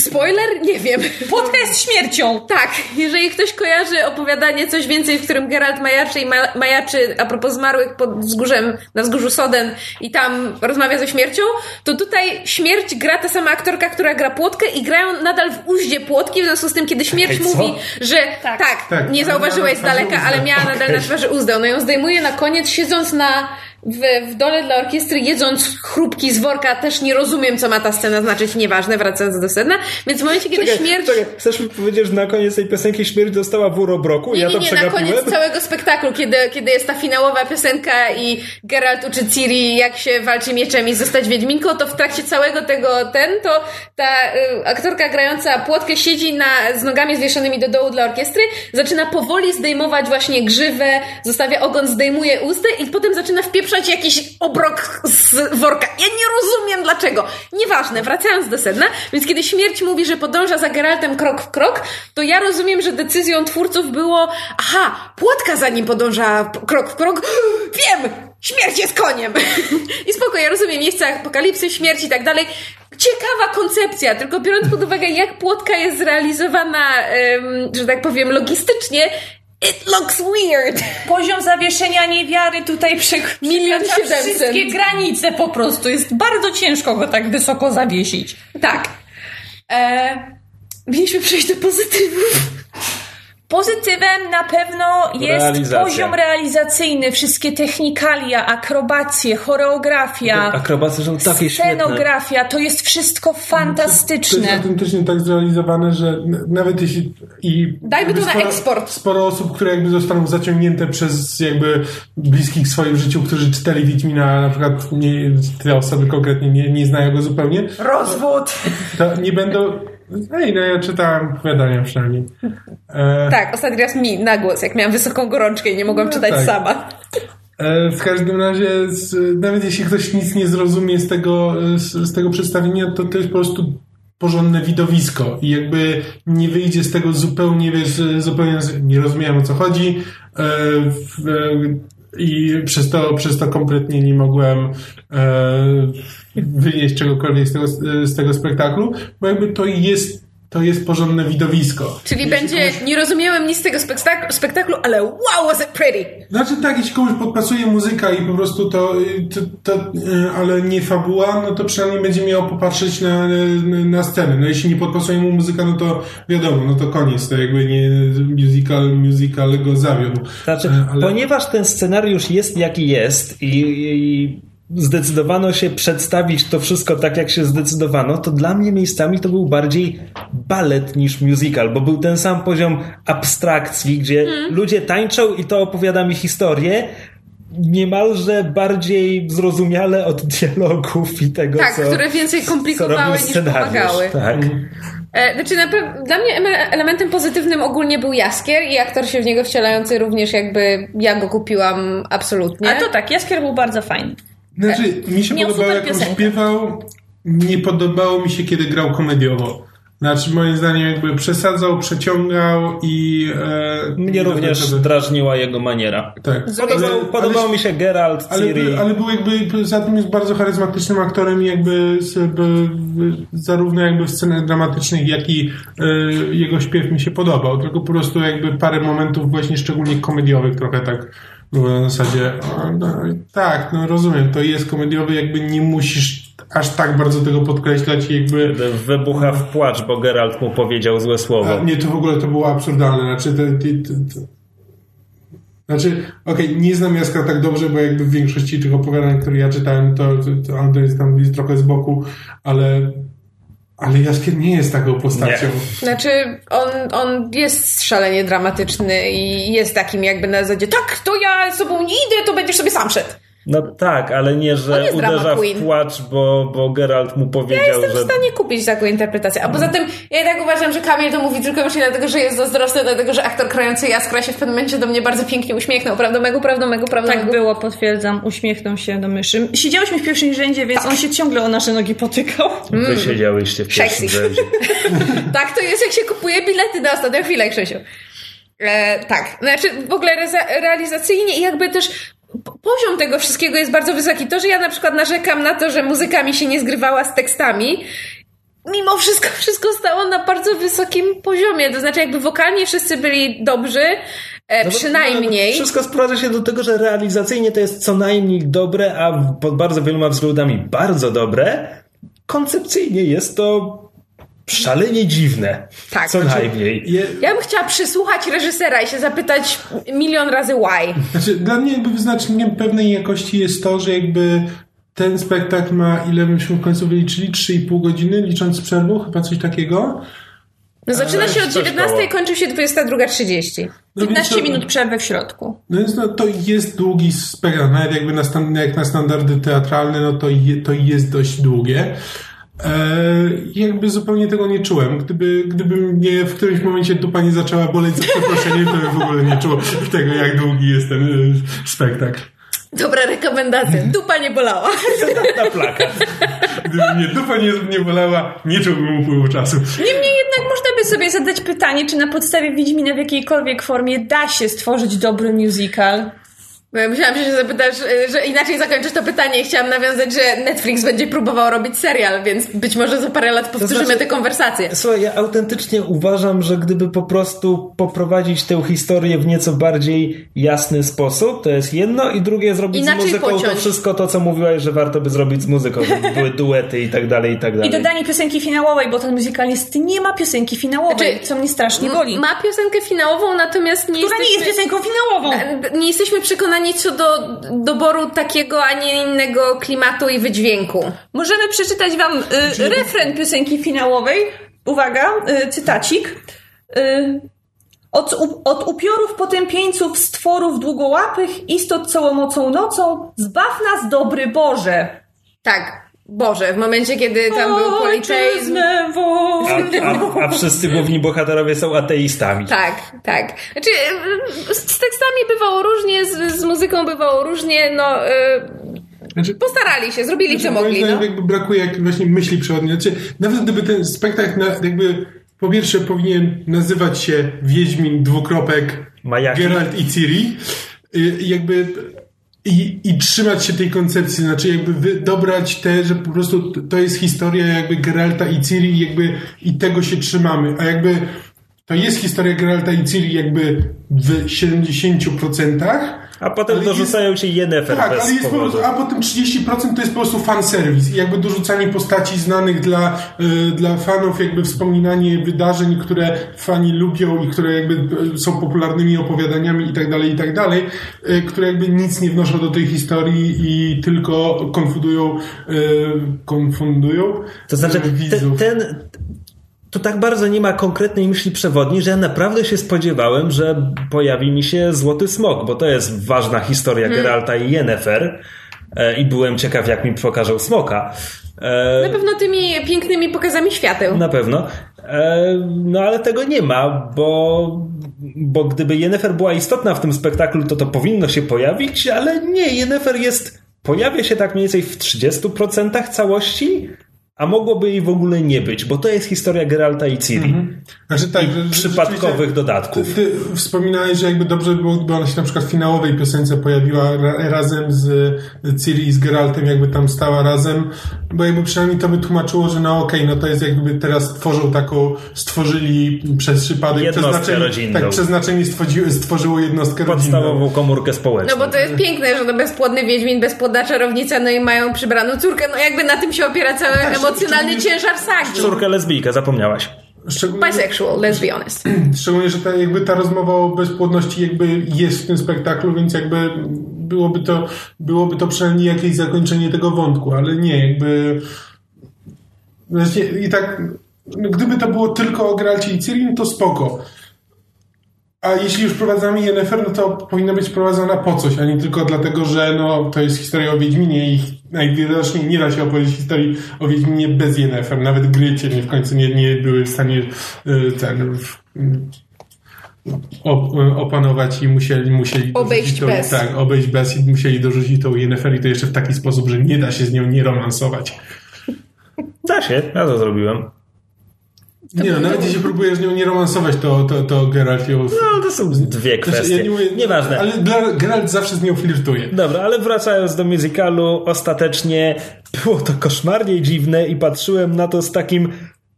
Spoiler? Nie wiem. Płotka jest śmiercią. Tak, jeżeli ktoś kojarzy opowiadanie coś więcej, w którym Geralt majaczy i ma- majaczy a propos zmarłych pod wzgórzem, na wzgórzu Soden i tam rozmawia ze śmiercią, to tutaj śmierć gra ta sama aktorka, która gra płotkę i grają nadal w uździe płotki, w związku z tym, kiedy śmierć Ej, mówi, że tak, Tak. Tak, nie ale zauważyłeś z na twarzy daleka, uzdę. ale miała nadal na twarzy uzdę. Ona ją zdejmuje na koniec, siedząc na w, w dole dla orkiestry, jedząc chrupki z worka, też nie rozumiem, co ma ta scena znaczyć, nieważne, wracając do sedna. Więc w momencie, kiedy Czekaj, śmierć... czekaj, chcesz mi powiedzieć, że na koniec tej piosenki śmierć dostała w urobroku? Nie, ja nie, to nie, na koniec całego spektaklu, kiedy, kiedy jest ta finałowa piosenka i Geralt uczy Ciri, jak się walczy mieczem i zostać Wiedźminką, to w trakcie całego tego ten, to ta y, aktorka grająca płotkę siedzi na, z nogami zwieszonymi do dołu dla orkiestry, zaczyna powoli zdejmować właśnie grzywę, zostawia ogon, zdejmuje ustę i potem zaczyna wpieprzać jakiś obrok z worka. Ja nie rozumiem dlaczego. Nieważne, wracając do sedna, więc kiedy śmierć mówi, że podąża za Geraltem krok w krok, to ja rozumiem, że decyzją twórców było aha, płotka za nim podąża krok w krok. Wiem! Śmierć jest koniem! I spoko, ja rozumiem, chcę apokalipsy, śmierci i tak dalej. Ciekawa koncepcja, tylko biorąc pod uwagę, jak płotka jest zrealizowana, że tak powiem, logistycznie, it looks weird. Poziom zawieszenia niewiary tutaj przek- Milion przekracza siedemset. wszystkie granice po prostu. Jest bardzo ciężko go tak wysoko zawiesić. Tak. E, mieliśmy przejść do pozytywów. Pozytywem na pewno jest Realizacja. poziom realizacyjny, wszystkie technikalia, akrobacje, choreografia, Akrobacje są takie świetne. scenografia, to jest wszystko To jest fantastyczne. autentycznie tak zrealizowane, że nawet jeśli i Dajmy to na sporo, eksport. Sporo osób, które jakby zostaną zaciągnięte przez jakby bliskich w swoim życiu, którzy czytali Wiedźmina, a na przykład nie, te osoby konkretnie nie, nie znają go zupełnie, Rozwód! to nie będą... Ej, no ja czytałem opowiadania przynajmniej. E, Tak, ostatni raz mi na głos, jak miałam wysoką gorączkę i nie mogłam No czytać tak. sama. E, W każdym razie, z, nawet jeśli ktoś nic nie zrozumie z tego, z, z tego przedstawienia, to to jest po prostu porządne widowisko i jakby nie wyjdzie z tego zupełnie, wiesz, zupełnie nie rozumiałem o co chodzi e, w, e, i przez to, przez to kompletnie nie mogłem e, wynieść czegokolwiek z tego, z tego spektaklu, bo jakby to jest, to jest porządne widowisko. Czyli Jeśli będzie, komuś- nie rozumiałem nic z tego spektaklu, spektaklu, ale wow, was it pretty! Znaczy tak, jeśli komuś podpasuje muzyka i po prostu to, to, to y, ale nie fabuła, no to przynajmniej będzie miał popatrzeć na, na, na scenę. No jeśli nie podpasuje mu muzyka, no to wiadomo, no to koniec, to jakby nie musical, musical go zawiódł. Znaczy, E, ale, ponieważ ten scenariusz jest jaki jest i, i zdecydowano się przedstawić to wszystko tak, jak się zdecydowano, to dla mnie miejscami to był bardziej balet niż musical, bo był ten sam poziom abstrakcji, gdzie Mhm. ludzie tańczą i to opowiada mi historię, niemalże bardziej zrozumiale od dialogów i tego, Tak, co które więcej komplikowały niż pomagały. Tak. E, znaczy, dla mnie em- elementem pozytywnym ogólnie był Jaskier i aktor się w niego wcielający również jakby ja go kupiłam absolutnie. A to tak, Jaskier był bardzo fajny. Znaczy, mi się podobało, jak on śpiewał, nie podobało mi się, kiedy grał komediowo. Znaczy, moim zdaniem jakby przesadzał, przeciągał i... E, Mnie również drażniła jego maniera. Tak. Podobał, Ale- podobał ale- mi się Geralt, Ale, Ciri. ale był jakby, za tym jest bardzo charyzmatycznym aktorem i jakby, z- jakby zarówno jakby w scenach dramatycznych, jak i e, jego śpiew mi się podobał. Tylko po prostu jakby parę momentów właśnie szczególnie komediowych trochę tak było na zasadzie no, tak, no rozumiem, to jest komediowy, jakby nie musisz aż tak bardzo tego podkreślać jakby Wybucha w płacz, bo Geralt mu powiedział złe słowo. a, nie, to w ogóle to było absurdalne. Znaczy, te, te, te, te. znaczy okej, nie znam Jaskra tak dobrze, bo jakby w większości tych opowiadań, które ja czytałem, to, to, to jest tam jest trochę z boku, ale, ale Jaskier nie jest taką postacią. Znaczy, on, on jest szalenie dramatyczny i jest takim jakby na zasadzie tak, to ja z tobą nie idę, to będziesz sobie sam szedł. No tak, ale nie, że jest drama uderza w płacz, bo, bo Geralt mu powiedział, Ja jestem że... w stanie kupić taką interpretację. A poza tym, ja i tak uważam, że Kamil to mówi tylko i wyłącznie dlatego, że jest zazdrosny, dlatego, że aktor krający Jaskra się w pewnym momencie do mnie bardzo pięknie uśmiechnął. Prawda, mego, prawda, mego, prawda, Tak mego. było, potwierdzam. Uśmiechnął się do myszy. Siedziałyśmy w pierwszym rzędzie, więc on się ciągle o nasze nogi potykał. Wy siedziałyście w pierwszym Sexy. rzędzie. Tak to jest, jak się kupuje bilety na ostatnią chwilę, Krzysiu. E, tak, znaczy w ogóle reza- realizacyjnie i jakby też poziom tego wszystkiego jest bardzo wysoki. To, że ja na przykład narzekam na to, że muzyka mi się nie zgrywała z tekstami, mimo wszystko wszystko stało na bardzo wysokim poziomie. To znaczy jakby wokalnie wszyscy byli dobrzy, e, No przynajmniej. no, Wszystko sprowadza się do tego, że realizacyjnie to jest co najmniej dobre, a pod bardzo wieloma względami bardzo dobre. Koncepcyjnie jest to szalenie dziwne. Tak. Co najmniej. Je, Ja bym chciała przysłuchać reżysera i się zapytać milion razy why. Znaczy, dla mnie jakby wyznacznikiem pewnej jakości jest to, że jakby ten spektakl ma, ile myśmy w końcu wyliczyli? 3,5 godziny, licząc przerwą, chyba coś takiego. No zaczyna się od coś 19 koło. kończy się 22.30. No 15 więc to- minut przerwy w środku. No więc no, to jest długi spektakl, nawet jakby na, jak na standardy teatralne, no to, je, to jest dość długie. E, jakby zupełnie tego nie czułem. Gdyby, gdyby mnie w którymś momencie dupa nie zaczęła boleć za przeproszeniem, to bym w ogóle nie czuł tego, jak długi jest ten e, spektakl. Dobra rekomendacja. Dupa nie bolała. Na plakat. Gdyby mnie dupa nie, nie bolała, nie czułbym upływu czasu. Niemniej jednak można by sobie zadać pytanie, czy na podstawie Wiedźmina w jakiejkolwiek formie da się stworzyć dobry musical. Myślałam, że się zapytasz, y, że inaczej zakończysz to pytanie i chciałam nawiązać, że Netflix będzie próbował robić serial, więc być może za parę lat powtórzymy znaczy- tę konwersację. Słuchaj, ja autentycznie uważam, że gdyby po prostu poprowadzić tę historię w nieco bardziej jasny sposób, to jest jedno i drugie zrobić Inaczej z muzyką to pociąć. wszystko to, co mówiłaś, że warto by zrobić z muzyką, żeby były duety i tak dalej, i tak dalej. I dodanie piosenki finałowej, bo ten musical niestety nie ma piosenki finałowej, Znaczy, co mnie strasznie boli. Ma piosenkę finałową, natomiast nie która nie jest jesteśmy... piosenką finałową. Nie jesteśmy przekonani co do doboru takiego, a nie innego klimatu i wydźwięku. Możemy przeczytać wam y, refren piosenki finałowej. Uwaga, y, cytacik. Y, od, u, od upiorów potępieńców, stworów długołapych, istot całomocą nocą, zbaw nas dobry Boże. Tak, Boże, w momencie, kiedy tam był politeizm... A, a, a wszyscy główni bohaterowie są ateistami. Tak, tak. Znaczy, z, z tekstami bywało różnie, z, z muzyką bywało różnie, no... Y, Znaczy, postarali się, zrobili co Moim mogli, zdaniem no. jakby brakuje jak właśnie myśli przewodniej. Znaczy, nawet gdyby ten spektakl na, jakby po pierwsze powinien nazywać się Wiedźmin dwukropek Majaki. Geralt i Ciri y, jakby i, i trzymać się tej koncepcji, znaczy jakby dobrać te, że po prostu to jest historia jakby Geralta i Ciri jakby i tego się trzymamy, a jakby to jest historia Geralta i Ciri jakby w 70%, A potem dorzucają ci Yennefer tak, bez ale jest po prostu, a potem 30% to jest po prostu fanserwis i jakby dorzucanie postaci znanych dla, y, dla fanów, jakby wspominanie wydarzeń, które fani lubią i które jakby y, są popularnymi opowiadaniami i tak dalej, i tak dalej, y, które jakby nic nie wnoszą do tej historii i tylko konfundują, y, konfundują To znaczy, y, ten, ten, to tak bardzo nie ma konkretnej myśli przewodniej, że ja naprawdę się spodziewałem, że pojawi mi się Złoty Smok, bo to jest ważna historia Geralta i Yennefer e, i byłem ciekaw, jak mi pokażą Smoka. E, Na pewno tymi pięknymi pokazami świateł. na pewno. E, no ale tego nie ma, bo, bo gdyby Yennefer była istotna w tym spektaklu, to to powinno się pojawić, ale nie, Yennefer jest, pojawia się tak mniej więcej w 30% całości, a mogłoby jej w ogóle nie być, bo to jest historia Geralta i Ciri. Znaczy tak, Przypadkowych dodatków. Ty, ty wspominałeś, że jakby dobrze by było, gdyby ona się na przykład w finałowej piosence pojawiła ra, razem z Ciri i z Geraltem, jakby tam stała razem, bo jakby przynajmniej to by tłumaczyło, że no okej, no to jest jakby teraz tworzą taką, stworzyli przez przypadek Jednostkę przeznaczenie, rodzinną. tak, przeznaczenie stworzyło, stworzyło jednostkę rodzinną. Podstawową komórkę społeczną. No bo to jest piękne, że to bezpłodny Wiedźmin, bezpłodna czarownica, no i mają przybraną córkę. No jakby na tym się opiera cały emocjonalny ciężar sagi. Córkę lesbijkę, zapomniałaś. Szczególnie, Bisexual, let's be honest. Szczególnie, że ta, jakby ta rozmowa o bezpłodności jakby jest w tym spektaklu, więc jakby byłoby to, byłoby to przynajmniej jakieś zakończenie tego wątku, ale nie, jakby właśnie i tak gdyby to było tylko o Geralcie i Ciri, no to spoko. A jeśli już prowadzamy Yennefer, no to powinna być prowadzona po coś, a nie tylko dlatego, że no, to jest historia o Wiedźminie i najwidoczniej nie da się opowiedzieć historii o Wiedźminie bez Yennefer. Nawet gry cienie w końcu nie, nie były w stanie y, ten, op, opanować i musieli, musieli Obejść tą, bez. Tak, obejść bez i musieli dorzucić tą Yennefer i to jeszcze w taki sposób, że nie da się z nią nie romansować. Da się, ja to zrobiłem. Nie no, nawet jeśli próbujesz z nią nie romansować, to, to, to Geralt ją... No to są dwie kwestie. Znaczy, ja nie mówię, Nieważne. Ale dla, Geralt zawsze z nią flirtuje. Dobra, ale wracając do musicalu, ostatecznie było to koszmarnie dziwne i patrzyłem na to z takim,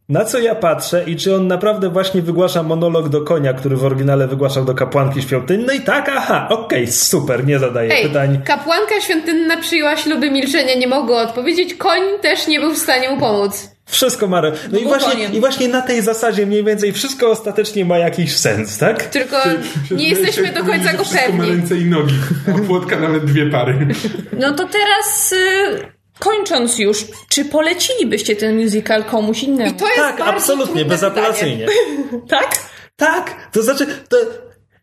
na co ja patrzę i czy on naprawdę właśnie wygłasza monolog do konia, który w oryginale wygłaszał do kapłanki świątynnej. Tak, aha, okej, super, nie zadaję Ej, pytań. kapłanka świątynna przyjęła śluby milczenia, nie mogła odpowiedzieć. Koń też nie był w stanie mu pomóc. Wszystko ma. No i właśnie, i właśnie na tej zasadzie mniej więcej wszystko ostatecznie ma jakiś sens, tak? Tylko nie jesteśmy do końca go pewni. ma ręce i nogi, a płotka nawet dwie pary. No to teraz y, kończąc już, czy polecilibyście ten musical komuś innemu? I to jest tak, absolutnie, bezapelacyjnie. tak? Tak, to znaczy, to,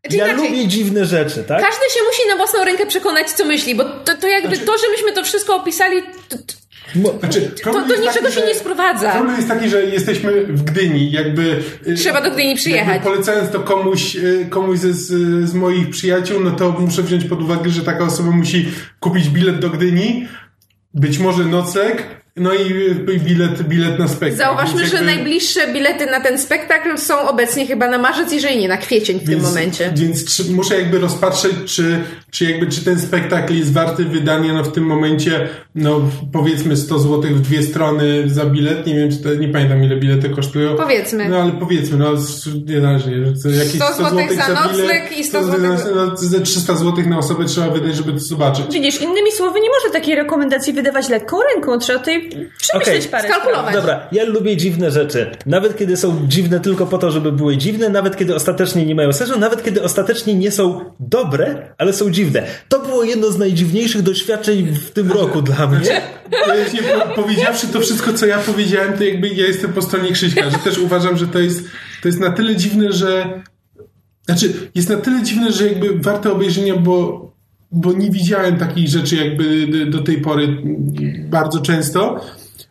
Czyli ja inaczej, lubię dziwne rzeczy, tak? Każdy się musi na własną rękę przekonać, co myśli, bo to, to jakby znaczy, to, że myśmy to wszystko opisali, to, znaczy, to, do niczego taki, się nie sprowadza. Problem jest taki, że jesteśmy w Gdyni, jakby... Y, Trzeba do Gdyni przyjechać. Polecając to komuś, y, komuś z, z moich przyjaciół, no to muszę wziąć pod uwagę, że taka osoba musi kupić bilet do Gdyni, być może nocleg, no i bilet, bilet na spektakl. Zauważmy, jakby... że najbliższe bilety na ten spektakl są obecnie chyba na marzec, jeżeli nie na kwiecień w więc, tym momencie. Więc czy, muszę jakby rozpatrzeć, czy, czy jakby czy ten spektakl jest warty wydania no w tym momencie, no powiedzmy 100 zł w dwie strony za bilet. Nie wiem, czy to, nie pamiętam ile bilety kosztują. Powiedzmy. No ale powiedzmy, no nieważne. Jakieś 100 zł za nocleg i 100 zł. No, za 300 zł na osobę trzeba wydać, żeby to zobaczyć. Widzisz, innymi słowy, nie można takiej rekomendacji wydawać lekką ręką. Trzeba tutaj przemyśleć okay. parę Skalkulować. Dobra, ja lubię dziwne rzeczy. Nawet kiedy są dziwne tylko po to, żeby były dziwne, nawet kiedy ostatecznie nie mają sensu, nawet kiedy ostatecznie nie są dobre, ale są dziwne. To było jedno z najdziwniejszych doświadczeń w tym roku dla mnie. Właśnie, powiedziawszy to wszystko, co ja powiedziałem, to jakby ja jestem po stronie Krzyśka, że też uważam, że to jest, to jest na tyle dziwne, że znaczy, jest na tyle dziwne, że jakby warte obejrzenia, bo bo nie widziałem takich rzeczy jakby do tej pory bardzo często.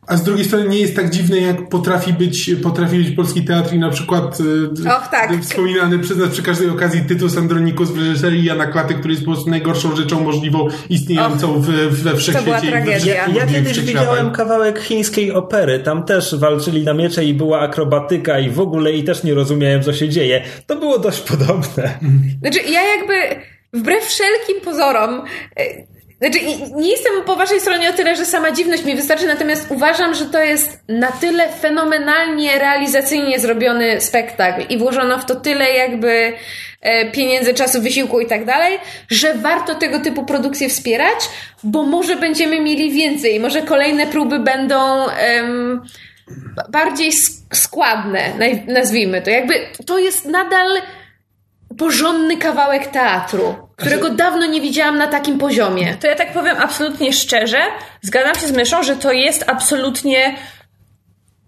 A z drugiej strony nie jest tak dziwne, jak potrafi być, potrafi być polski teatr i na przykład e, Och, tak. wspominany przez nas przy każdej okazji tytuł Andronikus w reżyserii Jana Klaty, który jest po prostu najgorszą rzeczą możliwą istniejącą Och, w, we wszechświecie. To była Ja, ja kiedyś widziałem kawałek chińskiej opery, tam też walczyli na miecze i była akrobatyka i w ogóle i też nie rozumiałem, co się dzieje. To było dość podobne. Znaczy, ja jakby wbrew wszelkim pozorom, e, znaczy nie jestem po waszej stronie o tyle, że sama dziwność mi wystarczy, natomiast uważam, że to jest na tyle fenomenalnie realizacyjnie zrobiony spektakl i włożono w to tyle jakby e, pieniędzy, czasu, wysiłku i tak dalej, że warto tego typu produkcje wspierać, bo może będziemy mieli więcej, może kolejne próby będą um, bardziej składne, nazwijmy to. Jakby to jest nadal porządny kawałek teatru, którego dawno nie widziałam na takim poziomie. To ja tak powiem absolutnie szczerze, zgadzam się z Myszą, że to jest absolutnie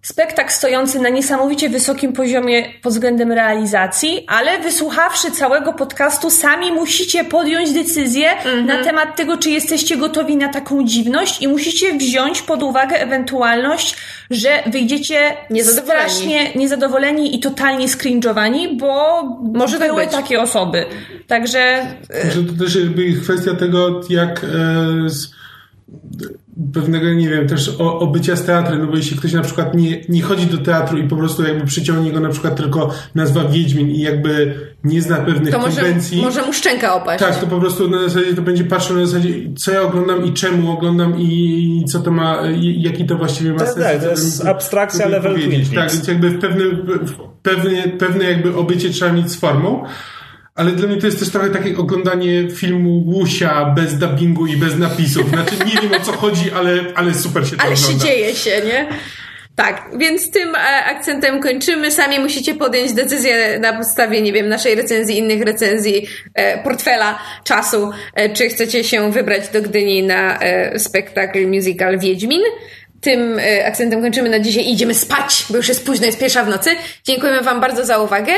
spektakl stojący na niesamowicie wysokim poziomie pod względem realizacji, ale wysłuchawszy całego podcastu, sami musicie podjąć decyzję mm -hmm. na temat tego, czy jesteście gotowi na taką dziwność i musicie wziąć pod uwagę ewentualność, że wyjdziecie niezadowoleni. strasznie niezadowoleni i totalnie skrinżowani, bo może tak były być. takie osoby. Także... Może to też jakby kwestia tego, jak... E, z pewnego, nie wiem, też o, o bycia z teatrem, no bo jeśli ktoś na przykład nie, nie chodzi do teatru i po prostu jakby przyciągnie go na przykład tylko nazwa Wiedźmin i jakby nie zna pewnych to może, konwencji. może mu szczęka opaść. Tak, to po prostu na zasadzie to będzie patrzył na zasadzie, co ja oglądam i czemu oglądam i co to ma, jaki to właściwie ma tak, sens. Tak, to jest abstrakcja level Tak, więc jakby w pewne, w pewne, pewne jakby obycie trzeba mieć z formą. Ale dla mnie to jest też trochę takie oglądanie filmu Łusia bez dubbingu i bez napisów. Znaczy nie wiem o co chodzi, ale, ale super się to ale ogląda. Ale się dzieje się, nie? Tak, więc tym e, akcentem kończymy. Sami musicie podjąć decyzję na podstawie, nie wiem, naszej recenzji, innych recenzji, e, portfela, czasu, e, czy chcecie się wybrać do Gdyni na spektakl musical Wiedźmin. Tym akcentem kończymy na dzisiaj i idziemy spać, bo już jest późno, jest pierwsza w nocy. Dziękujemy Wam bardzo za uwagę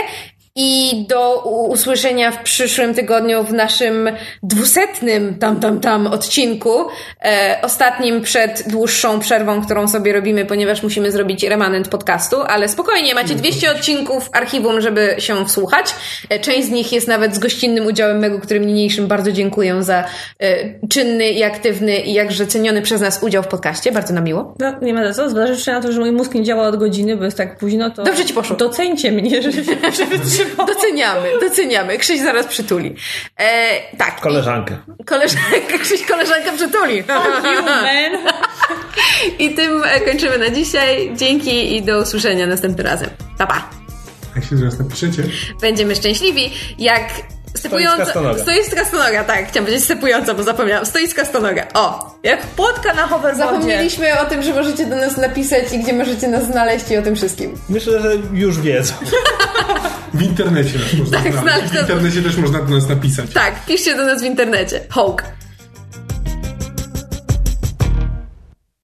i do usłyszenia w przyszłym tygodniu w naszym dwusetnym tam tam tam odcinku, e, ostatnim przed dłuższą przerwą, którą sobie robimy, ponieważ musimy zrobić remanent podcastu, ale spokojnie, macie 200 odcinków archiwum, żeby się wsłuchać. E, część z nich jest nawet z gościnnym udziałem mego, którym niniejszym bardzo dziękuję za e, czynny i aktywny i jakże ceniony przez nas udział w podcaście. Bardzo nam miło. No, nie ma za co. Zważywszy na to, że mój mózg nie działa od godziny, bo jest tak późno, to... Dobrze ci poszło. Docencie mnie, że się Doceniamy, doceniamy. Krzyś zaraz przytuli. E, tak. Koleżankę. Koleżankę, Krzyś koleżankę przytuli. I tym kończymy na dzisiaj. Dzięki i do usłyszenia następnym razem. Pa, pa. Jak się zaraz napiszecie? Będziemy szczęśliwi, jak Stoicka stonoga. Stoicka stonoga, tak. Chciałam powiedzieć stepująca, bo zapomniałam. Stoicka stonoga. O! Jak płotka na hoverboardzie. Zapomnieliśmy o tym, że możecie do nas napisać i gdzie możecie nas znaleźć i o tym wszystkim. Myślę, że już wiedzą. W internecie nas można Tak, znaleźć. W internecie też można do nas napisać. Tak, piszcie do nas w internecie. Hołk.